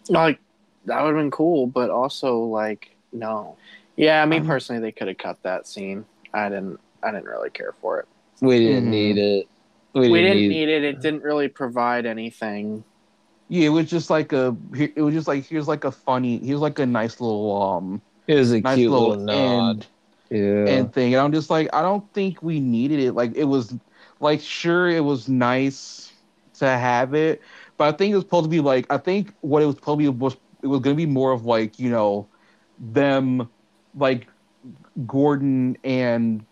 Like that would have been cool, but also like no. Yeah, me Um, personally, they could have cut that scene. I didn't. I didn't really care for it. We didn't Mhm. need it. We didn't need it. It didn't really provide anything. Yeah, it was just like a. It was just like here's like a funny. Here's like a nice little um. It was a Nice cute little, little, nod. end yeah. and thing, and I'm just like, I don't think we needed it. Like it was, like sure it was nice. to have it, but I think it was supposed to be like I think what it was probably was it was gonna be more of like you know them like Gordon and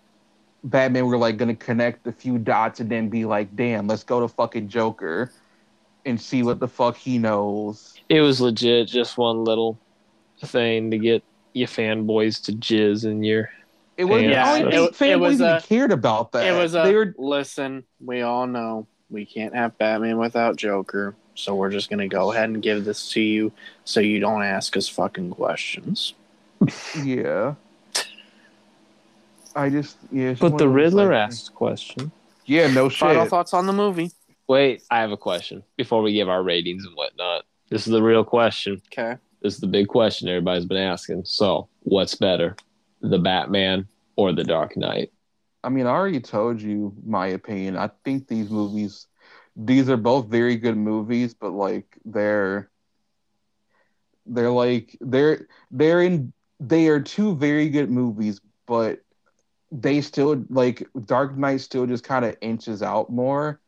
Batman were like gonna connect a few dots and then be like, damn, let's go to fucking Joker and see what the fuck he knows. It was legit just one little thing to get you fanboys to jizz in your. It was Yeah, I so- don't it- think it was even a- uh, cared about that. It was a they were listen. We all know we can't have Batman without Joker, so we're just gonna go ahead and give this to you, so you don't ask us fucking questions. yeah. I just yeah. But the Riddler like- asked question. Yeah, no shit. Final thoughts on the movie? Wait, I have a question before we give our ratings and whatnot. This is the real question. Okay. This is the big question everybody's been asking. So, what's better, the Batman or the Dark Knight? I mean, I already told you my opinion. I think these movies, these are both very good movies, but like they're, they're like they're they're in they are two very good movies, but they still like Dark Knight still just kind of inches out more.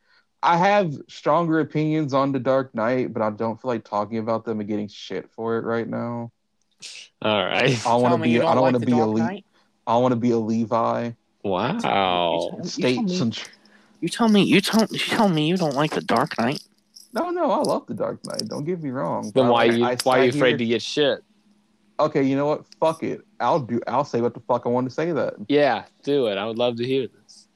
I have stronger opinions on the Dark Knight, but I don't feel like talking about them and getting shit for it right now. All right. I want to be I don't don't want to be a Dark Le- I want to be a Levi. Wow. You State told me- You tell me you tell you tell me you don't like the Dark Knight. No, no, I love the Dark Knight. Don't get me wrong. Then why like, you I why are you sat afraid here- to get shit? Okay, you know what? Fuck it. I'll do. I'll say what the fuck I want to say. That Yeah, do it. I would love to hear this.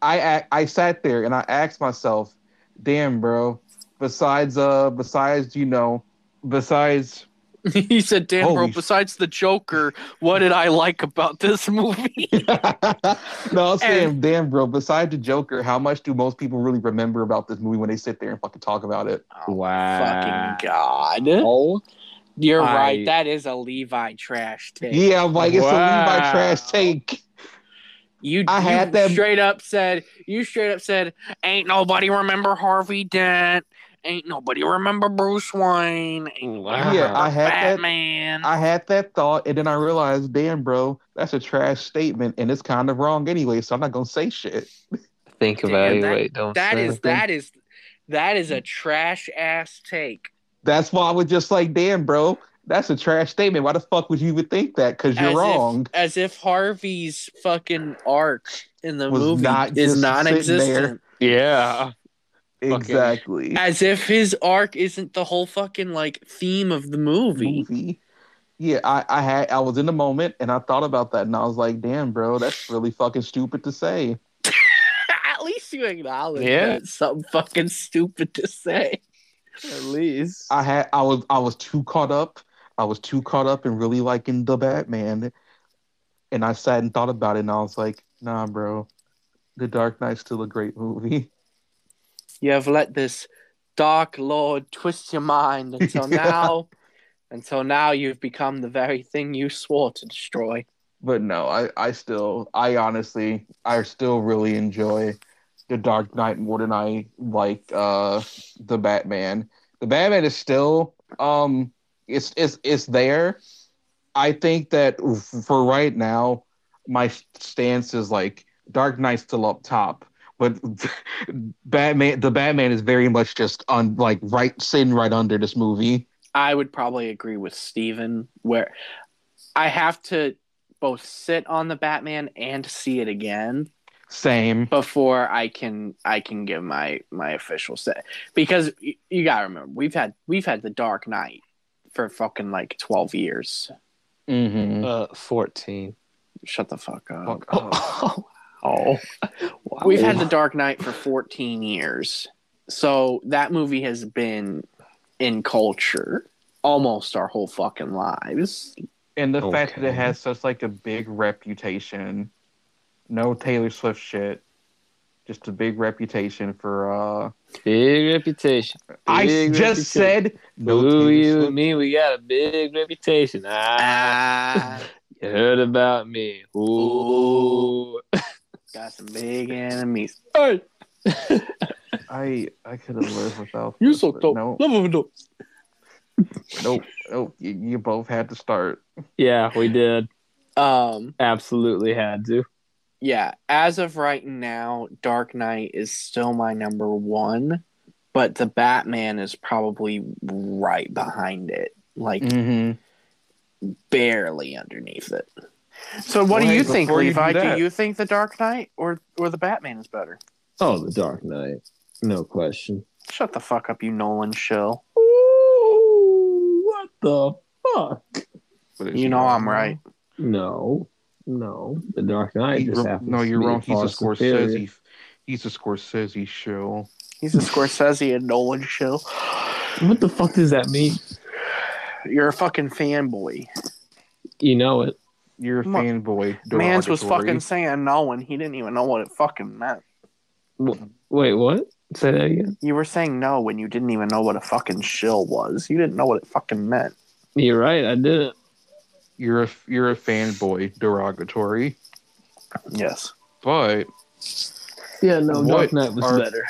I ac- I sat there and I asked myself, "Damn, bro. Besides, uh, besides, you know, besides, he said, "Damn, bro. Holy sh- Besides the Joker, what did I like about this movie?" no, I'm saying, damn, bro. Besides the Joker, how much do most people really remember about this movie when they sit there and fucking talk about it? Oh, wow. Fucking god. Oh, You're I- right. That is a Levi trash take. Yeah, I'm like it's a Levi trash take. You, I you had them- straight up said you straight up said ain't nobody remember Harvey Dent, ain't nobody remember Bruce Wayne, ain't. Yeah, I had that- Batman. I had that thought, and then I realized, damn, bro, that's a trash statement, and it's kind of wrong anyway. So I'm not gonna say shit. think, Damn, evaluate, don't that say is anything. that is that is a trash ass take. That's why I was just like, damn, bro, that's a trash statement. Why the fuck would you even think that? Because you're As if- wrong. As if Harvey's fucking arc in the Was movie not is non-existent. Yeah. Fucking- exactly. As if his arc isn't the whole fucking like theme of the movie. Movie. Yeah, I, I had I was in the moment and I thought about that and I was like, damn, bro, that's really fucking stupid to say. At least you acknowledge Yeah. that it's something fucking stupid to say. At least. I had I was I was too caught up. I was too caught up in really liking the Batman. And I sat and thought about it and I was like, nah, bro. The Dark Knight's still a great movie. You have let this dark lord twist your mind until now. Until now, you've become the very thing you swore to destroy. But no, I, I still I honestly I still really enjoy the Dark Knight more than I like uh the Batman. The Batman is still um it's it's it's there. I think that for right now, my stance is like Dark Knight's still up top, but Batman the Batman is very much just on like right sitting right under this movie. I would probably agree with Steven, where I have to both sit on the Batman and see it again Same. before I can I can give my my official say because y- you gotta remember we've had we've had the Dark Knight for fucking like twelve years. Mm-hmm. Uh, 14. Shut the fuck up. Fuck up. Oh. Wow. We've had the Dark Knight for 14 years. So that movie has been in culture almost our whole fucking lives. And the fact that it has such like a big reputation, no Taylor Swift shit, just a big reputation for. uh Big reputation. I just reputation. said no Who Taylor you Swift. and me, we got a big reputation. Ah, Ah, you heard about me. Ooh. got some big enemies. Hey, I I could have lived without. You this, so but dope. No, Love of adults. nope, nope. You, you both had to start. yeah, we did. Um, Absolutely had to. yeah, as of right now, Dark Knight is still my number one. but the Batman is probably right behind it, like Mm-hmm. barely underneath it. So, what do Wait, you think, before you do Levi? Do, you think the Dark Knight or or the Batman is better? Oh, The Dark Knight. No question. Shut the fuck up, you Nolan shill. Ooh, what the fuck? You know I'm right. No, no. The Dark Knight He- just happens no, to you're be wrong. He's a far superior. Scorsese. He's a Scorsese show. He's a Scorsese and Nolan shill. What the fuck does that mean? You're a fucking fanboy. You know it. You're a Come on. fanboy. Mans was fucking saying no, and he didn't even know what it fucking meant. Wait, what? Say that again. You were saying no when you didn't even know what a fucking shill was. You didn't know what it fucking meant. You're right. I didn't. You're a you're a fanboy. Derogatory. Yes. But Yeah, no. What Dark Knight was are- better.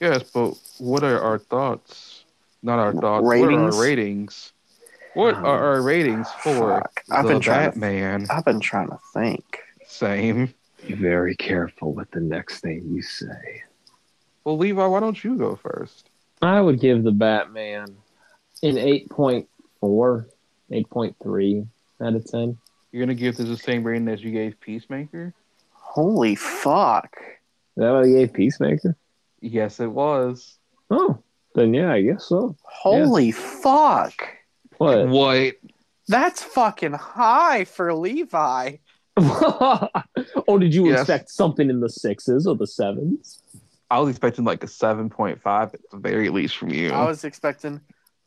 yes, but what are our thoughts? Not our thoughts. What Ratings? are our ratings? What are our oh, ratings for Fuck. I've the been trying to Batman? I've been trying to think. Same. Be very careful with the next thing you say. Well, Levi, why don't you go first? I would give the Batman an 8.4, 8.3 out of 10. You're gonna give this the same rating as you gave Peacemaker? Holy fuck. Is that what you gave Peacemaker? Yes, it was. Oh, then yeah, I guess so. Holy fuck. What? What? That's fucking high for Levi. oh, did you Yes. expect something in the sixes or the sevens? I was expecting like a seven point five at the very least from you. I was expecting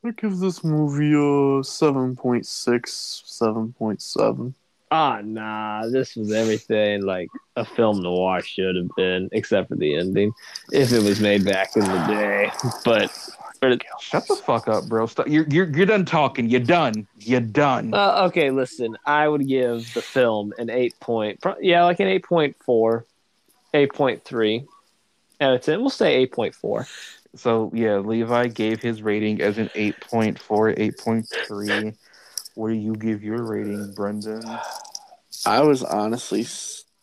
I give this movie a 7.6, 7.7. Ah, nah, this was everything like a film noir should have been, except for the ending, if it was made back in the day. But, but Shut the fuck up, bro. Stop. You're you're you're done talking. You're done. You're done. uh, okay, listen, I would give the film an eight point, pro- yeah, like an 8.4, 8.3 out of 10. We'll say 8.4. So yeah, Levi gave his rating as an 8.4, 8.3. What do you give your rating, Brendan? I was honestly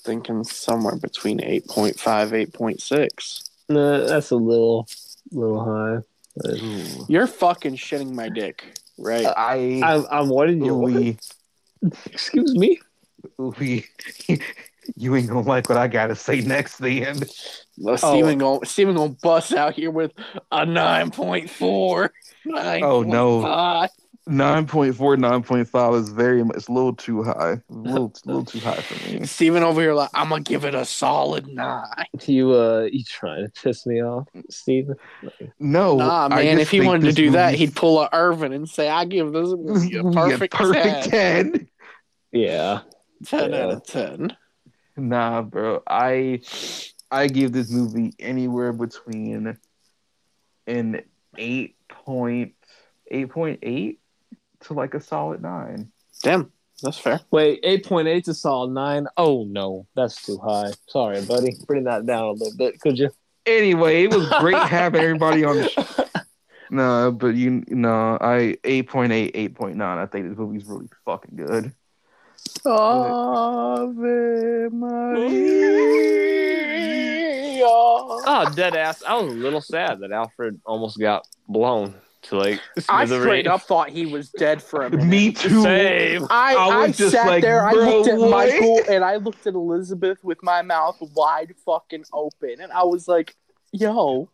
thinking somewhere between 8.5, 8.6. Nah, that's a little, little high. But Ooh. You're fucking shitting my dick, right? Uh, I I'm, I'm what did you we, Excuse me? we, you ain't gonna like what I gotta say next then. Well, oh. Steven gonna Steven gonna bust out here with a 9.4. Oh, no. 9.5. 9.4, 9.5 is very much it's a little too high. A little, a little too high for me. Steven over here like I'm gonna give it a solid nine. You uh, you trying to piss me off, Steven? No, Nah, man, if he wanted to this do that, he'd pull a Irvin and say, I give this movie a Yeah, perfect, perfect 10. 10. Yeah. 10 Yeah. out of 10. Nah, bro. I I give this movie anywhere between an eight point eight point eight to like a solid nine. Damn, that's fair. Wait, eight point eight to solid nine. Oh no, that's too high. Sorry, buddy. Bring that down a little bit, could you? Anyway, it was great having everybody on the show. No, but you no, I 8.8, 8.9. I think this movie's really fucking good. Ave Maria. Oh, dead ass. I was a little sad that Alfred almost got blown to like. I smithereens. straight up thought he was dead for a minute. Me too. Same. I, I I, just sat like, there, I looked at what?" Michael and I looked at Elizabeth with my mouth wide fucking open. And I was like, yo,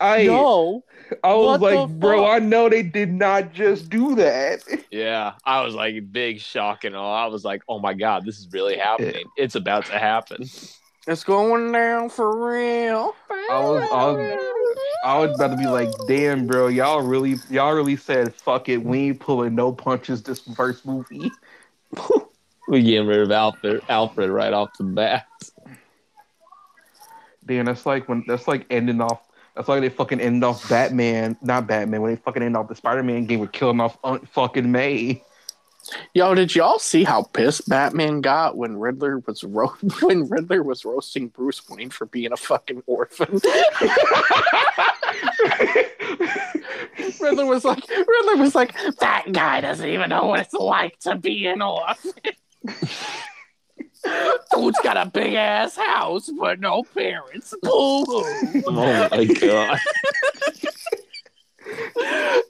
I yo. I was what like, bro, fuck? I know they did not just do that. Yeah, I was like big shock and all. I was like, oh my god, this is really happening. It's about to happen. It's going down for real. I was, I was, I was about to be like, damn, bro, y'all really, y'all really said, fuck it, we ain't pulling no punches this first movie. We getting rid of Alfred, Alfred right off the bat. Damn, that's like when that's like ending off. That's like they fucking end off Batman, not Batman. When they fucking end off the Spider-Man game with killing off Aunt fucking May. Yo, did y'all see how pissed Batman got when Riddler was ro- when Riddler was roasting Bruce Wayne for being a fucking orphan? Riddler was like, Riddler was like, that guy doesn't even know what it's like to be an orphan. Dude's got a big ass house, but no parents. Boo hoo. Oh my god.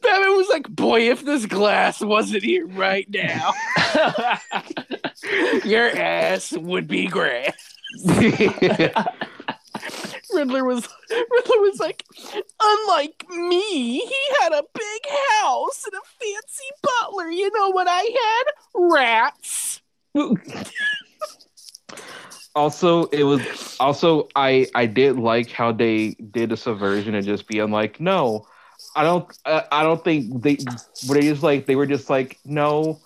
Batman was like, boy, if this glass wasn't here right now, your ass would be grass. Riddler was Riddler was like, unlike me, he had a big house and a fancy butler. You know what I had? Rats. also, it was also I I did like how they did a subversion and just being like, no, I don't I, I don't think they were they just like they were just like no,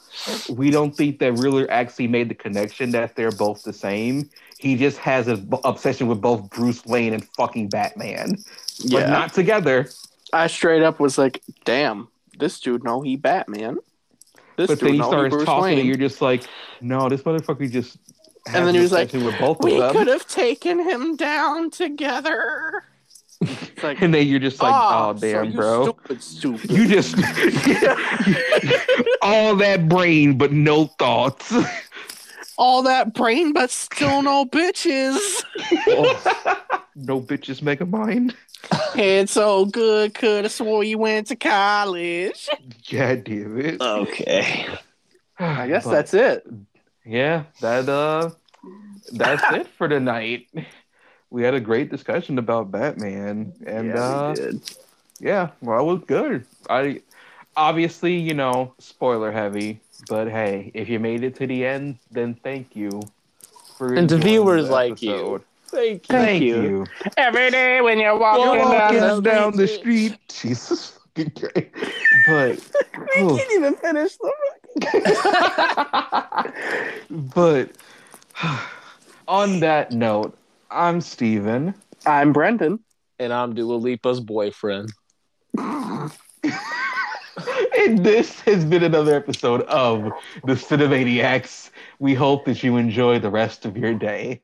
we don't think that Riddler actually made the connection that they're both the same. He just has an obsession with both Bruce Wayne and fucking Batman, but not together. I straight up was like, damn, this dude know he Batman. This But dude then he he starts Bruce talking, Wayne. and you're just like, no, this motherfucker just. has And then he was like, we could have taken him down together. It's like, and then you're just like, "Ah, oh so damn, you bro. Stupid, stupid. You just all that brain but no thoughts. All that brain, but still no bitches. no bitches make a mind. It's so good, could have swore you went to college. God damn it. okay. I guess But, that's it. yeah. That uh, that's it for tonight. We had a great discussion about Batman, and uh, did. yeah, well, it was good. I obviously, you know, spoiler heavy, but hey, if you made it to the end, then thank you. For And to viewers like you. Thank you. Thank, you. you. Every day when you're walking, Walking down, the down the street. street. Jesus fucking Christ. But I can't even finish the fucking. but on that note, I'm Steven. I'm Brendan. And I'm Dua Lipa's boyfriend. And this has been another episode of the Cinemaniacs. We hope that you enjoy the rest of your day.